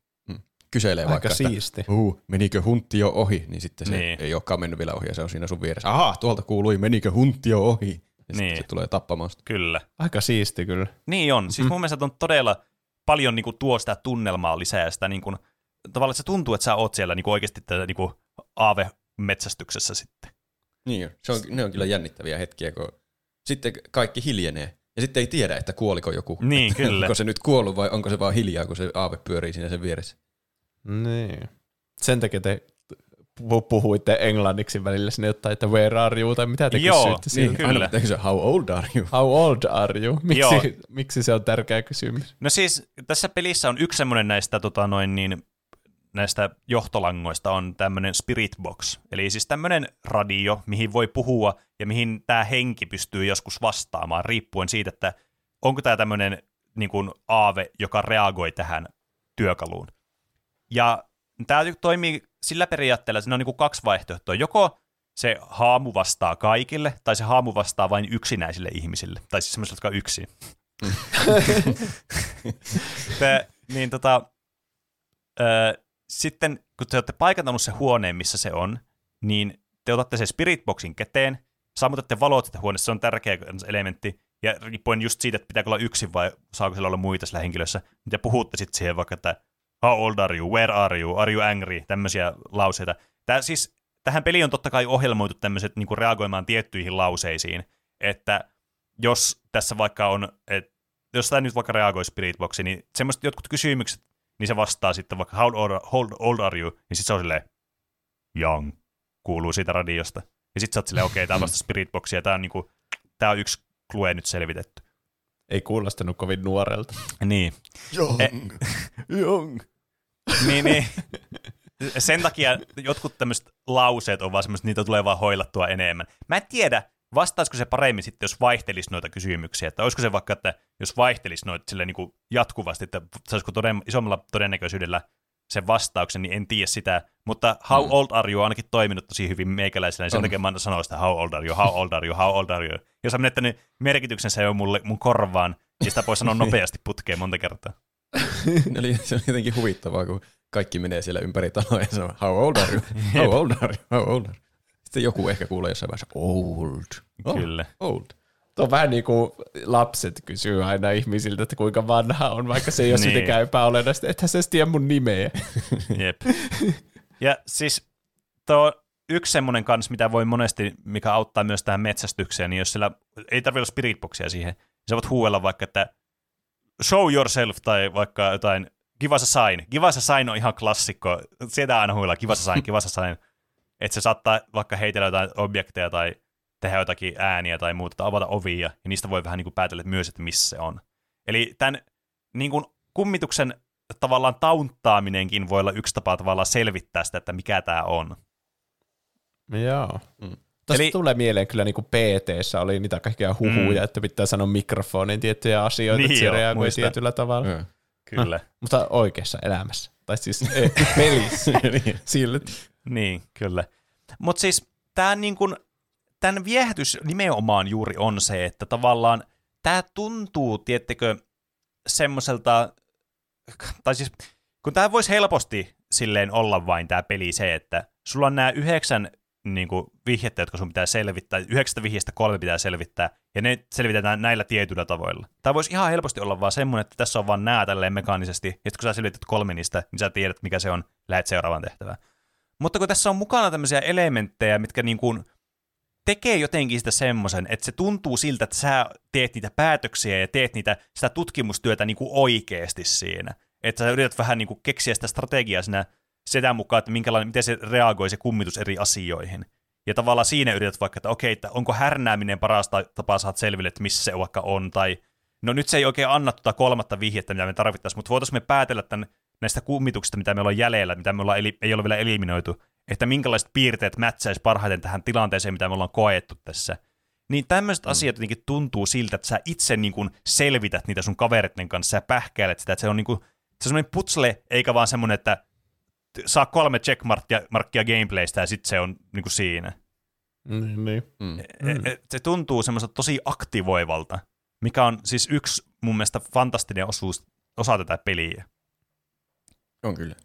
Kyselee Aika vaikka, että siisti. uh, menikö huntti jo ohi, niin sitten se Niin. ei olekaan mennyt vielä ohi ja se on siinä sun vieressä. Aha, tuolta kuului, menikö huntti jo ohi? Ja Niin. se tulee tappamaan sitä. Kyllä. Aika siisti kyllä. Niin on. Siis mun mielestä on todella paljon niin kuin, tuo sitä tunnelmaa lisää ja sitä niin kuin, tavallaan että se tuntuu, että sä oot siellä niin kuin, oikeasti tätä niin kuin, aave-metsästyksessä sitten. Niin. Se on, ne on kyllä jännittäviä hetkiä, kun sitten kaikki hiljenee. Ja sitten ei tiedä, että kuoliko joku. Niin, että kyllä. Onko se nyt kuollut vai onko se vaan hiljaa, kun se aave pyörii siinä sen vieressä. Niin. Sen takia te pu- puhuitte englanniksi välillä sinne jotain, että where are you, tai mitä te Joo, kysyitte niin, siltä. kyllä. Aina kysyä, how old are you? How old are you? Joo. Miksi, miksi se on tärkeä kysymys? No siis tässä pelissä on yksi semmoinen näistä, tota, noin, niin, näistä johtolangoista on tämmöinen spirit box, eli siis tämmöinen radio, mihin voi puhua ja mihin tämä henki pystyy joskus vastaamaan, riippuen siitä, että onko tämä tämmöinen niin kuin aave, joka reagoi tähän työkaluun. Ja tämä toimii sillä periaatteella, että siinä on niin kuin kaksi vaihtoehtoa. Joko se haamu vastaa kaikille, tai se haamu vastaa vain yksinäisille ihmisille, tai siis semmoisille, jotka on yksin. te, niin tota, ö, sitten kun te olette paikantanut se huoneen, missä se on, niin te otatte sen spiritboxin käteen, sammutatte valot sitä huoneessa, se on tärkeä elementti, ja riippuen just siitä, että pitääkö olla yksin vai saako siellä olla muita sillä henkilössä, ja puhutte sitten siihen vaikka, että how old are you, where are you, are you angry, tämmöisiä lauseita. Tää siis, tähän peliin on totta kai ohjelmoitu tämmöiset niin reagoimaan tiettyihin lauseisiin, että jos tässä vaikka on, että jos tämä nyt vaikka reagoi Spiritboxiin, niin semmoiset jotkut kysymykset, niin se vastaa sitten vaikka how old, how old are you, niin sitten se on silleen young, kuuluu siitä radiosta. Ja sitten sä oot silleen, okei, okay, tämä vasta Spiritboxia, tämä on, niinku, tää on yksi klue nyt selvitetty. Ei kuulostanut kovin nuorelta. Niin. Young. E- young. niin, niin. Sen takia jotkut tämmöiset lauseet on vaan semmoiset, niitä tulee vaan hoilattua enemmän. Mä en tiedä, vastaisiko se paremmin sitten, jos vaihtelisi noita kysymyksiä, että olisiko se vaikka, että jos vaihtelisi noita sille niin kuin jatkuvasti, että saisiko toden, isommalla todennäköisyydellä sen vastauksen, niin en tiedä sitä, mutta how mm. old are you on ainakin toiminut tosi hyvin meikäläisellä, niin sen takia mä sanon sitä how old are you, how old are you, how old are you. Jos on menettänyt merkityksensä jo mulle, mun korvaan, niin sitä voi sanoa nopeasti putkeen monta kertaa. Eli se on jotenkin huvittavaa, kun kaikki menee siellä ympäri taloa ja sanoo, how old are you, how old are you, how old are you. Sitten joku ehkä kuulee jossain vaiheessa, old. Oh, Kyllä. Old. Tuo on vähän niin kuin lapset kysyy aina ihmisiltä, että kuinka vanha on, vaikka se ei ole Niin. mitenkään epäolennaista. Ethän sä edes tiedä mun nimeä. Jep. Ja siis tuo yksi semmoinen kans, mitä voi monesti, mikä auttaa myös tähän metsästykseen, niin jos siellä ei tarvitse olla spiritboxia siihen, niin sä voit huuella vaikka, että show yourself tai vaikka jotain give us a sign. Give us a sign on ihan klassikko. Sieltä aina huuella give us a sign, give us a sign. Että se saattaa vaikka heitellä jotain objekteja tai tehdä jotakin ääniä tai muuta, tai avata ovia, ja niistä voi vähän niin kuin päätellä myös, että missä se on. Eli tämän niin kuin kummituksen tavallaan tauntaaminenkin voi olla yksi tapa tavallaan selvittää sitä, että mikä tämä on. Joo. Mm. Tuosta Eli- tulee mieleen kyllä niin kuin PT-ssä oli niitä kaikkia huhuja, Mm. että pitää sanoa mikrofonin tiettyjä asioita, Niin että se reagoi tietyllä tavalla. Joo. Kyllä. Mutta oikeassa elämässä. Tai siis pelissä. Silti. Niin, kyllä. Mutta siis tämä niin viehätys nimenomaan juuri on se, että tavallaan tämä tuntuu, tiettekö, semmoiselta, tai siis kun tämä voisi helposti silleen olla vain tämä peli se, että sulla on nämä yhdeksän niin kuin, vihjettä, jotka sun pitää selvittää, yhdeksästä vihjestä kolme pitää selvittää, ja ne selvitetään näillä tietyillä tavoilla. Tämä voisi ihan helposti olla vaan semmoinen, että tässä on vaan nämä tälleen mekaanisesti, ja sitten kun sä selvität kolme niistä, niin sä tiedät, mikä se on, lähet seuraavaan tehtävään. Mutta kun tässä on mukana tämmöisiä elementtejä, mitkä niin kuin tekee jotenkin sitä semmoisen, että se tuntuu siltä, että sä teet niitä päätöksiä ja teet niitä, sitä tutkimustyötä niin kuin oikeasti siinä. Että sä yrität vähän niin kuin keksiä sitä strategiaa siinä sitä mukaan, että minkälainen, miten se reagoi se kummitus eri asioihin. Ja tavallaan siinä yrität vaikka, että okei, että onko härnääminen paras ta- tapa saada selville, että missä se vaikka on, tai no nyt se ei oikein anna tuota kolmatta vihjettä, mitä me tarvittaisiin, mutta voitaisiin me päätellä tämän, näistä kummituksista, mitä meillä on jäljellä, mitä me ollaan eli, ei ole vielä eliminoitu, että minkälaiset piirteet mätsäisi parhaiten tähän tilanteeseen, mitä me ollaan koettu tässä. Niin tämmöiset mm. asiat jotenkin tuntuu siltä, että sä itse niin kuin selvität niitä sun kavereiden kanssa ja pähkäilet sitä, että se on niin kuin, se on semmoinen putsle, eikä vaan semmoinen, että saa kolme checkmarkkia markkia gameplaystä ja sitten se on niin kuin siinä. Niin, niin. Mm. Mm. Se tuntuu semmoiselta tosi aktivoivalta, mikä on siis yksi mun mielestä fantastinen osuus, osa tätä peliä. On kyllä.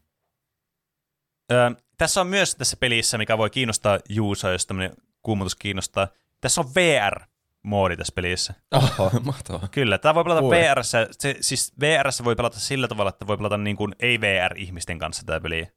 Öö, tässä on myös tässä pelissä, mikä voi kiinnostaa Juusoa, jos tämmöinen kuumutus kiinnostaa. Tässä on VR-moodi tässä pelissä. Oho, mahtavaa. Kyllä, tämä voi pelata Ui. VR, se, siis VR voi pelata sillä tavalla, että voi pelata niin kuin ei-VR-ihmisten kanssa tämä peli.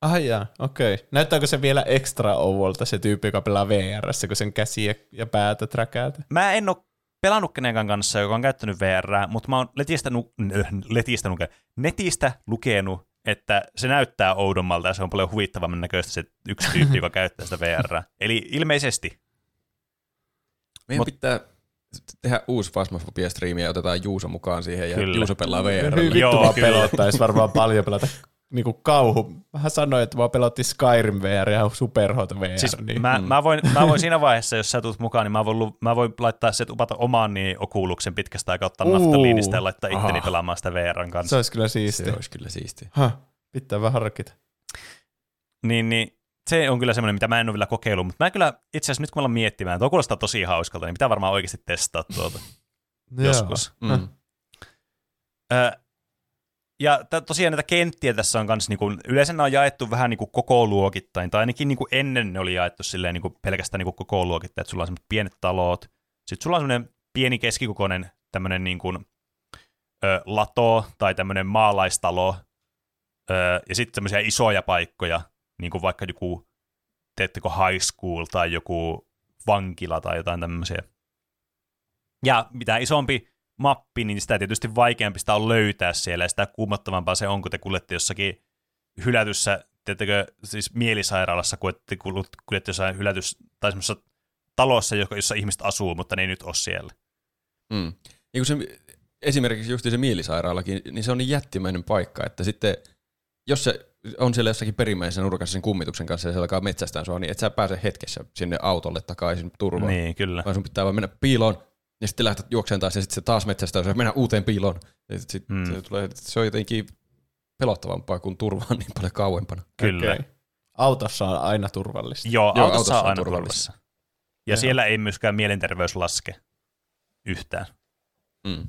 Ah jaa, okei. Okay. Näyttääkö se vielä extra ovolta se tyyppi, joka pelaa VR, kun sen käsiä ja päätä träkäätä? Mä en ole pelannut kenenkään kanssa, joka on käyttänyt VR, mutta mä oon letistä, nu- letistä, netistä lukenut, että se näyttää oudommalta ja se on paljon huvittavamman näköistä se yksi tyyppi, joka käyttää sitä VR. Eli ilmeisesti. Meidän Mut- pitää tehdä uusi Fasmofobia-striimi ja otetaan Juuso mukaan siihen ja Kyllä. Juuso pelaa VR. Hyvin vittu Joo, vaan varmaan paljon pelata niinku kauhu. Vähän sanoin, että vaan pelotti Skyrim VR ja Superhot VR. Siis niin. mä, mä, voin, mä voin siinä vaiheessa, jos sä tulet mukaan, niin mä voin, mä voin laittaa se upata omaan niin okuuluksen pitkästä aikaa ottaa Uu. naftaliinista ja laittaa itteni Aha. pelaamaan sitä VRn kanssa. Se olisi kyllä Se siistiä. olisi kyllä siistiä. Huh. Pitää vähän harkita. Niin, niin se on kyllä semmoinen, mitä mä en ole vielä kokeillut, mutta mä kyllä itse asiassa nyt kun mä miettimään, tuo kuulostaa tosi hauskalta, niin pitää varmaan oikeasti testaa tuota joskus. Mm. Ö, ja tosiaan näitä kenttiä tässä on kanssa, niinku, yleensä ne on jaettu vähän niinku koko luokittain, tai ainakin niinku ennen ne oli jaettu silleen niinku pelkästään niinku koko luokittain, että sulla on semmoiset pienet talot, sitten sulla on semmoinen pieni keskikokoinen tämmöinen niinku, lato tai tämmöinen maalaistalo, ö, ja sitten semmoisia isoja paikkoja, niin kuin vaikka joku, teettekö high school tai joku vankila tai jotain tämmöisiä. Ja mitä isompi mappi, niin sitä tietysti vaikeampi sitä on löytää siellä, ja sitä kuumottavampaa se on, kun te kuljette jossakin hylätyssä, teettekö siis mielisairaalassa, kun te kuljette jossain hylätys, tai semmoisessa talossa, jossa ihmiset asuu, mutta ne ei nyt ole siellä. Mm. Niin kuin se, esimerkiksi just se mielisairaalakin, niin se on niin jättimäinen paikka, että sitten jos se on siellä jossakin perimmäisessä nurkassa sen kummituksen kanssa ja se alkaa metsästään sua, niin et sä pääse hetkessä sinne autolle takaisin turvaan. Niin, kyllä. Vaan sun pitää vaan mennä piiloon ja sitten lähteä juokseen taas ja sitten se taas metsästää ja mennä uuteen piiloon. Ja sit, sit Mm. se, tulee, se on jotenkin pelottavampaa, kun turva on niin paljon kauempana. Kyllä. Okei. Autossa on aina turvallista. Joo, Joo, autossa, autossa on aina turvallista. turvassa. Ja siellä ei myöskään mielenterveys laske yhtään. Mm.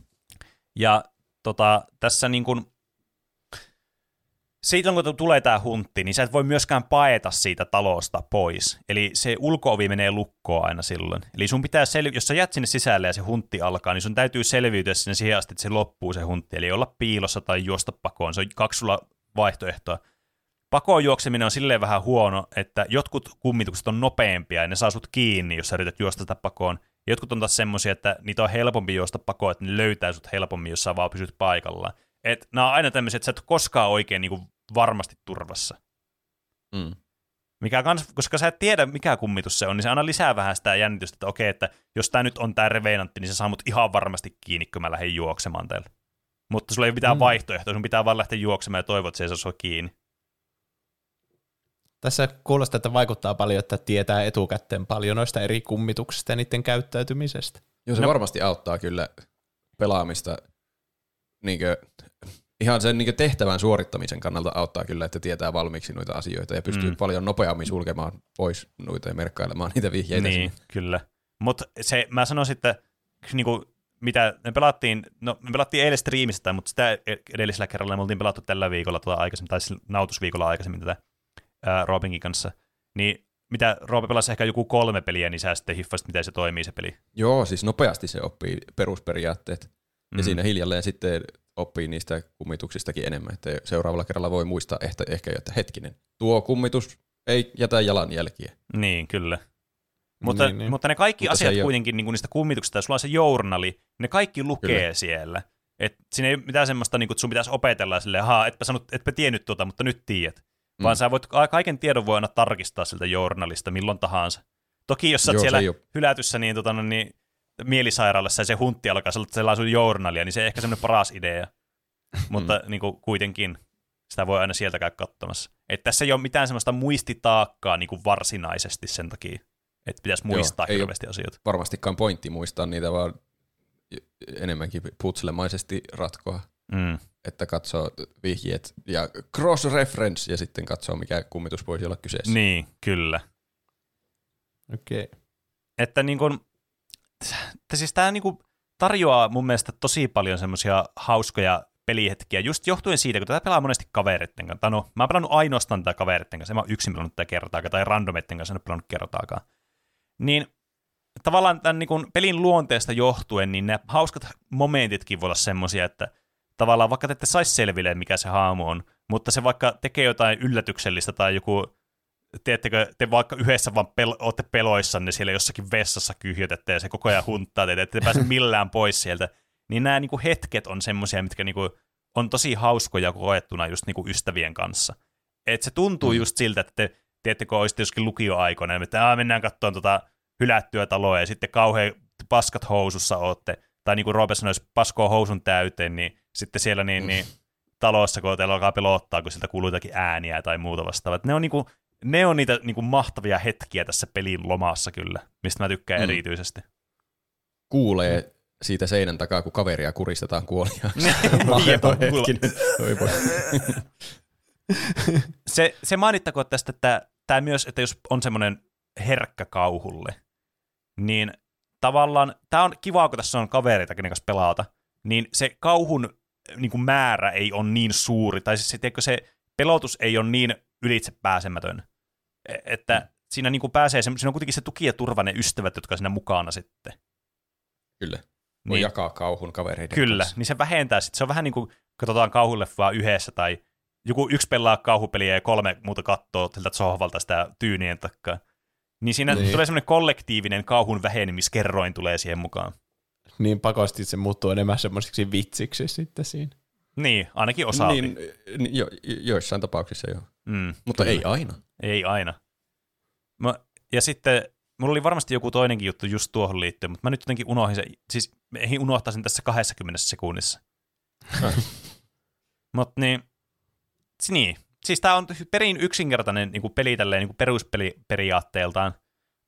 Ja tota, tässä niin kun, siitä kun tulee tämä huntti, niin sä et voi myöskään paeta siitä talosta pois. Eli se ulkoovi menee lukkoon aina silloin. Eli sun pitää, sel- jos sä jät sinne sisälle ja se huntti alkaa, niin sun täytyy selviytyä sinne siihen asti, että se loppuu se huntti. Eli olla piilossa tai juosta pakoon. Se on kaksi sulla vaihtoehtoa. Pakoon juokseminen on silleen vähän huono, että jotkut kummitukset on nopeampia ja ne saa sut kiinni, jos sä yrität juosta sitä pakoon. Jotkut on taas semmoisia, että niitä on helpompi juosta pakoon, että ne löytää sut helpommin, jos sä vaan pysyt paikallaan. Et nämä on aina tämmöisiä, että sä et koskaan oikein niin kuin varmasti turvassa. Mm. Mikä kans, koska sä et tiedä, mikä kummitus se on, niin se aina lisää vähän sitä jännitystä, että okei, että jos tämä nyt on tämä revenantti, niin se saa mut ihan varmasti kiinni, kun mä lähden juoksemaan tällä. Mutta sulla ei ole mitään mm. Vaihtoehtoa, sun pitää vaan lähteä juoksemaan ja toivot, että se ei saa kiinni. Tässä kuulostaa, että vaikuttaa paljon, että tietää etukäteen paljon noista eri kummituksista ja niiden käyttäytymisestä. Joo, se No. varmasti auttaa kyllä pelaamista niinkö, ihan sen niinkö tehtävän suorittamisen kannalta auttaa kyllä, että tietää valmiiksi noita asioita ja pystyy Mm. mm. paljon nopeammin sulkemaan pois noita ja merkkailemaan niitä vihjeitä. Niin, sinne. kyllä. Mutta se, mä sanoisin, että niinku, mitä me pelattiin, no me pelattiin eilen striimistä, mutta sitä edellisellä kerralla me oltiin pelattu tällä viikolla tuota aikaisemmin, tai nautusviikolla aikaisemmin tätä ää, Robinkin kanssa. Niin mitä Roope pelasi ehkä joku kolme peliä, niin sä sitten hiffasit, miten se toimii se peli. Joo, siis nopeasti se oppii perusperiaatteet Mm. ja siinä hiljalleen sitten oppii niistä kummituksistakin enemmän, että seuraavalla kerralla voi muistaa ehkä, ehkä että hetkinen, tuo kummitus ei jätä jalanjälkiä. Niin, kyllä. Mutta, Niin, niin. mutta ne kaikki Mutta asiat kuitenkin niin kuin niistä kummituksista, jos sulla on se journali, ne kaikki lukee Kyllä. siellä. Et siinä ei mitään semmoista, niin kuin, että sun pitäisi opetella silleen, haa, etpä, sanot, etpä tiennyt tuota, mutta nyt tiedät. Mm. Vaan Mm. sä voit, ka- kaiken tiedon voi aina tarkistaa siltä journalista milloin tahansa. Toki jos sä oot Joo, siellä hylätyssä niin, tota, no, niin, mielisairaalassa ja se huntti alkaa sellainen sun journalia, niin se ei ehkä semmoinen paras idea. mutta niin kuin, kuitenkin sitä voi aina sieltä käydä katsomassa. Et tässä ei ole mitään semmoista muistitaakkaa niin kuin varsinaisesti sen takia, että pitäisi Joo, muistaa ei oo- hirveästi asioita. Varmastikaan pointti muistaa niitä, vaan enemmänkin putslemaisesti ratkoa. Mm. että katsoo vihjeet ja cross-reference ja sitten katsoo, mikä kummitus voisi olla kyseessä. Niin, kyllä. Okei. Okay. Että niin kuin, että siis tämä niin kuin tarjoaa mun mielestä tosi paljon semmoisia hauskoja pelihetkiä, just johtuen siitä, kun tätä pelaa monesti kavereiden kanssa. No, mä oon pelannut ainoastaan tätä kavereiden kanssa, en mä oon yksin pelannut tätä kertaakaan, tai randomeiden kanssa en ole pelannut kertaakaan. Niin tavallaan tämän niin pelin luonteesta johtuen, niin ne hauskat momentitkin voi olla semmoisia, että tavallaan vaikka te ette saisi selville, mikä se haamu on, mutta se vaikka tekee jotain yllätyksellistä tai joku tiedättekö, te vaikka yhdessä vaan pel- olette peloissanne siellä jossakin vessassa kyhjötätte ja se koko ajan hunttaa teitä, ette te pääse millään pois sieltä, niin nämä niinku hetket on semmoisia, mitkä niinku on tosi hauskoja koettuna just niinku ystävien kanssa. Et se tuntuu mm. just siltä, että te, tiedättekö, olisitte joskin lukioaikoina, että Aa, mennään katsomaan tota hylättyä taloa ja sitten kauhean paskat housussa ootte, tai niin kuin Roope sanoi, jos paskoo housun täyteen, niin sitten siellä niin, niin talossa, kun teillä alkaa pelottaa, kun sieltä kuuluu jotakin ääniä tai muuta vastaavaa. Ne on, niinku, ne on niitä niinku mahtavia hetkiä tässä pelin lomassa kyllä, mistä mä tykkään Mm. mm. erityisesti. Kuulee siitä seinän takaa, kun kaveria kuristetaan kuolia. Jep, Mahdoton kuule- hetkinen. Oi voi. se, se mainittakoon tästä, että tämä myös, että jos on semmoinen herkkä kauhulle, niin tavallaan, tämä on kiva, kun tässä on kavereita, kenen kanssa pelata, niin se kauhun niin kuin määrä ei ole niin suuri, tai siis se, tiedätkö, se pelotus ei ole niin ylitse pääsemätön, että mm. siinä niin kuin pääsee, se- siinä on kuitenkin se tuki ja turva ne ystävät, jotka siinä mukana sitten. Kyllä. Voi Niin. jakaa kauhun kavereiden Kyllä, kanssa. niin se vähentää sitten. Se on vähän niin kuin katsotaan kauhuleffaa yhdessä tai joku yksi pelaa kauhupeliä ja kolme muuta katsoo siltä sohvalta sitä tyynien takaa. Niin siinä niin. Tulee semmoinen kollektiivinen kauhun vähenemiskerroin tulee siihen mukaan. Niin pakosti se muuttuu enemmän semmoisiksi vitsiksi sitten siinä. Niin, ainakin osa. Niin, jo, joissain tapauksissa joo. Mm, Mutta ei aina. Ei aina. Mä, ja sitten mulla oli varmasti joku toinenkin juttu just tuohon liittyen, mutta mä nyt jotenkin unohdin sen, siis eihin unohtaisin tässä 20 sekunnissa. Mutta niin, niin, siis tää on perin yksinkertainen niin peli tälleen niin peruspeli periaatteeltaan,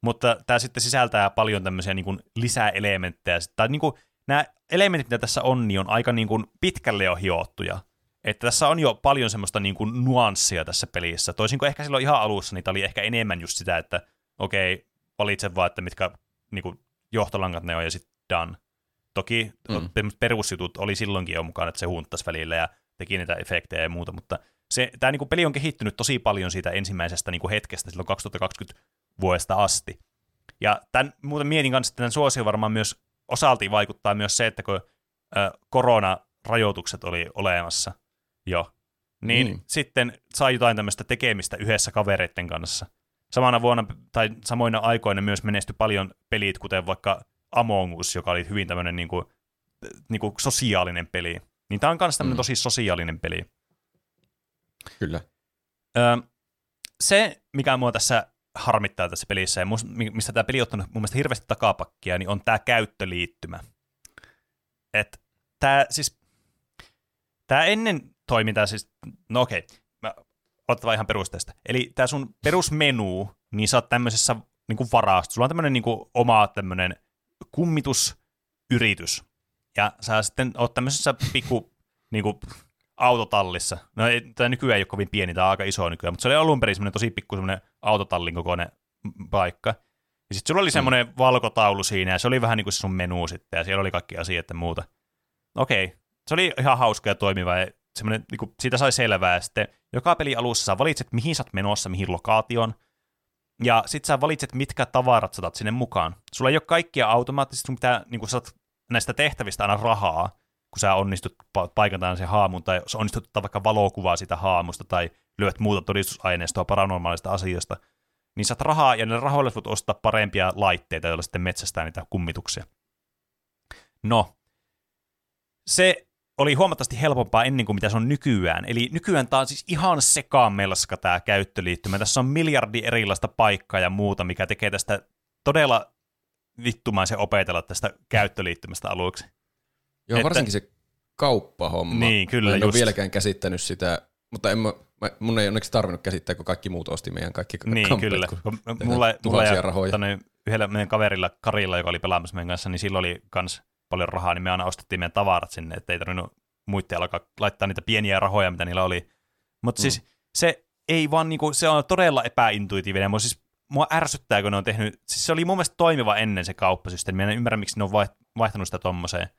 mutta tämä sitten sisältää paljon tämmöisiä niin lisäelementtejä. Tai niin nämä elementit, mitä tässä on, niin on aika niin kuin pitkälle jo hiottuja. Että tässä on jo paljon semmoista niin kuin nuanssia tässä pelissä. Toisin kuin ehkä silloin ihan alussa, niin tämä oli ehkä enemmän just sitä, että okei, valitse vaan, että mitkä niin kuin johtolangat ne on ja sitten done. Toki Mm. perusjutut oli silloinkin jo mukana, että se hunttasi välillä ja teki niitä efektejä ja muuta, mutta se, tämä niin peli on kehittynyt tosi paljon siitä ensimmäisestä niin kuin hetkestä silloin 2020 vuodesta asti. Ja tämän, muuten mietin kanssa, että tämän suosio varmaan myös osalti vaikuttaa myös se, että kun ö, koronarajoitukset oli olemassa jo, niin Mm. sitten sai jotain tämmöistä tekemistä yhdessä kavereiden kanssa. Samana vuonna tai samoina aikoina myös menestyi paljon pelit, kuten vaikka Among Us, joka oli hyvin tämmöinen niin kuin, niin kuin sosiaalinen peli. Niin tämä on myös tämmöinen Mm. tosi sosiaalinen peli. Kyllä. Öö, se, mikä mua tässä harmittaa tässä pelissä, ja mistä tämä peli on ottanut mun mielestä hirveästi takapakkia, niin on tämä käyttöliittymä. Et tämä siis, tämä ennen toimintaa siis, no okei, mä otetaan ihan perusteesta. Eli tämä sun perusmenu, niin sä oot tämmöisessä niin kuin varasto. Sulla on tämmöinen niin kuin oma tämmöinen kummitusyritys. Ja sä sitten oot tämmöisessä pikku niin kuin, autotallissa. No ei, tämä nykyään ei ole kovin pieni, tämä on aika iso nykyään, mutta se oli alun perin semmoinen tosi pikku semmoinen autotallin kokoinen paikka. Ja sitten sulla oli semmoinen valkotaulu siinä, ja se oli vähän niin kuin se sun menu sitten, ja siellä oli kaikki asiat ja muuta. Okei, se oli ihan hauska ja toimiva, ja semmoinen, niin kuin, siitä sai selvää, sitten joka peli alussa sä valitset, mihin sä oot menossa, mihin lokaatioon, ja sit sä valitset, mitkä tavarat sä sinne mukaan. Sulla ei ole kaikkia automaattisesti, sun pitää, niin saat näistä tehtävistä aina rahaa, kun sä onnistut pa- paikantaan sen haamun, tai sä onnistut ottaa vaikka valokuvaa sitä haamusta, tai lyöt muuta todistusaineistoa paranormaalista asioista, niin saat rahaa, ja ne rahoilla voit ostaa parempia laitteita, joilla sitten metsästää niitä kummituksia. No, se oli huomattavasti helpompaa ennen kuin mitä se on nykyään. Eli nykyään tämä on siis ihan sekamelska tämä käyttöliittymä. Tässä on miljardi erilaista paikkaa ja muuta, mikä tekee tästä todella vittumaisen opetella tästä käyttöliittymästä aluksi. Joo, Että- varsinkin se kauppahomma. Niin, kyllä, Mä en ole just. vieläkään käsittänyt sitä, mutta en mä, mä, mun ei onneksi tarvinnut käsittää, kun kaikki muut osti meidän kaikki Niin, kamppeet, kyllä. kun Mulla, mulla ja rahoja. tonne, yhdellä meidän kaverilla Karilla, joka oli pelaamassa meidän kanssa, niin silloin oli kans paljon rahaa, niin me aina ostettiin meidän tavarat sinne, että ei tarvinnut muiden alkaa laittaa niitä pieniä rahoja, mitä niillä oli. Mutta Mm. siis se ei vaan niinku, se on todella epäintuitiivinen. Mua, siis, mua ärsyttää, kun ne on tehnyt, siis se oli mun mielestä toimiva ennen se kauppasysteemi. Mä en ymmärrä, miksi ne on vaiht- vaihtanut sitä tommoseen.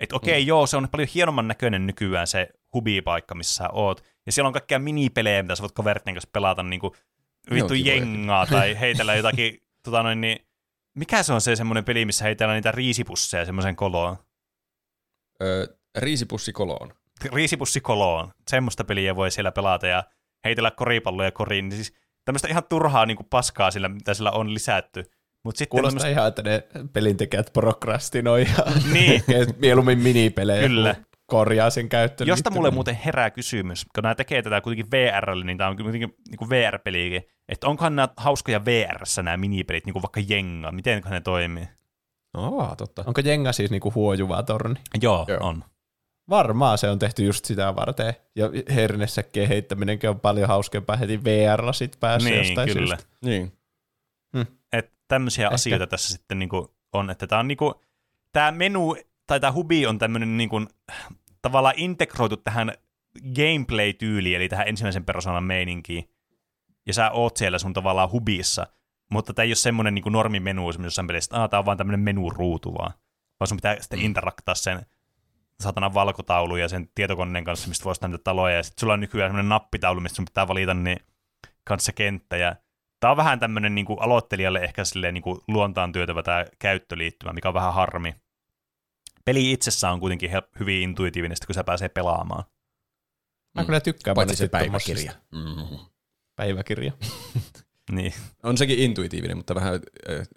Että okei, okay, Mm. joo, se on paljon hienomman näköinen nykyään se hubipaikka, missä sä oot. Ja siellä on kaikkia minipelejä, mitä sä voit kaveritten kanssa pelata, niin kuin vittu jengaa tai heitellä jotakin, tota noin, niin, mikä se on se semmoinen peli, missä heitellään niitä riisipusseja semmoisen koloon? Öö, riisipussi koloon. Riisipussi koloon. Semmoista peliä voi siellä pelata ja heitellä koripalloja koriin. Niin siis tämmöistä ihan turhaa niin kuin paskaa sillä, mitä sillä on lisätty. Mutta sitten Kuulostaa tämmöistä, ihan, että ne pelintekijät prokrastinoi ja Niin. mieluummin minipelejä, Kyllä. Korjaa sen käyttöön. Josta mulle muuten herää kysymys, kun nämä tekee tätä kuitenkin VRlle, niin tämä on kuitenkin niin VR-peliäkin, että onkohan nämä hauskoja VRssä nämä minipelit, niin kuin vaikka Jenga, miten ne toimii? Aa, totta. Onko Jenga siis niinku huojuva torni? Joo, Joo. on. Varmaan se on tehty just sitä varten. Ja hernesäkkien heittäminenkin on paljon hauskempaa heti VR sit päässä Niin, jostain kyllä. syystä. Niin. Että tämmöisiä Ehkä. asioita tässä sitten niinku on, että tämä on niinku, tämä menu tai tämä hubi on tämmöinen niinku, tavallaan integroitu tähän gameplay-tyyliin, eli tähän ensimmäisen persoonan meininkiin, ja sä oot siellä sun tavallaan hubissa, mutta tämä ei ole semmoinen niin normimenu jossain pelissä, että tämä on vaan tämmöinen menuruutu vaan, vaan sun pitää sitten interaktaa sen satanan valkotaulu ja sen tietokoneen kanssa, mistä voisi näitä taloja, ja sitten sulla on nykyään semmoinen nappitaulu, mistä sun pitää valita niin kanssa kenttä, ja tämä on vähän tämmöinen niin aloittelijalle ehkä silleen niin luontaan työtävä tämä käyttöliittymä, mikä on vähän harmi. Peli itsessään on kuitenkin hel- hyvin intuitiivinen, kun sä pääsee pelaamaan. Mä kyllä tykkään Paitsi se päiväkirja. Mm. Päiväkirja. Niin. On sekin intuitiivinen, mutta vähän äh,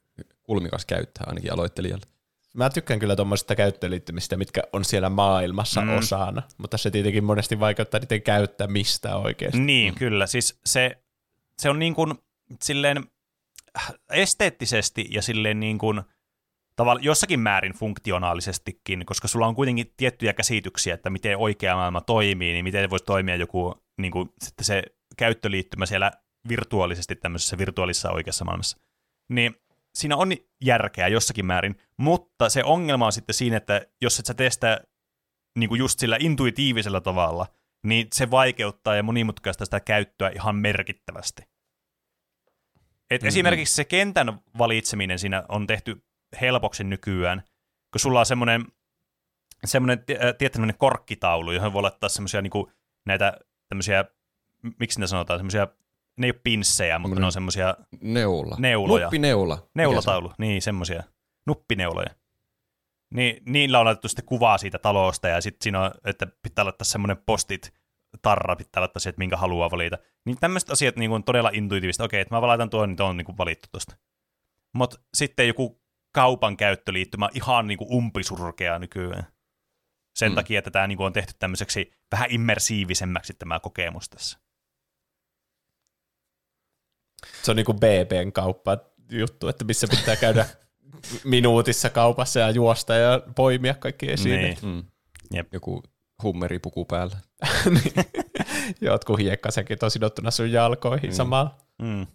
kulmikas käyttää ainakin aloittelijalle. Mä tykkään kyllä tuommoisista käyttöliittymistä, mitkä on siellä maailmassa Mm. mm. osana, mutta se tietenkin monesti vaikeuttaa niiden käyttämistä oikeasti. Niin, mm. kyllä. Siis se, se on niin kuin silleen äh, esteettisesti ja silleen niin kuin tavalla, jossakin määrin funktionaalisestikin, koska sulla on kuitenkin tiettyjä käsityksiä, että miten oikea maailma toimii, niin miten voisi toimia joku niin kuin, sitten se käyttöliittymä siellä virtuaalisesti tämmöisessä virtuaalisessa oikeassa maailmassa. Niin siinä on järkeä jossakin määrin, mutta se ongelma on sitten siinä, että jos et sä tee sitä niin kuin just sillä intuitiivisella tavalla, niin se vaikeuttaa ja monimutkaista sitä käyttöä ihan merkittävästi. Et mm-hmm. Esimerkiksi se kentän valitseminen siinä on tehty helpoksi nykyään, kun sulla on semmoinen semmoinen tietty korkkitaulu, johon voi laittaa semmoisia niinku, näitä tämmöisiä, miksi ne sanotaan, semmoisia, ne ei ole pinssejä, mutta ne ne- on semmoisia Neula. Neuloja. Nuppineula. Neulataulu, niin semmoisia. Nuppineuloja. Niin, niillä on laitettu sitten kuvaa siitä talosta ja sitten siinä on, että pitää laittaa semmoinen postit tarra, pitää laittaa se, että minkä haluaa valita. Niin tämmöiset asiat niin on todella intuitiivista. Okei, että mä valitan tuon, niin tuo on niin valittu tosta. Mutta sitten joku kaupan käyttöliittymä ihan niin kuin umpisurkea nykyään. Sen Mm. takia, että tämä niin kuin on tehty tämmöiseksi vähän immersiivisemmäksi tämä kokemus tässä. Se on niinku BBn kauppa juttu, että missä pitää käydä minuutissa kaupassa ja juosta ja poimia kaikki esiin. Niin. Mm. Jep. Joku hummeripuku päällä. Jotkut hiekkasäkit on sidottuna sun jalkoihin Mm. mm. samalla. Mm.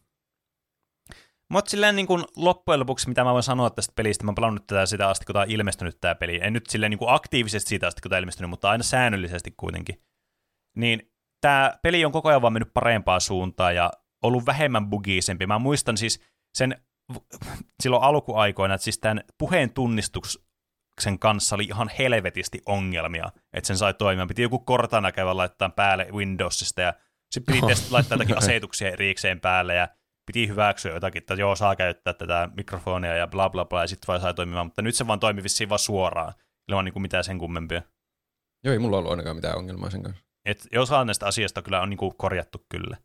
Mutta silleen niin kuin loppujen lopuksi, mitä mä voin sanoa tästä pelistä, mä oon pelannut tätä sitä asti, kun tää on ilmestynyt tää peli. En nyt silleen niin kuin aktiivisesti siitä asti, kun tää on ilmestynyt, mutta aina säännöllisesti kuitenkin. Niin tämä peli on koko ajan vaan mennyt parempaan suuntaan ja ollut vähemmän bugiisempi. Mä muistan siis sen silloin alkuaikoina, että siis tämän puheen tunnistuksen kanssa oli ihan helvetisti ongelmia, että sen sai toimimaan. Piti joku kortana käydä laittaa päälle Windowsista ja sitten piti laittaa jotakin asetuksia erikseen päälle ja piti hyväksyä jotakin, että joo, saa käyttää tätä mikrofonia ja bla bla bla, ja sitten vaan sai toimimaan, mutta nyt se vaan toimi vissiin vaan suoraan, ilman niin kuin mitään sen kummempia. Joo, ei mulla ollut ainakaan mitään ongelmaa sen kanssa. Et osa näistä asioista kyllä on niin kuin korjattu kyllä.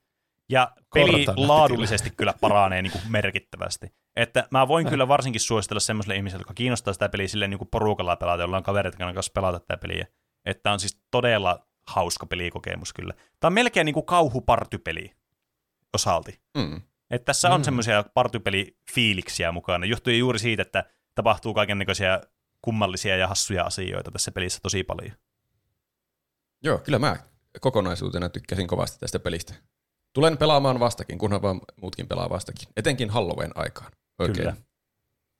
Ja peli Kortana laadullisesti kyllä paranee niin kuin merkittävästi. Että mä voin kyllä varsinkin suositella semmoiselle ihmiselle, joka kiinnostaa sitä peliä silleen niin kuin porukalla pelata, jolla on kaverit, kanssa pelata tätä peliä. Että on siis todella hauska pelikokemus kyllä. Tämä on melkein niin kuin kauhupartypeli osalti. Mm. Että tässä on Mm. semmoisia partypelifiiliksiä mukana. Johtui juuri siitä, että tapahtuu kaikennäköisiä kummallisia ja hassuja asioita tässä pelissä tosi paljon. Joo, kyllä mä kokonaisuutena tykkäsin kovasti tästä pelistä. Tulen pelaamaan vastakin, kunhan vaan muutkin pelaa vastakin. Etenkin Halloween aikaan. Oikein Kyllä.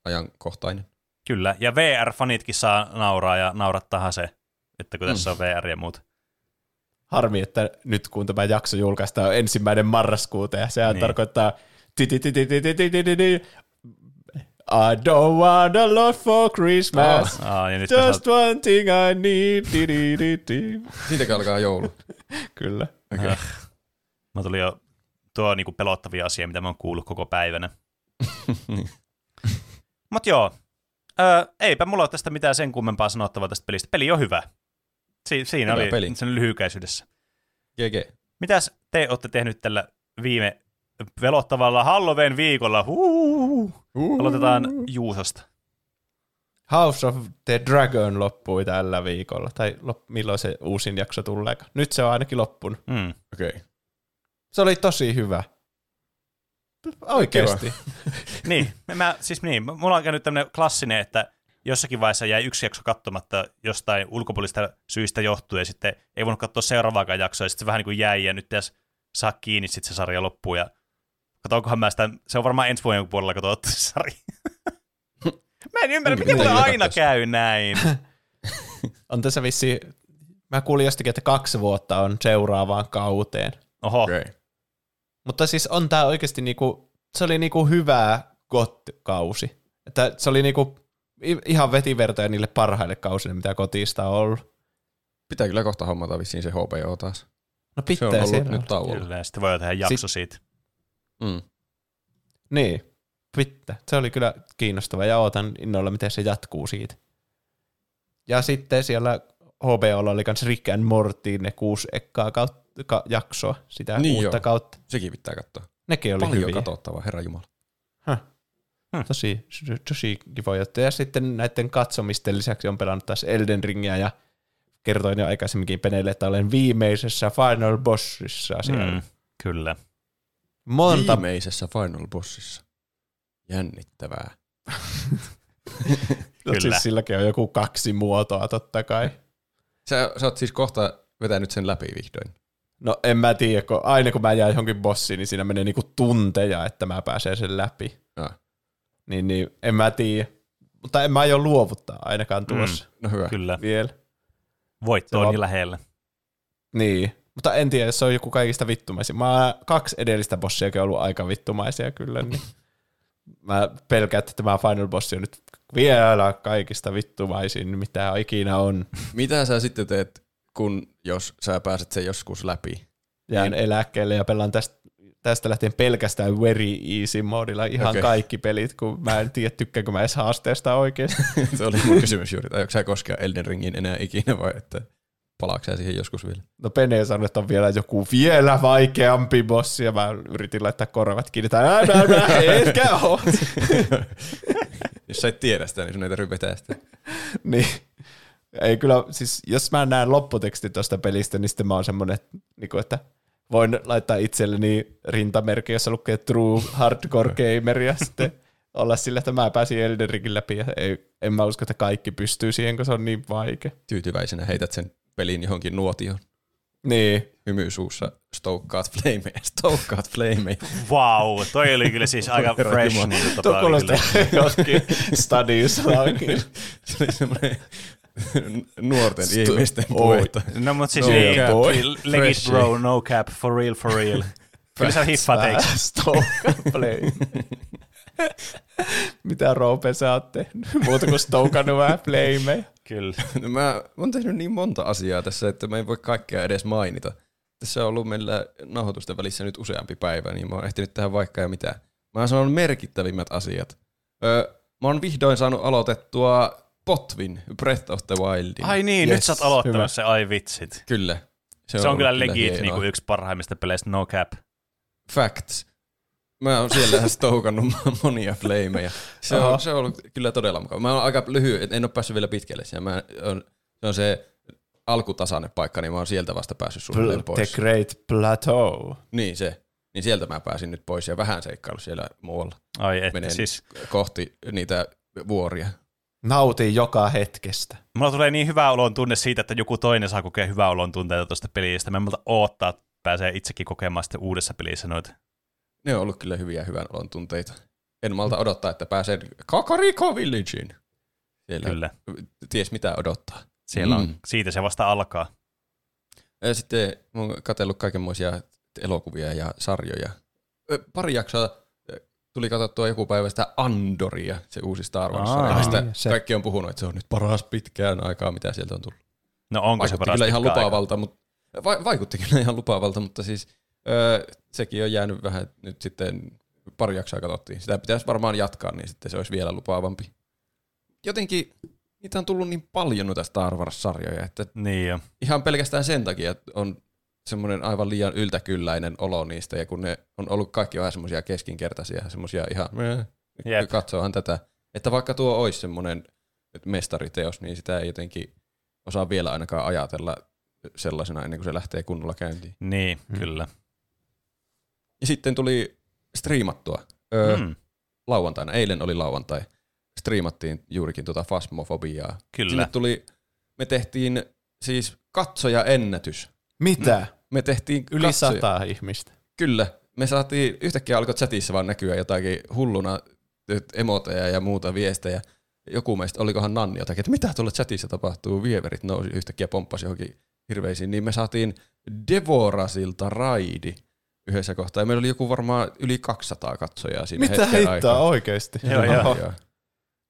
ajankohtainen. Kyllä, ja VR-fanitkin saa nauraa ja naurattaahan se, että kun Mm. tässä on VR ja muut harmi, että nyt kun tämä jakso julkaistaan ensimmäinen marraskuuta ja sehän niin. tarkoittaa I don't want a lot for Christmas, oh. Oh, just saat... one thing I need. Di, di, di, di. Alkaa joulu. Kyllä. Okay. Ah. Äh. Mä tulin jo, tuo on niinku pelottavia asia, mitä mä oon kuullut koko päivänä. Mut joo, Öö, eipä mulla ole tästä mitään sen kummempaa sanottavaa tästä pelistä. Peli on hyvä. Si- siinä Hyvä oli peli. sen lyhykäisyydessä. GG. Mitäs te olette tehnyt tällä viime velottavalla Halloween viikolla? Aloitetaan Juusosta. House of the Dragon loppui tällä viikolla. Tai lop- milloin se uusin jakso tulee. Nyt se on ainakin loppunut. Mm. Okei. Okay. Se oli tosi hyvä. Oikeesti. Niin, mä, siis niin, mulla on käynyt tämmöinen klassinen, että jossakin vaiheessa jäi yksi jakso katsomatta jostain ulkopuolista syistä johtuen, ja sitten ei voinut katsoa seuraavaakaan jaksoa, ja sitten se vähän niin kuin jäi, ja nyt pitäisi saa kiinni sitten se sarja loppuun, ja katsonkohan mä sitä, se on varmaan ensi vuoden puolella katsottu se sarja. mä en ymmärrä, Niin, miten mulle mitä aina katsois? käy näin. On tässä vissi, mä kuulin jostakin, että kaksi vuotta on seuraavaan kauteen. Oho. Okay. Mutta siis on tää oikeasti niinku, se oli niinku hyvä GOT-kausi. Että se oli niinku ihan vetivertoja niille parhaille kausille, mitä kotista on ollut. Pitää kyllä kohta hommata vissiin se HBO taas. No Se pitää on ollut nyt olla. tauolla. kyllä. Sitten voi tehdä jakso siitä. Mm. Niin, pitää. Se oli kyllä kiinnostava ja ootan innolla, miten se jatkuu siitä. Ja sitten siellä HBOlla oli myös Rick and Morty, ne kuusi ekkaa kautta, ka, jaksoa, sitä Niin niin uutta joo. kautta. Sekin pitää katsoa. Nekin oli Paljon hyviä. katsottavaa, herra Jumala. Tosi, tosi kivoja juttuja. Ja sitten näiden katsomisten lisäksi on pelannut taas Elden Ringia ja kertoin jo aikaisemminkin Peneille, että olen viimeisessä Final Bossissa siellä. Mm, kyllä. Monta, Viimeisessä Final Bossissa. Jännittävää. Kyllä. siis silläkin on joku kaksi muotoa totta kai. Sä, sä oot siis kohta vetänyt sen läpi vihdoin. No en mä tiedä, kun aina kun mä jään johonkin bossiin, niin siinä menee niinku tunteja, että mä pääsen sen läpi. Niin, niin en mä tiedä. Mutta en mä aio luovuttaa ainakaan tuossa No hyvä. Kyllä. vielä. Voitto on niin lähellä. Niin, mutta en tiedä, jos se on joku kaikista vittumaisin. Mä oon kaksi edellistä bossiakin ollut aika vittumaisia kyllä, niin mä pelkään, että tämä Final Bossi on nyt vielä kaikista vittumaisin, mitä ikinä on. Mitä sä sitten teet, kun jos sä pääset sen joskus läpi? Jään niin. eläkkeelle ja pelaan tästä, tästä lähtien pelkästään very easy modilla ihan okay. kaikki pelit, kun mä en tiedä, tykkäänkö mä edes haasteesta oikeasti. se oli mun kysymys juuri. Onko sä koskaan Elden Ringin enää ikinä vai että palaako siihen joskus vielä? No Pene sanoi, että on vielä joku vielä vaikeampi bossi, ja mä yritin laittaa korvat kiinni, tai älä, älä, etkä oo. Jos sä et tiedä sitä, niin sun ei tarvitse vetää sitä. niin. Ei kyllä, siis jos mä näen lopputekstin tuosta pelistä, niin sitten mä oon semmonen, niin kuin, että voin laittaa itselleni rintamerkki, jossa lukee True Hardcore Gamer, ja sitten olla sillä, että mä pääsin Elden Ringin läpi, ja ei, en mä usko, että kaikki pystyy siihen, kun se on niin vaikea. Tyytyväisenä heität sen pelin johonkin nuotioon. Niin, Hymy suussa, stoukkaat flameja, stoukkaat flameja. Wow, toi oli kyllä siis aika fresh. Niin, tuo tota, kuulostaa kyllä. joskin Stadiuslaakin. Se oli semmoinen nuorten Sto- ihmisten puhetta. No mut siis No niin, cap, boy. boy. leg it Fresh. bro, no cap, for real, for real. Kyllä sä hiffaat, eikö? Play. Mitä Roope sä oot tehnyt? Muuta kuin stoukannut vähän flameja. Kyllä. No Mä oon tehnyt niin monta asiaa tässä, että mä en voi kaikkea edes mainita. Tässä on ollut meillä nauhoitusten välissä nyt useampi päivä, niin mä oon ehtinyt tehdä vaikka ja mitä. Mä oon sanonut merkittävimmät asiat. Öö, mä oon vihdoin saanut aloitettua Potvin Breath of the Wildin. Ai niin, nyt Yes, sä oot aloittanut hyvä. se, ai vitsit. Kyllä. Se on, ollut kyllä legit hienoa. niinku yksi parhaimmista peleistä, no cap. Facts. Mä oon siellä stoukannut monia flameja. Se Oho. on, se on ollut kyllä todella mukava. Mä oon aika lyhyt, en ole päässyt vielä pitkälle siellä. Mä on, se on se alkutasainen paikka, niin mä oon sieltä vasta päässyt suunnilleen The pois. Great Plateau. Niin se. Niin sieltä mä pääsin nyt pois ja vähän seikkailu siellä muualla. Ai että, Menen siis kohti niitä vuoria. Nautin joka hetkestä. mulla tulee niin hyvä olon tunne siitä, että joku toinen saa kokea hyvää olon tunteita tuosta pelistä. Mä en malta oottaa, että pääsee itsekin kokemaan sitten uudessa pelissä noita. Ne on ollut kyllä hyviä hyvän olon tunteita. En malta odottaa, että pääsen Kakariko Villageen. Siellä Kyllä. ties mitä odottaa. Siellä Mm. on, siitä se vasta alkaa. Ja sitten mä oon katsellut kaikenmoisia elokuvia ja sarjoja. Pari jaksoa tuli katsottua joku päivä sitä Andoria, se uusi Star wars Aa, se- Kaikki on puhunut, että se on nyt paras pitkään aikaa, mitä sieltä on tullut. No onko se Vaikutti paras kyllä ihan lupaavalta, mutta, va- vaikutti kyllä ihan lupaavalta, mutta siis ö, sekin on jäänyt vähän nyt sitten, pari jaksoa katsottiin. Sitä pitäisi varmaan jatkaa, niin sitten se olisi vielä lupaavampi. Jotenkin niitä on tullut niin paljon noita Star Wars-sarjoja, että Niin jo. ihan pelkästään sen takia että on semmoinen aivan liian yltäkylläinen olo niistä, ja kun ne on ollut kaikki vähän semmoisia keskinkertaisia, semmoisia ihan, Jep. Jep. katsoahan tätä, että vaikka tuo olisi semmoinen mestariteos, niin sitä ei jotenkin osaa vielä ainakaan ajatella sellaisena ennen kuin se lähtee kunnolla käyntiin. Niin, Hmm. kyllä. Ja sitten tuli striimattua öö, Mm, lauantaina, eilen oli lauantai, striimattiin juurikin tuota Fasmofobiaa. kyllä. Sinne tuli, me tehtiin siis katsoja ennätys. Mitä? Me tehtiin Yli katsoja. sata ihmistä. Kyllä. Me saatiin, yhtäkkiä alkoi chatissa vaan näkyä jotakin hulluna emoteja ja muuta viestejä. Joku meistä, olikohan Nanni jotakin, että mitä tuolla chatissa tapahtuu, vieverit nousi yhtäkkiä pomppasi johonkin hirveisiin, niin me saatiin Devorasilta raidi yhdessä kohtaa. Ja meillä oli joku varmaan yli 200 katsojaa siinä Mitä aikaa. oikeesti? Joo, joo. Joo.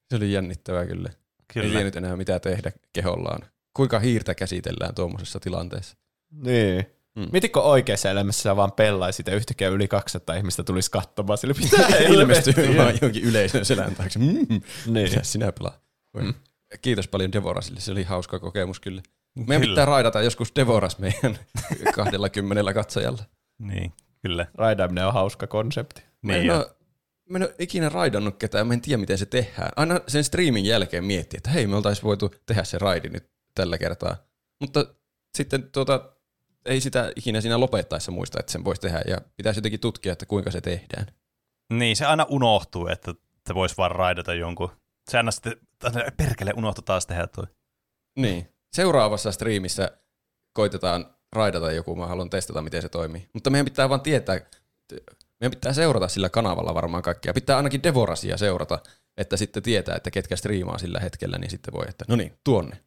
Se oli jännittävää kyllä. Ei Kyllä. tiennyt enää mitä tehdä kehollaan. Kuinka hiirtä käsitellään tuommoisessa tilanteessa. Niin. Mm. Mietitkö oikeassa elämässä sä vaan pellaisit ja yhtäkkiä yli 200 ihmistä tulisi katsomaan sille, mitä Ilmestyy vaan jonkin yleisön selän taakse. Mm. Niin. Mitä sinä pelaa? Mm. Kiitos paljon Devorasille, se oli hauska kokemus kyllä. Meidän Kyllä. pitää raidata joskus Devoras meidän 20 katsojalla. Niin, kyllä. Raidaaminen on hauska konsepti. Mä Niin, ole, mä en ole ikinä raidannut ketään, mä en tiedä miten se tehdään. Aina sen streamin jälkeen miettii, että hei me oltaisiin voitu tehdä se raidi nyt tällä kertaa. Mutta sitten tuota, ei sitä ikinä siinä lopettaessa muista, että sen voisi tehdä ja pitäisi jotenkin tutkia, että kuinka se tehdään. Niin, se aina unohtuu, että se voisi vaan raidata jonkun. Se aina sitten, perkele, unohtu taas tehdä toi. Niin. Seuraavassa striimissä koitetaan raidata joku, mä haluan testata, miten se toimii. Mutta meidän pitää vaan tietää, meidän pitää seurata sillä kanavalla varmaan kaikkia. Pitää ainakin Devorasia seurata, että sitten tietää, että ketkä striimaa sillä hetkellä, niin sitten voi, että no niin, tuonne.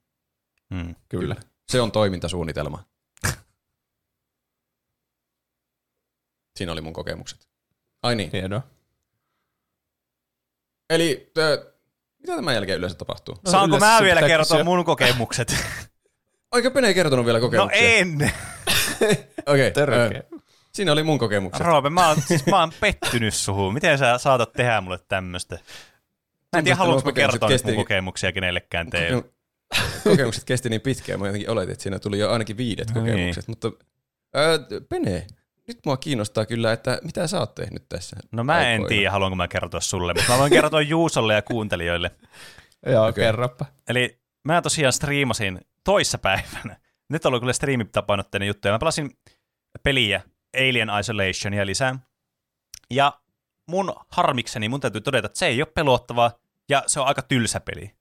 Hmm. Kyllä. Se on toimintasuunnitelma. Siinä oli mun kokemukset. Ai niin. Hienoa. Eli tö, mitä tämän jälkeen yleensä tapahtuu? No, Saanko yleensä mä vielä kertoa kysyä- mun kokemukset? Aika Pene ei kertonut vielä no kokemuksia. en. Okei, ö, siinä oli mun kokemukset. Roope, mä oon, siis mä oon pettynyt suhun. Miten sä saatat tehdä mulle tämmöstä? Mä en tiedä, haluanko nuo mä kertoa kesti- mun kokemuksia kenellekään teille. kokemukset kesti niin pitkään, mä jotenkin oletin, että siinä tuli jo ainakin viidet No niin. kokemukset. Mutta ää, Pene, nyt mua kiinnostaa kyllä, että mitä sä oot tehnyt tässä No mä en aikoina? tiedä, haluanko mä kertoa sulle, mutta mä voin kertoa Juusolle ja kuuntelijoille. Joo, okay. kerropa. Eli mä tosiaan striimasin toissapäivänä. Nyt on ollut kyllä striimitapainotteinen juttu. Ja mä pelasin peliä Alien Isolationia lisää. Ja mun harmikseni mun täytyy todeta, että se ei ole pelottavaa ja se on aika tylsä peli.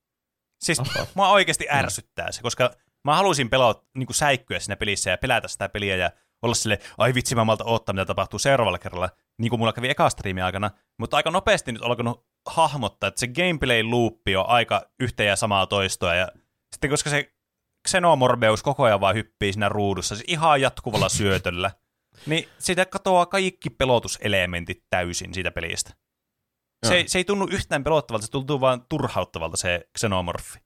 Siis Oho. mua oikeasti ärsyttää se, koska mä haluaisin pelata niin säikkyä siinä pelissä ja pelätä sitä peliä ja olla sille, ai vitsi mä malta odottaa, mitä tapahtuu seuraavalla kerralla, niin kuin mulla kävi eka striimin aikana. Mutta aika nopeasti nyt alkanut hahmottaa, että se gameplay loopi on aika yhtä ja samaa toistoa ja sitten koska se Xenomorbeus koko ajan vaan hyppii siinä ruudussa, siis ihan jatkuvalla syötöllä, niin siitä katoaa kaikki pelotuselementit täysin siitä pelistä. Se, ei- se ei tunnu yhtään pelottavalta, se tuntuu vaan turhauttavalta se xenomorfi.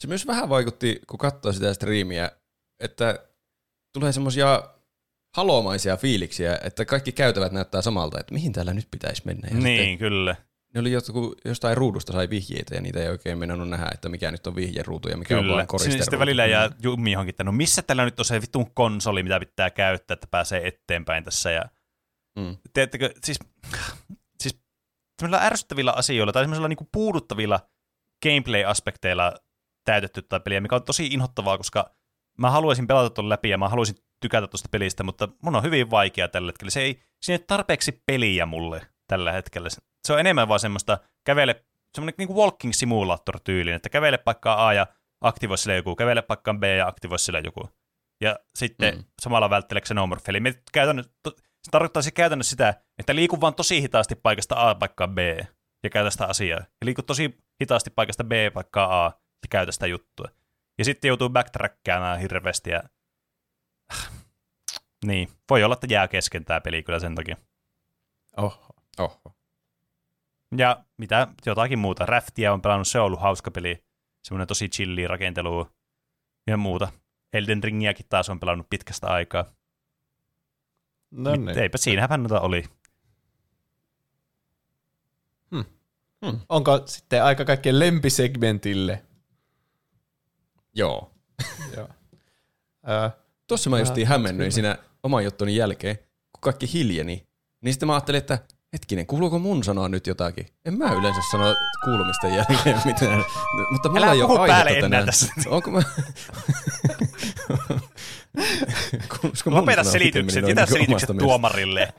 Se myös vähän vaikutti, kun katsoi sitä striimiä, että tulee semmoisia halomaisia fiiliksiä, että kaikki käytävät näyttää samalta, että mihin täällä nyt pitäisi mennä. Ja Niin, sitten kyllä. ne oli joku, jostain ruudusta sai vihjeitä ja niitä ei oikein mennä nähdä, että mikä nyt on vihjeruutu ja mikä on Kyllä. vaan koristeruutu. Sitten välillä jää jummi johonkin, että no missä tällä nyt on se vitun konsoli, mitä pitää käyttää, että pääsee eteenpäin tässä. Ja Mm. Teettekö, siis, siis ärsyttävillä asioilla tai semmoisilla niinku puuduttavilla gameplay-aspekteilla täytetty tai peliä, mikä on tosi inhottavaa, koska mä haluaisin pelata tuon läpi ja mä haluaisin tykätä tuosta pelistä, mutta mun on hyvin vaikea tällä hetkellä. Se ei, siinä ei ole tarpeeksi peliä mulle tällä hetkellä. Se on enemmän vaan semmoista kävele, semmoinen niinku walking simulator tyylin, että kävele paikkaa A ja aktivoi sille joku, kävele paikkaan B ja aktivoi sille joku. Ja sitten Mm. samalla välttelee xenomorphi. Eli me käytännössä, se tarkoittaisi käytännössä sitä, että liikun vaan tosi hitaasti paikasta A paikkaan B ja käytä sitä asiaa. Ja liiku tosi hitaasti paikasta B paikkaan A ja käytä sitä juttua. Ja sitten joutuu backtrackkäämään hirveästi ja... Niin, voi olla, että jää kesken tämä peli kyllä sen takia. Oho. Oho. Ja mitä jotakin muuta. Raftia on pelannut, se on ollut hauska peli. Semmoinen tosi chilli rakentelu ja muuta. Elden Ringiäkin taas on pelannut pitkästä aikaa. No Mit- niin. Eipä siinähän noita oli. Onko sitten aika kaikkien lempisegmentille? Joo. Joo. Ö, Tuossa mä justiin hämmennyin siinä oman juttuni jälkeen, kun kaikki hiljeni. Niin sitten mä ajattelin, että hetkinen, kuuluuko mun sanoa nyt jotakin? En mä yleensä sano kuulumisten jälkeen mitään. Mutta mulla Älä ei ole päälle aihetta tänään. tässä. Onko mä... Lopeta selitykset, jätä selitykset tuomarille.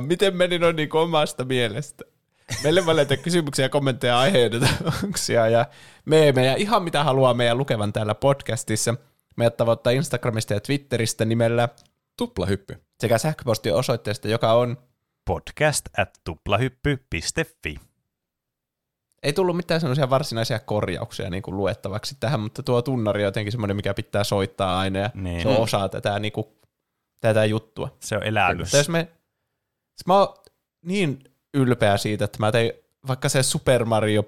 Miten meni noin niin omasta mielestä? Meille voi löytää kysymyksiä, kommentteja, aiheehdotuksia ja meemejä, ihan mitä haluaa meidän lukevan täällä podcastissa. Meidät tavoittaa Instagramista ja Twitteristä nimellä Tuplahyppy. sekä sähköpostin osoitteesta, joka on Podcast at tuplahyppy.fi. ei tullut mitään semmoisia varsinaisia korjauksia niin kuin luettavaksi tähän, mutta tuo tunnari on jotenkin semmoinen, mikä pitää soittaa aina, ja Niin. se on osa tätä, niin kuin, tätä juttua. Se on elänyt. Mutta jos me, siis mä oon niin ylpeä siitä, että mä tein vaikka se Super Mario,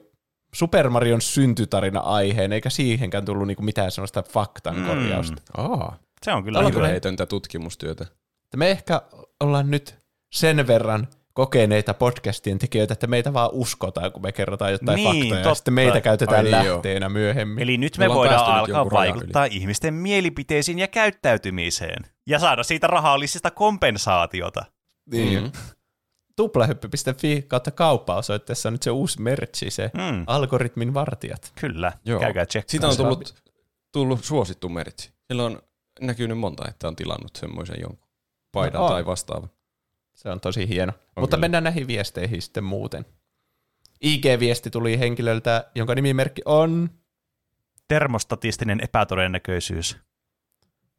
Super Marion syntytarina aiheen, eikä siihenkään tullut niinku mitään sellaista faktan Mm. korjausta. Aa, Se on kyllä hirveetöntä tutkimustyötä. Että me ehkä ollaan nyt sen verran kokeneita podcastien tekijöitä, että meitä vaan uskotaan, kun me kerrotaan jotain Niin, faktoja, ja totta. sitten meitä käytetään Ai niin, joo. lähteenä myöhemmin. Eli nyt Me me voidaan alkaa vaikuttaa ihmisten mielipiteisiin ja käyttäytymiseen. Ja saada siitä rahallisesta kompensaatiota. Niin. Mm. Tuplahyppy.fi kautta kauppa-osoitteessa on nyt se uusi merchi, se Mm. algoritmin vartijat. Kyllä, Joo. käykää tsekkaa. Siitä on tullut, tullut suosittu merkki. Sillä on näkynyt monta, että on tilannut semmoisen jonkun paidan No on. tai vastaavan. Se on tosi hieno. On Mutta kyllä. mennään näihin viesteihin sitten muuten. IG-viesti tuli henkilöltä, jonka nimimerkki on Termostatistinen epätodennäköisyys.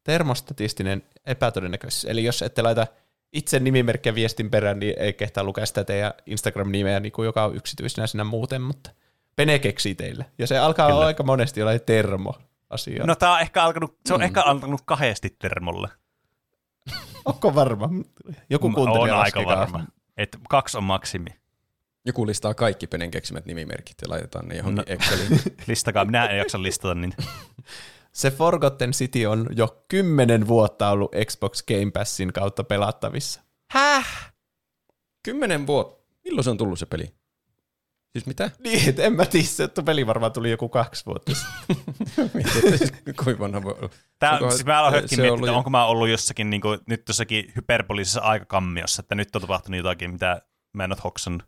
termostatistinen epätodennäköisyys. Eli jos ette laita itse nimimerkkiä viestin perään, niin ei kehtaa lukea sitä teidän Instagram-nimeä, niin kuin joka on yksityisenä siinä muuten, mutta Pene keksii teille. Ja se alkaa Kyllä. olla aika monesti olla termo-asia. No tää on ehkä alkanut, se on ehkä alkanut kahdesti termolle. Onko varma? Joku kuuntelija on aika varma. Että kaksi on maksimi. Joku listaa kaikki Penen keksimät nimimerkit ja laitetaan ne johonkin No. Exceliin. Listakaa, minä en jaksa listata niin. Se Forgotten City on jo kymmenen vuotta ollut Xbox Game Passin kautta pelattavissa. Häh? Kymmenen vuotta. Milloin se on tullut se peli? Siis mitä? Niin, et en mä tiedä, se peli varmaan tuli joku kaksi vuotta sitten. Siis kuinka vanha voi olla. Tää, Onkohan siis mä aloin se hetki miettiä, ollut onko mä ollut jossakin niin kuin, nyt jossakin hyperbolisessa aikakammiossa, että nyt on tapahtunut jotakin, mitä mä en ole hoksannut.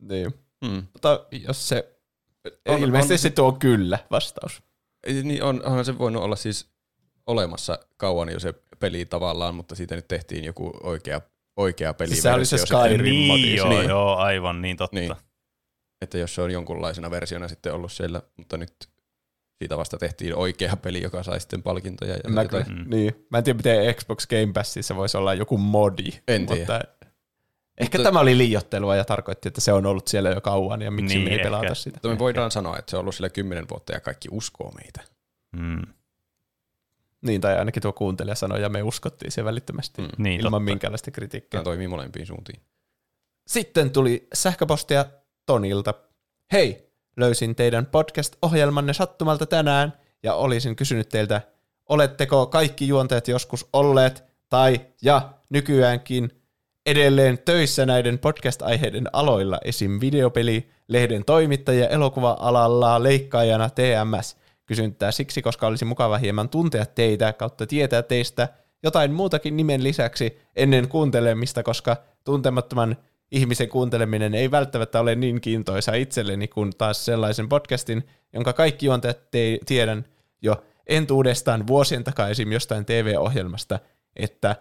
niin. Hmm. Mutta jos se... On- ilmeisesti on- se tuo kyllä vastaus. Ei, Niin on, onhan se voinut olla siis olemassa kauan jo se peli tavallaan, mutta siitä nyt tehtiin joku oikea, oikea peli. Siis sehän oli se Skyrim. Niin, joo, niin. joo, aivan, niin totta. Niin. Että jos se on jonkunlaisena versiona sitten ollut siellä, mutta nyt siitä vasta tehtiin oikea peli, joka sai sitten palkintoja. Ja Mä, jotain. kyllä, niin. mä en tiedä, miten Xbox Game Passissa voisi olla joku modi. En tiedä. Mutta ehkä Mutta- tämä oli liiottelua ja tarkoitti, että se on ollut siellä jo kauan ja miksi Niin, me ei ehkä. pelata sitä. Mutta me voidaan sanoa, että se on ollut siellä kymmenen vuotta ja kaikki uskoo meitä. Mm. Niin, tai ainakin tuo kuuntelija sanoi ja me uskottiin se välittömästi Mm. Niin, ilman totta. minkäänlaista kritiikkiä. Tämä toimii molempiin suuntiin. Sitten tuli sähköpostia Tonilta. Hei, löysin teidän podcast-ohjelmanne sattumalta tänään ja olisin kysynyt teiltä, oletteko kaikki juontajat joskus olleet tai ja nykyäänkin edelleen töissä näiden podcast-aiheiden aloilla, esim. videopeli, lehden toimittaja, elokuva-alalla, leikkaajana, TMS. Kysyn tätä siksi, koska olisi mukava hieman tuntea teitä kautta tietää teistä jotain muutakin nimen lisäksi ennen kuuntelemista, koska tuntemattoman ihmisen kuunteleminen ei välttämättä ole niin kiintoisa itselleni kuin taas sellaisen podcastin, jonka kaikki juontajat te- tiedän jo entuudestaan vuosien takaa esim. jostain TV-ohjelmasta, että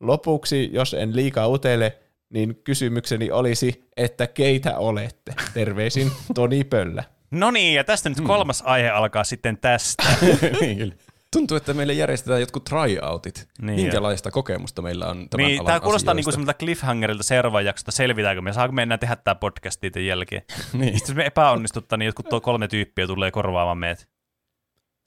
lopuksi, jos en liikaa utele, niin kysymykseni olisi, että keitä olette? Terveisin Toni Pöllä. No niin, ja tästä nyt kolmas aihe alkaa sitten tästä. niin, kyllä. Tuntuu, että meille järjestetään jotkut tryoutit. Niin, Minkälaista kokemusta meillä on tämän niin, alan tämä kuulostaa niinku asioista. semmoilta cliffhangerilta seuraavan jaksosta, selvitäänkö me, saako me enää tehdä tämä podcast niiden jälkeen. niin. Sitten jos me epäonnistuttaa, niin jotkut tuo kolme tyyppiä tulee korvaamaan meidät.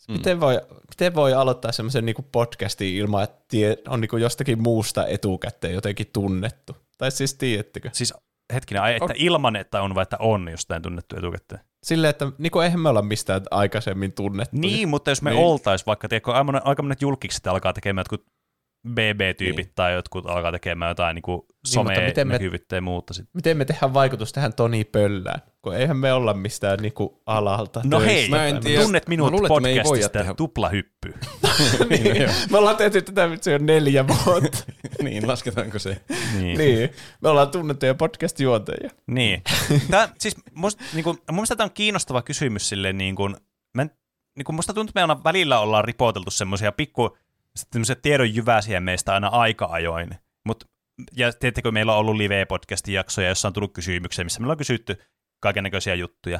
Mm. Miten, voi, miten voi aloittaa semmoisen niinku podcastin ilman, että tie, on niinku jostakin muusta etukäteen jotenkin tunnettu? Tai siis tiedättekö? Siis hetkinen, ai, että On. ilman, että on vai että on jostain tunnettu etukäteen. Silleen, että niinku, eihän me olla mistään aikaisemmin tunnettu. Niin, mutta jos me Niin. oltais vaikka, tiedätkö, aika aika monet julkikset alkaa tekemään jotkut BB-tyypit niin. tai jotkut alkaa tekemään jotain niin mutta miten me- some-näkyvyyttä ja muuta. Sit. Miten me tehdään vaikutus tähän Toni Pöllään? Kun eihän me olla mistään niinku alalta No töissä hei, Mä en tiedä. tunnet Mä minut luulen, me podcastista tehdä- tuplahyppy. niin. Me ollaan tehty tätä nyt se on neljä vuotta. niin, lasketaanko se? niin. niin, me ollaan tunnettuja podcast-juontajia. Niin. Tää, siis musta, niin kuin, mun mielestä tämä on kiinnostava kysymys silleen, niin kuin, mä en, niin kuin musta tuntuu, että me on, välillä ollaan ripoteltu semmoisia pikku semmoisia tiedon jyväsiä meistä aina aika ajoin. Mut, ja tiedättekö, meillä on ollut live-podcastin jaksoja, jossa on tullut kysymyksiä, missä meillä on kysytty kaikennäköisiä juttuja.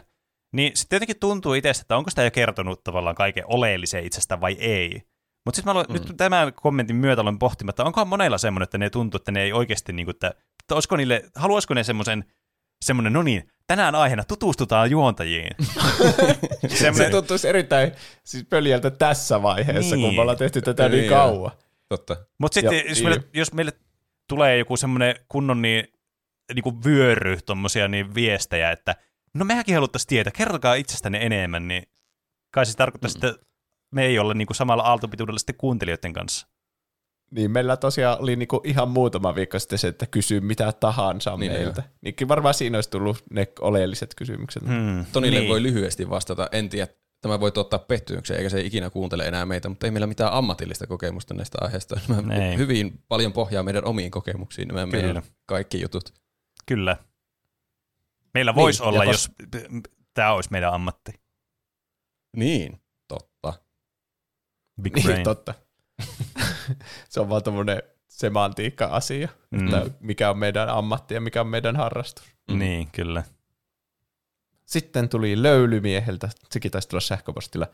Niin sitten jotenkin tuntuu itsestä, että onko sitä jo kertonut tavallaan kaiken oleellisen itsestä vai ei. Mutta sitten mä aloin, mm. nyt tämän kommentin myötä aloin pohtimaan, että onkohan monella semmoinen, että ne tuntuu, että ne ei oikeasti, niin kuin, että, että olisiko niille, haluaisiko ne semmoisen, semmoinen, no niin, tänään aiheena tutustutaan juontajiin. Se Semmoinen, tuntuisi erittäin siis pöljältä tässä vaiheessa, niin. kun Niin. me ollaan tehty tätä niin Niin, kauan. Totta. mutta sitten Ja- jos, meille, jos meille tulee joku semmoinen kunnon niin, niin kuin vyöry tommosia niin viestejä, että no mehän haluttaisiin tietää, kertokaa itsestänne enemmän, niin kai se tarkoittaa, mm. että me ei olla niin kuin samalla aaltopituudella sitten kuuntelijoiden kanssa. Niin meillä tosiaan oli niinku ihan muutama viikko sitten se, että kysy mitä tahansa Niin, niin meiltä. Niin varmaan siinä olisi tullut ne oleelliset kysymykset. Hmm. Tonille niin. voi lyhyesti vastata. En tiedä, tämä voi tuottaa pettymyksen, eikä se ikinä kuuntele enää meitä, mutta ei meillä mitään ammatillista kokemusta näistä aiheista. Nämä Ei. hyvin paljon pohjaa meidän omiin kokemuksiin, nämä Kyllä. meidän kaikki jutut. Kyllä. Meillä voisi Niin, olla, jos tämä olisi meidän ammatti. Niin, totta. Big Niin, brain. totta. se on vaan tämmöinen semantiikka-asia, Mm. että mikä on meidän ammatti ja mikä on meidän harrastus. Niin, kyllä. Sitten tuli löylymieheltä, sekin taisi tulla sähköpostilla.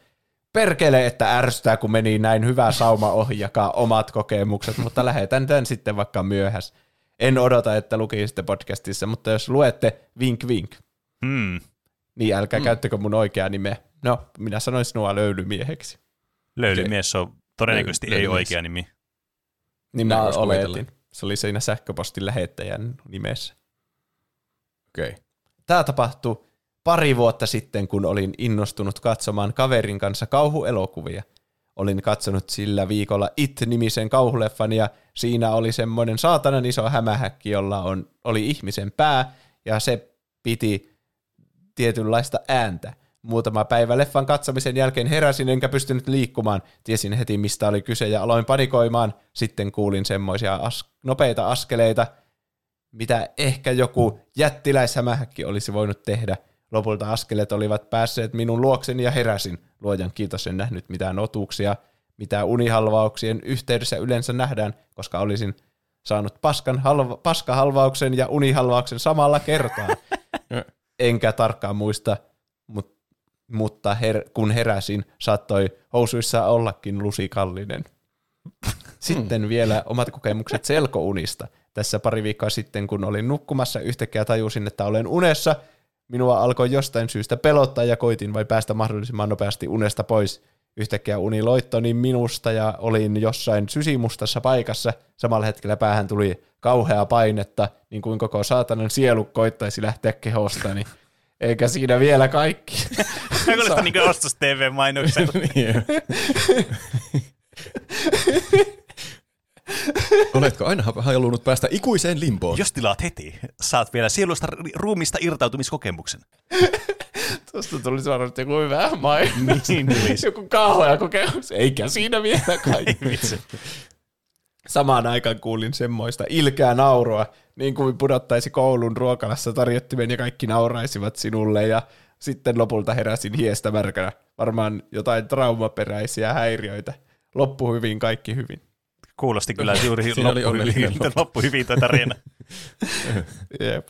Perkele, että ärsyttää, kun meni näin hyvä sauma ohi jakaa omat kokemukset, mutta lähetän tämän sitten vaikka myöhäs. En odota, että lukisitte podcastissa, mutta jos luette vink vink, Hmm. niin älkää mm. käyttäkö mun oikeaa nimeä. No, minä sanoin sinua löylymieheksi. Löylymies on todennäköisesti ei oikea nimi. Niin mä oletin. kuvitella. Se oli siinä sähköpostin lähettäjän nimessä. Okei. Okay. Tämä tapahtui pari vuotta sitten, kun olin innostunut katsomaan kaverin kanssa kauhuelokuvia. Olin katsonut sillä viikolla It-nimisen kauhuleffan ja siinä oli semmoinen saatanan iso hämähäkki, jolla on, oli ihmisen pää ja se piti tietynlaista ääntä. Muutama päivä leffan katsomisen jälkeen heräsin enkä pystynyt liikkumaan. Tiesin heti mistä oli kyse ja aloin panikoimaan. Sitten kuulin semmoisia as- nopeita askeleita, mitä ehkä joku jättiläishämähäkki olisi voinut tehdä. Lopulta askeleet olivat päässeet minun luokseni ja heräsin. Luojan kiitos en nähnyt mitään otuksia, mitä unihalvauksien yhteydessä yleensä nähdään, koska olisin saanut paskan halva, paskahalvauksen ja unihalvauksen samalla kertaa. Enkä tarkkaan muista, mut, mutta her, kun heräsin, saattoi housuissa ollakin lusikallinen. Sitten vielä omat kokemukset selkounista. Tässä pari viikkoa sitten, kun olin nukkumassa, yhtäkkiä tajusin, että olen unessa. Minua alkoi jostain syystä pelottaa ja koitin vai päästä mahdollisimman nopeasti unesta pois. Yhtäkkiä uni loittoni minusta ja olin jossain sysimustassa paikassa. Samalla hetkellä päähän tuli kauheaa painetta, niin kuin koko saatanan sielu koittaisi lähteä kehostani. Eikä siinä vielä kaikki. Kuulostaa niin kuin ostos TV-mainokselta. Oletko aina halunnut päästä ikuiseen limpoon? Jos tilaat heti, saat vielä sielusta ruumista irtautumiskokemuksen. Tuosta tuli varmasti joku hyvä mainos. Niin tulisi. joku kauhea kokemus. Eikä siinä vielä kaikki. Samaan aikaan kuulin semmoista ilkeää nauroa, niin kuin pudottaisi koulun ruokalassa tarjottimen ja kaikki nauraisivat sinulle ja sitten lopulta heräsin hiestä märkänä. Varmaan jotain traumaperäisiä häiriöitä. Loppu hyvin, kaikki hyvin. Kuulosti kyllä juuri loppu hyvin, loppu. loppu hyvin tuo tarina. Jep.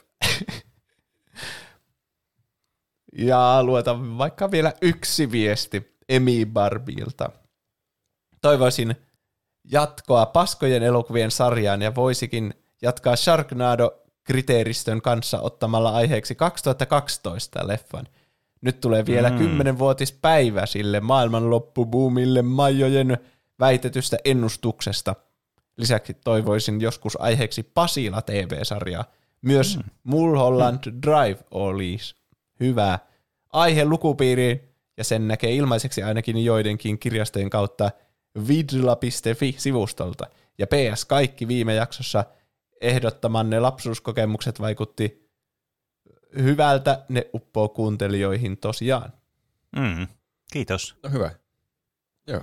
ja lueta vaikka vielä yksi viesti Emi Barbilta. Toivoisin jatkoa paskojen elokuvien sarjaan ja voisikin jatkaa Sharknado-kriteeristön kanssa ottamalla aiheeksi 2012 leffan. Nyt tulee vielä Mm. kymmenvuotispäivä sille maailmanloppubuumille majojen väitetystä ennustuksesta. Lisäksi toivoisin joskus aiheeksi Pasila TV-sarjaa. Myös mm. Mulholland Drive olisi hyvä aihe lukupiiriin, ja sen näkee ilmaiseksi ainakin joidenkin kirjastojen kautta vidla.fi-sivustolta. Ja PS kaikki viime jaksossa ehdottamanne lapsuuskokemukset vaikutti hyvältä, ne uppoo kuuntelijoihin tosiaan. Mm. Kiitos. No hyvä. Joo.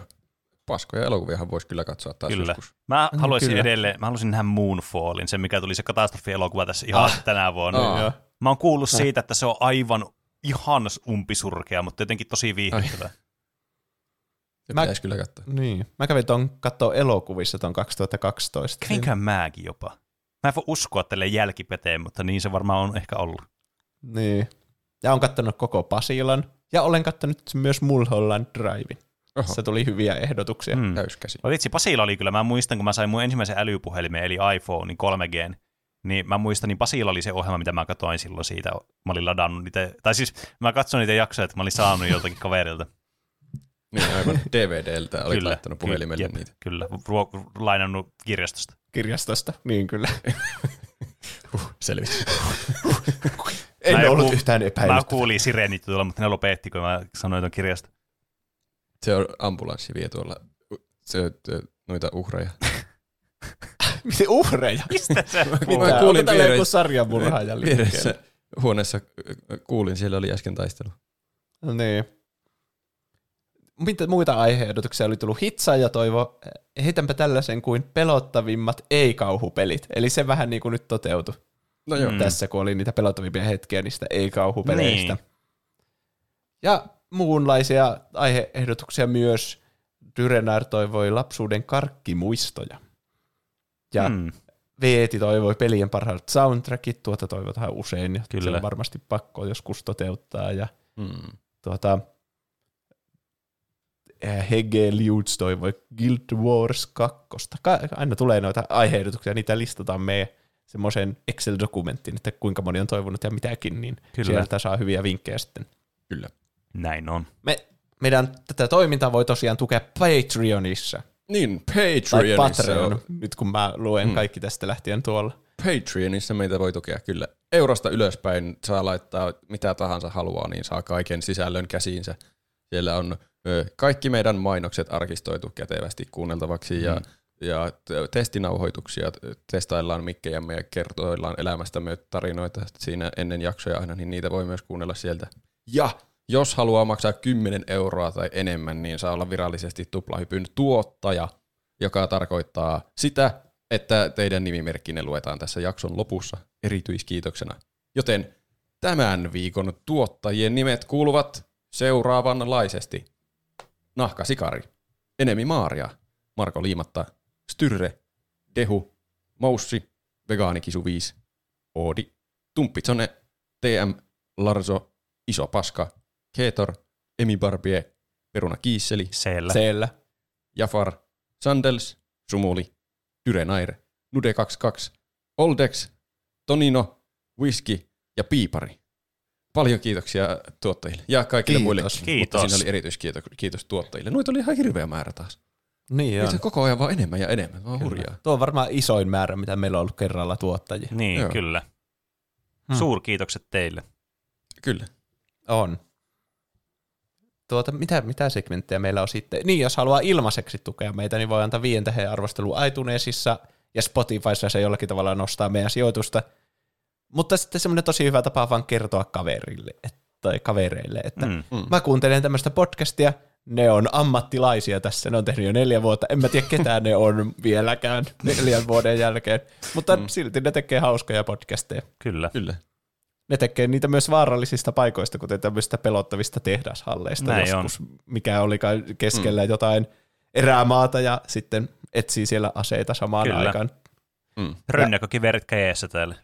Paskoja elokuviahan voisi kyllä katsoa taas Kyllä. joskus. Mä haluaisin kyllä. edelleen, mä haluaisin nähdä Moonfallin, se mikä tuli se katastrofielokuva tässä ihan Ah. tänä vuonna. Ah. Joo. Mä oon kuullut siitä, että se on aivan ihan umpisurkea, mutta jotenkin tosi viihdyttävä. Se Mä- pitäisi kyllä katsoa. Niin. Mä kävin ton kattoo elokuvissa ton 2012. Kävinköhän mäkin jopa? Mä en voi uskoa tälle jälkikäteen, mutta niin se varmaan on ehkä ollut. Niin. Ja on kattonut koko Pasilan. Ja olen kattonut myös Mulholland Drivein. Oho, Se tuli hyviä ehdotuksia. Mm. täyskäsi. No vitsi, Pasilla oli kyllä, mä muistan, kun mä sain mun ensimmäisen älypuhelimen, eli iPhone 3G, Niin mä muistan, niin Pasilla oli se ohjelma, mitä mä katsoin silloin siitä. Mä olin ladannut niitä, tai siis mä katsoin niitä jaksoja, että mä olin saanut joltakin kaverilta. Niin aivan DVDltä olit Kyllä, laittanut puhelimelle jep, niitä. Kyllä, ruo- lainannut kirjastosta. Kirjastosta, niin kyllä. Selvisi. En Mä ollut joku- yhtään Mä epäilystä. kuulin sireenit tuolla, mutta ne lopetti, kun mä sanoin tuon kirjasta. Se on ambulanssi vie tuolla se, se, noita uhreja. Miten uhreja? Mistä se Mä Mitä? kuulin Onko vieressä- joku sarjamurhaaja Vieressä huoneessa kuulin, siellä oli äsken taistelu. No niin. Mitä muita aiheehdotuksia oli tullut? Hitsa ja Toivo, heitänpä tällaisen kuin pelottavimmat ei-kauhupelit. Eli se vähän niin kuin nyt toteutui No joo. Mm. tässä, kun oli niitä pelottavimpia hetkiä niistä ei-kauhupeleistä. Niin. Ja muunlaisia aiheehdotuksia myös. Dyrenar toivoi lapsuuden karkkimuistoja. Ja Mm. Veeti toivoi pelien parhaat soundtrackit, tuota toivotaan usein, ja Kyllä. se on varmasti pakko joskus toteuttaa. Ja Mm. tuota, eh, Hege Liuts toivoi Guild Wars 2. Ka- aina tulee noita aiheehdotuksia, niitä listataan meidän semmoisen Excel-dokumenttiin, että kuinka moni on toivonut ja mitäkin, niin Kyllä. sieltä saa hyviä vinkkejä sitten. Kyllä. Näin on. Me, meidän tätä toimintaa voi tosiaan tukea Patreonissa. Niin, Tai Patreonissa, Patreon, on, nyt kun mä luen Mm. kaikki tästä lähtien tuolla. Patreonissa meitä voi tukea kyllä. Eurosta ylöspäin saa laittaa mitä tahansa haluaa, niin saa kaiken sisällön käsiinsä. Siellä on kaikki meidän mainokset arkistoitu kätevästi kuunneltavaksi ja, ja t- testinauhoituksia. Testaillaan mikkejämme ja kertoillaan elämästämme tarinoita siinä ennen jaksoja aina, niin niitä voi myös kuunnella sieltä. Ja jos haluaa maksaa 10 euroa tai enemmän, niin saa olla virallisesti tuplahypyn tuottaja, joka tarkoittaa sitä, että teidän nimimerkkinne luetaan tässä jakson lopussa erityiskiitoksena. Joten tämän viikon tuottajien nimet kuuluvat seuraavanlaisesti. Nahka Sikari, Enemi Maaria, Marko Liimatta, Styrre, Dehu, Moussi, Vegaanikisu 5, Oodi, Tumppitsone, TM, Larso, Iso Paska, Keetor, Emi Barbie, Peruna Kiisseli, Siellä. Siellä. Jafar, Sandels, Sumuli, Dyrenair, Nude22, Oldex, Tonino, Whisky. Ja Piipari. Paljon kiitoksia tuottajille ja kaikille Kiitos. muille. Kiitos. Mutta siinä oli erityiskiitos kiitos tuottajille. Noita oli ihan hirveä määrä taas. Niin on. koko ajan vaan enemmän ja enemmän. Vaan hurjaa. Tuo on varmaan isoin määrä, mitä meillä on ollut kerralla tuottajia. Niin, Joo. kyllä. Hmm. Suurkiitokset teille. Kyllä. On. Tuota, mitä, mitä segmenttejä meillä on sitten? Niin, jos haluaa ilmaiseksi tukea meitä, niin voi antaa viien tähden arvostelu iTunesissa ja Spotifyssa se jollakin tavalla nostaa meidän sijoitusta. Mutta sitten semmoinen tosi hyvä tapa vaan kertoa kaverille et, tai kavereille, että Mm. Mm. mä kuuntelen tämmöistä podcastia, ne on ammattilaisia tässä, ne on tehnyt jo neljä vuotta, en mä tiedä ketään ne on vieläkään neljän vuoden jälkeen, mutta mm. silti ne tekee hauskoja podcasteja. Kyllä. Kyllä. Ne tekee niitä myös vaarallisista paikoista, kuten tämmöistä pelottavista tehdashalleista Näin joskus, mikä oli kai keskellä mm. jotain erämaata ja sitten etsii siellä aseita samaan Kyllä. aikaan. Mm. Rönnäkökiverit käjeessä täällä.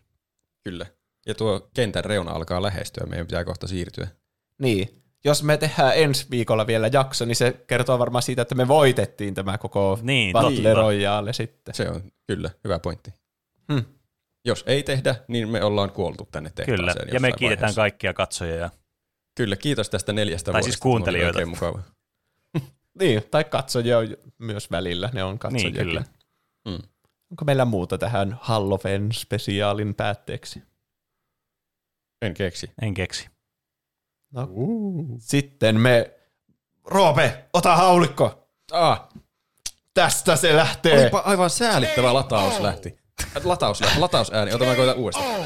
Kyllä. Ja tuo kentän reuna alkaa lähestyä. Meidän pitää kohta siirtyä. Niin. Jos me tehdään ensi viikolla vielä jakso, niin se kertoo varmaan siitä, että me voitettiin tämä koko Niin, Battle. Royale sitten. Se on kyllä hyvä pointti. Hmm. Jos ei tehdä, niin me ollaan kuoltu tänne tehtaaseen. Kyllä. Ja me kiitetään vaiheessa. kaikkia katsojia. Ja... Kyllä, kiitos tästä neljästä Tai vuodesta. siis kuuntelijoita. Mukava. Niin, tai katsojia on myös välillä, ne on katsojia. Niin, kyllä. Mm. Onko meillä muuta tähän Halloween-spesiaalin päätteeksi? En keksi. En keksi. No. Sitten me... Roope, ota haulikko! Ah, Tästä se lähtee! olipa aivan säälittävä lataus lähti. Lataus, latausääni, ota mä koitan uudestaan.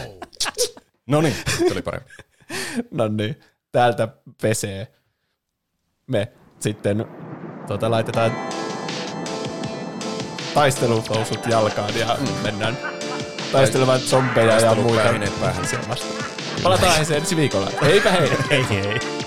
No niin, se oli parempi. No niin, täältä pesee. Me sitten tota, laitetaan taistelufousut jalkaan ja mm. mennään taistelemaan zombeja ja muita. Palataan ensi viikolla. Heipä hei! Hei hei.